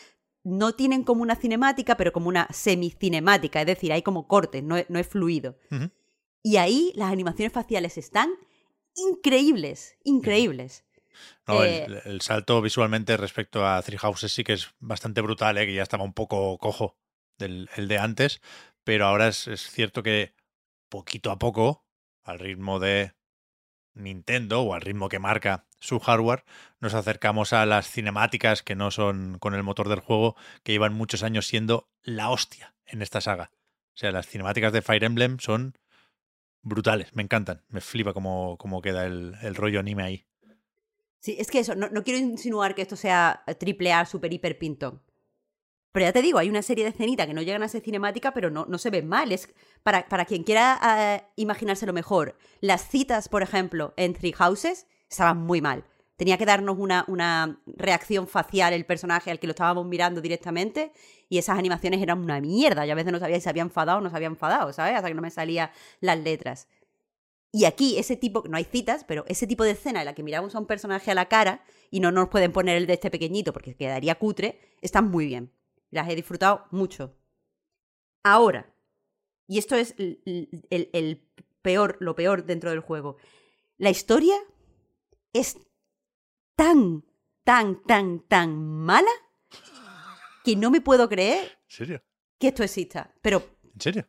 no tienen como una cinemática, pero como una semicinemática, es decir, hay como cortes, no es, no es fluido. Y ahí las animaciones faciales están increíbles, increíbles. No, Eh, el, el salto visualmente respecto a Three Houses sí que es bastante brutal, ¿eh? que ya estaba un poco cojo del el de antes, pero ahora es, es cierto que poquito a poco, al ritmo de Nintendo o al ritmo que marca su hardware, nos acercamos a las cinemáticas que no son con el motor del juego, que llevan muchos años siendo la hostia en esta saga. O sea, las cinemáticas de Fire Emblem son brutales, me encantan, me flipa cómo, cómo queda el, el rollo anime ahí. Sí, es que eso, no, no quiero insinuar que esto sea triple A, super hiper pintón. Pero ya te digo, hay una serie de escenitas que no llegan a ser cinemática, pero no, no se ven mal. Es para, para quien quiera eh, imaginárselo mejor, las citas, por ejemplo, en Three Houses estaban muy mal. Tenía que darnos una, una reacción facial el personaje al que lo estábamos mirando directamente y esas animaciones eran una mierda. Yo a veces no sabía si se había enfadado o no se había enfadado, ¿sabes? Hasta que no me salían las letras. Y aquí, ese tipo, no hay citas, pero ese tipo de escena en la que miramos a un personaje a la cara y no nos pueden poner el de este pequeñito porque quedaría cutre, están muy bien. Las he disfrutado mucho. Ahora, y esto es el, el- el peor, lo peor dentro del juego, la historia es tan, tan, tan, tan mala que no me puedo creer ¿En serio? que esto exista. Pero ¿En serio?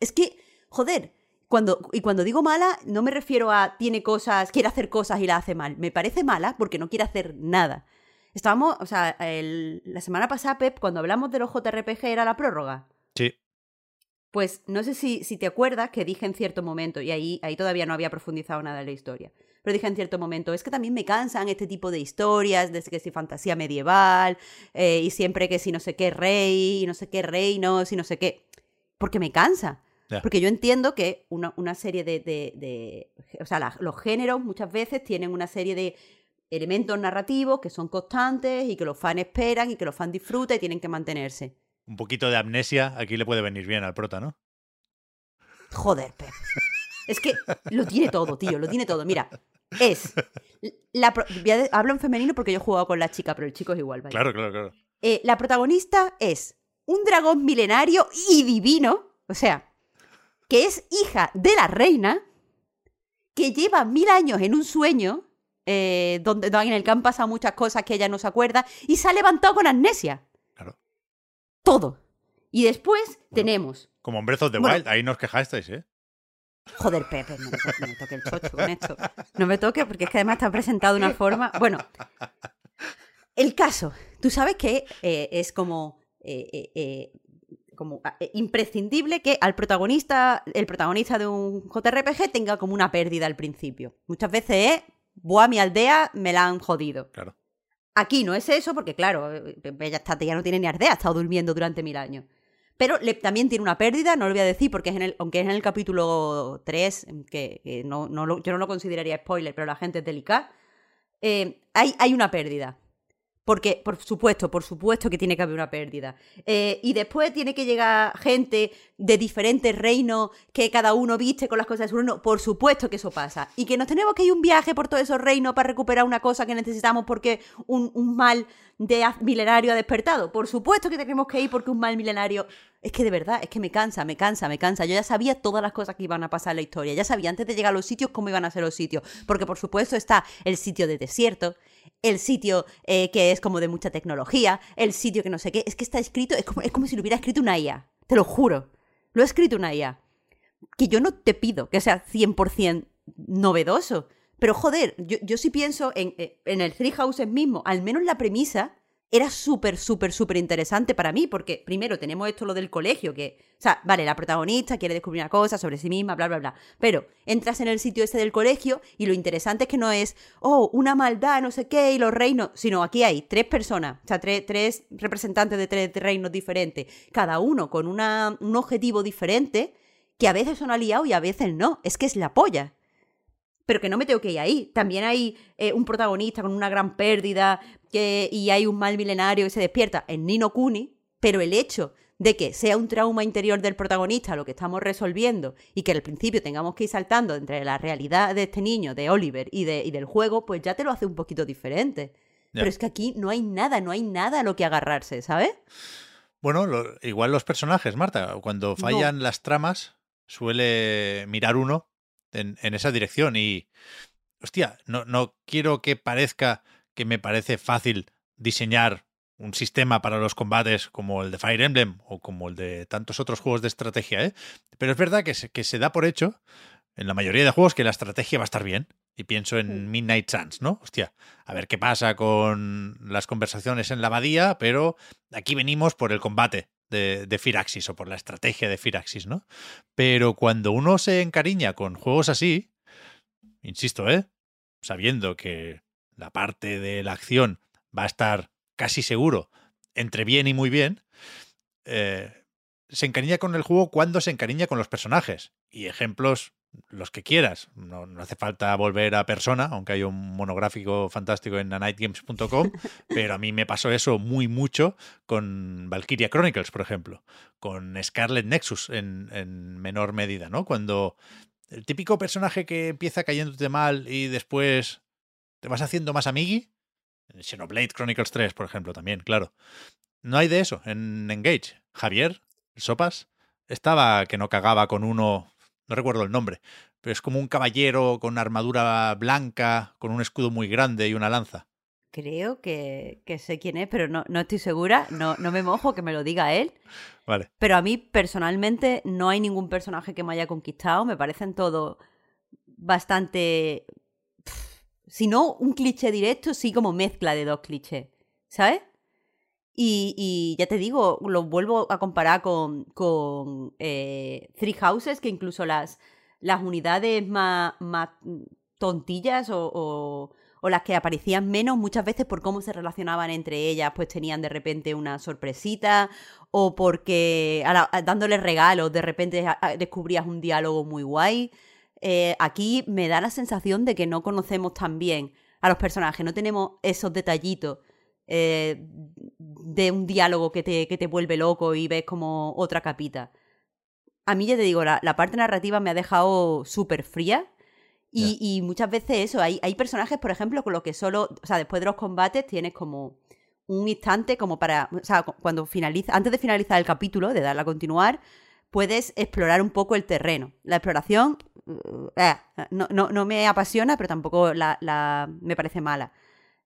es que, joder, cuando, y cuando digo mala, no me refiero a tiene cosas, quiere hacer cosas y la hace mal. Me parece mala porque no quiere hacer nada. Estábamos, o sea, el- la semana pasada, Pep, cuando hablamos de los JRPG era la prórroga. Sí. Pues no sé si, si te acuerdas que dije en cierto momento, y ahí, ahí todavía no había profundizado nada en la historia, pero dije en cierto momento, es que también me cansan este tipo de historias, de que si fantasía medieval, eh, y siempre que si no sé qué rey, y no sé qué reinos, y no sé qué, porque me cansa. Porque yo entiendo que una, una serie de, de- de- O sea, la- los géneros muchas veces tienen una serie de elementos narrativos que son constantes y que los fans esperan y que los fans disfrutan y tienen que mantenerse. Un poquito de amnesia aquí le puede venir bien al prota, ¿no? Joder, Pep. Es que lo tiene todo, tío, lo tiene todo. Mira, es. La pro- hablo en femenino porque yo he jugado con la chica, pero el chico es igual, ¿vale? Claro, claro, claro. Eh, la protagonista es un dragón milenario y divino, o sea, que es hija de la reina, que lleva mil años en un sueño, eh, donde en el que han pasado muchas cosas que ella no se acuerda, y se ha levantado con amnesia. Claro. Todo. Y después tenemos Como en Breath of the Bueno. Wild, ahí nos quejasteis, ¿eh? Joder, Pepe, no me, toque, no me toque el chocho con esto. No me toque porque es que además está presentado de una forma. Bueno, el caso. Tú sabes que eh, es como. eh, eh, como ah, imprescindible que al protagonista, el protagonista de un JRPG tenga como una pérdida al principio. Muchas veces es, buah, mi aldea me la han jodido. Claro. Aquí no es eso, porque claro, eh, ella está, ya no tiene ni aldea, ha estado durmiendo durante mil años. Pero le- también tiene una pérdida, no lo voy a decir porque es en el, aunque es en el capítulo 3, que, que no, no lo- yo no lo consideraría spoiler, pero la gente es delicada, eh, hay, hay una pérdida. Porque, por supuesto, por supuesto que tiene que haber una pérdida. Eh, y después tiene que llegar gente de diferentes reinos que cada uno viste con las cosas de su reino. Por supuesto que eso pasa. Y que nos tenemos que ir un viaje por todos esos reinos para recuperar una cosa que necesitamos porque un, un mal de milenario ha despertado. Por supuesto que tenemos que ir porque un mal milenario. Es que de verdad, es que me cansa, me cansa, me cansa. Yo ya sabía todas las cosas que iban a pasar en la historia. Ya sabía antes de llegar a los sitios cómo iban a ser los sitios. Porque por supuesto está el sitio de desierto, el sitio eh, que es como de mucha tecnología, el sitio que no sé qué. Es que está escrito, es como, es como si lo hubiera escrito una IA. Te lo juro. Lo ha escrito una IA. Que yo no te pido que sea 100% novedoso. Pero joder, yo, yo sí pienso en, eh, en el Three Houses mismo, al menos la premisa era súper, súper, súper interesante para mí, porque primero tenemos esto lo del colegio, que, o sea, vale, la protagonista quiere descubrir una cosa sobre sí misma, bla, bla, bla, pero entras en el sitio este del colegio y lo interesante es que no es, oh, una maldad, no sé qué, y los reinos, sino aquí hay tres personas, o sea, tres, tres representantes de tres reinos diferentes, cada uno con una, un objetivo diferente, que a veces son aliados y a veces no, es que es la polla pero que no me tengo que ir ahí. También hay eh, un protagonista con una gran pérdida que, y hay un mal milenario que se despierta en Nino Kuni, pero el hecho de que sea un trauma interior del protagonista lo que estamos resolviendo y que al principio tengamos que ir saltando entre la realidad de este niño, de Oliver, y, de, y del juego, pues ya te lo hace un poquito diferente. Pero es que aquí no hay nada, no hay nada a lo que agarrarse, ¿sabes? Bueno, lo- igual los personajes, Marta, cuando fallan las tramas, suele mirar uno en, en esa dirección y, hostia, no, no quiero que parezca que me parece fácil diseñar un sistema para los combates como el de Fire Emblem o como el de tantos otros juegos de estrategia, ¿eh? Pero es verdad que se, que se da por hecho en la mayoría de juegos que la estrategia va a estar bien. Y pienso en Midnight Suns, ¿no? Hostia, a ver qué pasa con las conversaciones en la abadía, pero aquí venimos por el combate de, de Firaxis o por la estrategia de Firaxis, ¿no? Pero cuando uno se encariña con juegos así, insisto, ¿eh? Sabiendo que la parte de la acción va a estar casi seguro entre bien y muy bien, eh, se encariña con el juego cuando se encariña con los personajes. Y ejemplos los que quieras. No, no hace falta volver a persona, aunque hay un monográfico fantástico en anightgames.com, pero a mí me pasó eso muy mucho con Valkyria Chronicles, por ejemplo, con Scarlet Nexus en, en menor medida, ¿no? Cuando el típico personaje que empieza cayéndote mal y después te vas haciendo más amigui, en Xenoblade Chronicles 3, por ejemplo, también, claro. No hay de eso en Engage. Javier, el Sopas, estaba que no cagaba con uno, no recuerdo el nombre, pero es como un caballero con armadura blanca, con un escudo muy grande y una lanza. Creo que, que sé quién es, pero no, no estoy segura. No, no me mojo que me lo diga él. Vale. Pero a mí personalmente no hay ningún personaje que me haya conquistado. Me parecen todos bastante... Si no un cliché directo, sí como mezcla de dos clichés. ¿Sabes? Y, y ya te digo, lo vuelvo a comparar con, con eh, Three Houses, que incluso las, las unidades más, más tontillas o, o, las que aparecían menos, muchas veces por cómo se relacionaban entre ellas, pues tenían de repente una sorpresita, o porque a regalos, de repente descubrías un diálogo muy guay. Eh, aquí me da la sensación de que no conocemos tan bien a los personajes, no tenemos esos detallitos eh, de un diálogo que te, que te vuelve loco y ves como otra capita. A mí ya te digo, la, la parte narrativa me ha dejado súper fría. Y, y muchas veces eso, hay, hay personajes, por ejemplo, con los que solo, o sea, después de los combates tienes como un instante como para, o sea, cu- cuando finaliza, antes de finalizar el capítulo, de darle a continuar, puedes explorar un poco el terreno. La exploración uh, eh, no, me apasiona, pero tampoco me parece mala.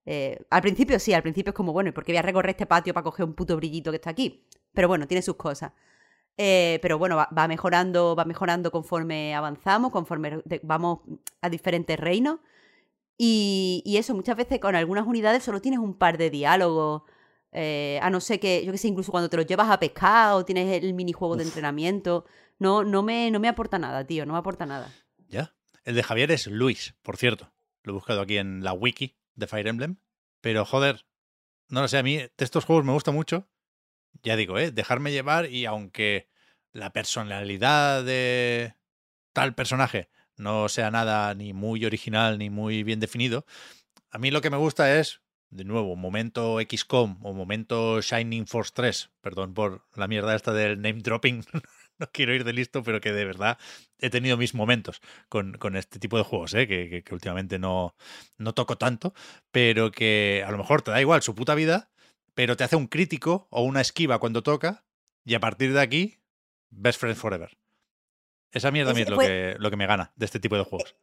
Eh, al principio sí, al principio es como, bueno, ¿y por qué voy a recorrer este patio para coger un puto brillito que está aquí? Pero bueno, tiene sus cosas. Eh, pero bueno, va, mejorando, va mejorando conforme avanzamos, conforme vamos a diferentes reinos. Y, y eso, muchas veces con algunas unidades solo tienes un par de diálogos. Eh, a no ser que, yo que sé, incluso cuando te los llevas a pescar o tienes el minijuego de entrenamiento. No, no, me, no me aporta nada, tío, no me aporta nada. ¿Ya? El de Javier es Luis, por cierto. Lo he buscado aquí en la wiki de Fire Emblem. Pero joder, no lo sé, a mí de estos juegos me gusta mucho. Ya digo, ¿eh? Dejarme llevar y aunque la personalidad de tal personaje no sea nada ni muy original ni muy bien definido, a mí lo que me gusta es de nuevo, momento XCOM o momento Shining Force 3, perdón por la mierda esta del name dropping, no quiero ir de listo, pero que de verdad he tenido mis momentos con, con este tipo de juegos, ¿eh? que, que, que, últimamente no, no toco tanto, pero que a lo mejor te da igual su puta vida, pero te hace un crítico o una esquiva cuando toca, y a partir de aquí, Best Friends Forever. Esa mierda a mí es lo, que, lo que me gana de este tipo de juegos.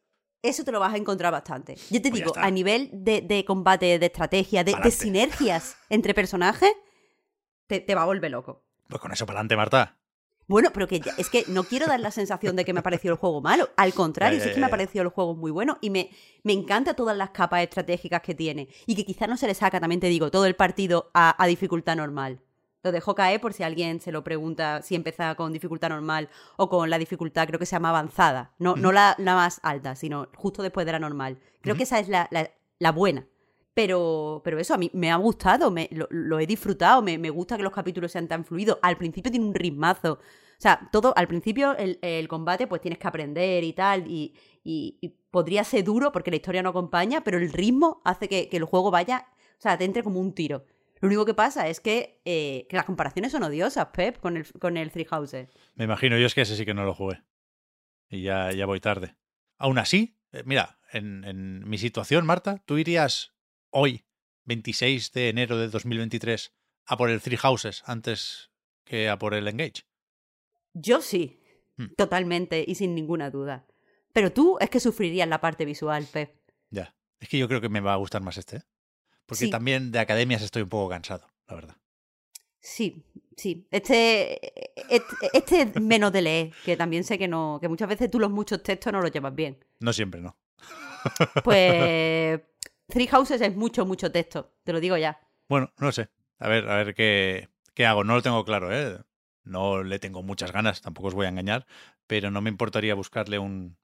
Eso te lo vas a encontrar bastante. Yo te pues digo, a nivel de, de, combate, de estrategia, de, de sinergias entre personajes, te, te, va a volver loco. Pues con eso para adelante, Marta. Bueno, pero que ya, es que no quiero dar la sensación de que me ha parecido el juego malo. Al contrario, sí es que me ha parecido el juego muy bueno y me, me encanta todas las capas estratégicas que tiene. Y que quizás no se le saca, también te digo, todo el partido a, a dificultad normal. Lo dejo caer por si alguien se lo pregunta si empieza con dificultad normal o con la dificultad, creo que se llama avanzada. No, no la, la, más alta, sino justo después de la normal. Creo que esa es la, la, la, buena. Pero, pero eso a mí me ha gustado, me, lo, lo he disfrutado, me, me, gusta que los capítulos sean tan fluidos. Al principio tiene un ritmazo. O sea, todo, al principio el, el combate pues tienes que aprender y tal, y, y, y, podría ser duro porque la historia no acompaña, pero el ritmo hace que, que el juego vaya, o sea, te entre como un tiro. Lo único que pasa es que, eh, que las comparaciones son odiosas, Pep, con el, con el Three Houses. Me imagino, yo es que ese sí que no lo jugué. Y ya, ya voy tarde. Aún así, eh, mira, en, en, mi situación, Marta, ¿tú irías hoy, 26 de enero de 2023, a por el Three Houses antes que a por el Engage? Yo sí, hmm. totalmente y sin ninguna duda. Pero tú es que sufrirías la parte visual, Pep. Ya, es que yo creo que me va a gustar más este. ¿eh? Porque sí. también de academias estoy un poco cansado, la verdad. Sí, sí. Este, este, este es menos de leer, que también sé que no, que muchas veces tú los muchos textos no los llevas bien. No siempre, no. Pues Three Houses es mucho, mucho texto, te lo digo ya. Bueno, no sé. A ver, a ver qué, qué hago. No lo tengo claro, ¿eh? No le tengo muchas ganas, tampoco os voy a engañar, pero no me importaría buscarle un,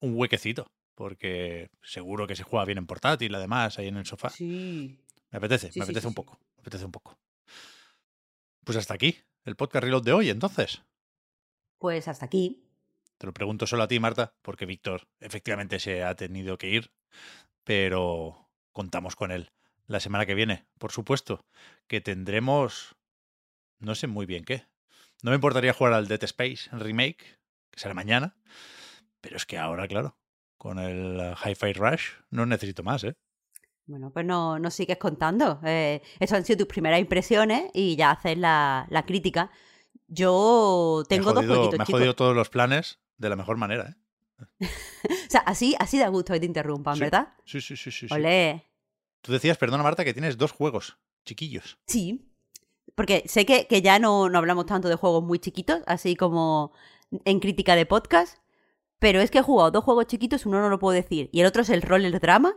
un huequecito porque seguro que se juega bien en portátil, además, ahí en el sofá. Sí. Me apetece, sí, me apetece sí, un poco. Me apetece un poco. Pues hasta aquí, el podcast reload de hoy, entonces. Pues hasta aquí. Te lo pregunto solo a ti, Marta, porque Víctor efectivamente se ha tenido que ir, pero contamos con él la semana que viene, por supuesto, que tendremos no sé muy bien qué. No me importaría jugar al Dead Space remake, que será mañana, pero es que ahora, claro, con el Hi-Fi Rush no necesito más, ¿eh? Bueno, pues no, no sigues contando. Eh, esas han sido tus primeras impresiones y ya haces la, la crítica. Yo tengo jodido, dos jueguitos, Me ha jodido todos los planes de la mejor manera, ¿eh? o sea, así, así da gusto que te interrumpan, sí, ¿verdad? Sí, sí, sí, sí. Olé. Tú decías, perdona Marta, que tienes dos juegos chiquillos. Sí, porque sé que, que ya no, no hablamos tanto de juegos muy chiquitos, así como en crítica de podcast, pero es que he jugado dos juegos chiquitos, uno no lo puedo decir, y el otro es el roller drama,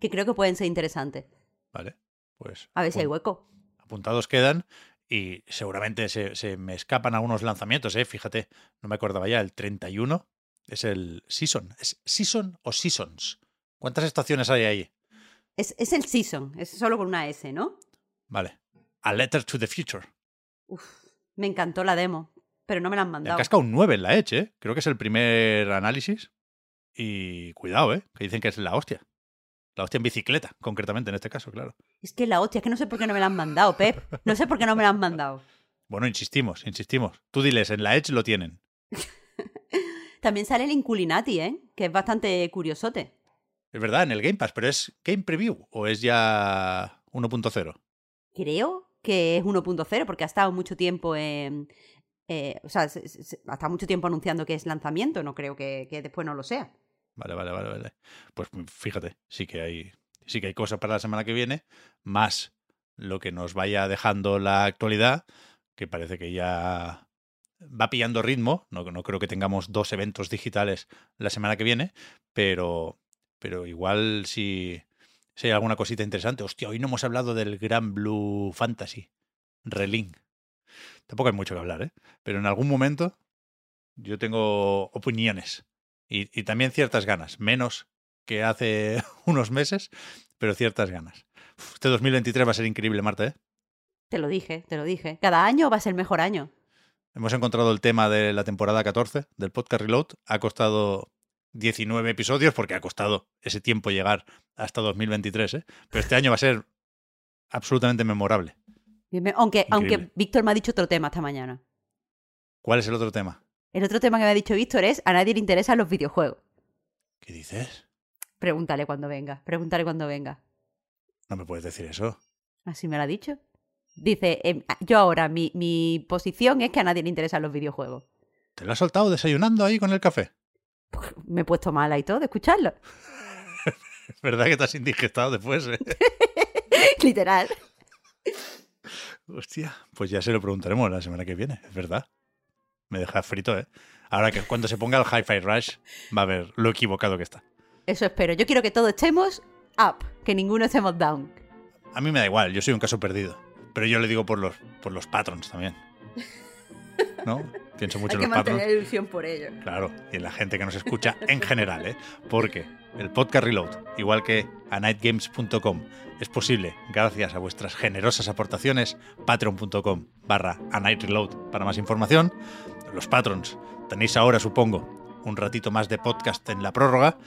que creo que pueden ser interesantes. Vale, pues. A ver si hay hueco. Apuntados quedan y seguramente se, se, me escapan algunos lanzamientos, ¿eh? Fíjate, no me acordaba ya, el 31 es el Season. ¿Es Season o Seasons? ¿Cuántas estaciones hay ahí? Es, es el Season, es solo con una S, ¿no? Vale. A Letter to the Future. Uf, me encantó la demo pero no me la han mandado. Me casca un 9 en la Edge, ¿eh? Creo que es el primer análisis. Y cuidado, ¿eh? Que dicen que es la hostia. La hostia en bicicleta, concretamente en este caso, claro. Es que la hostia, es que no sé por qué no me la han mandado, Pep. No sé por qué no me la han mandado. Bueno, insistimos, insistimos. Tú diles, en la Edge lo tienen. También sale el Inculinati, ¿eh? Que es bastante curiosote. Es verdad, en el Game Pass, pero ¿es Game Preview o es ya 1.0? Creo que es 1.0 porque ha estado mucho tiempo en, eh, o sea, se, hasta mucho tiempo anunciando que es lanzamiento, no creo que, que, después no lo sea. Vale, vale, vale, vale. Pues fíjate, sí que hay, sí que hay cosas para la semana que viene, más lo que nos vaya dejando la actualidad, que parece que ya va pillando ritmo. No, no creo que tengamos dos eventos digitales la semana que viene, pero, pero igual si, si hay alguna cosita interesante. Hostia, hoy no hemos hablado del Gran Blue Fantasy, Relink. Tampoco hay mucho que hablar, ¿eh? Pero en algún momento yo tengo opiniones y, y, también ciertas ganas, menos que hace unos meses, pero ciertas ganas. Uf, este 2023 va a ser increíble, Marta, ¿eh? Te lo dije, te lo dije. Cada año va a ser el mejor año. Hemos encontrado el tema de la temporada 14 del podcast Reload. Ha costado 19 episodios porque ha costado ese tiempo llegar hasta 2023, ¿eh? Pero este año va a ser absolutamente memorable. Aunque, aunque. Víctor me ha dicho otro tema esta mañana. ¿Cuál es el otro tema? El otro tema que me ha dicho Víctor es a nadie le interesan los videojuegos. ¿Qué dices? Pregúntale cuando venga, pregúntale cuando venga. No me puedes decir eso. Así me lo ha dicho. Dice, em, yo ahora, mi, mi posición es que a nadie le interesan los videojuegos. ¿Te lo has soltado desayunando ahí con el café? Me he puesto mala y todo de escucharlo. Es verdad que te has indigestado después, ¿eh? Literal. Hostia, pues ya se lo preguntaremos la semana que viene, es verdad. Me deja frito, ¿eh? Ahora que cuando se ponga el Hi-Fi Rush va a ver lo equivocado que está. Eso espero. Yo quiero que todos estemos up, que ninguno estemos down. A mí me da igual, yo soy un caso perdido. Pero yo le digo por los, por los patrons también. ¿No? Pienso mucho Hay en que los patrons. mantener ilusión por ello. Claro, y en la gente que nos escucha en general, ¿eh? Porque el podcast Reload, igual que a nightgames.com, es posible gracias a vuestras generosas aportaciones, patreon.com barra a night reload para más información. Los patrons, tenéis ahora, supongo, un ratito más de podcast en la prórroga.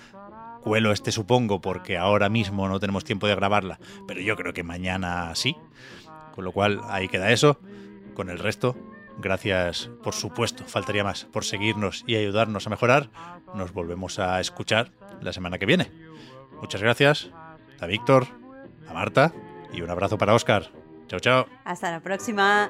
Cuelo este, supongo, porque ahora mismo no tenemos tiempo de grabarla, pero yo creo que mañana sí. Con lo cual, ahí queda eso. Con el resto, gracias, por supuesto, faltaría más, por seguirnos y ayudarnos a mejorar. Nos volvemos a escuchar la semana que viene. Muchas gracias a Víctor, a Marta y un abrazo para Oscar. Chao, chao. Hasta la próxima.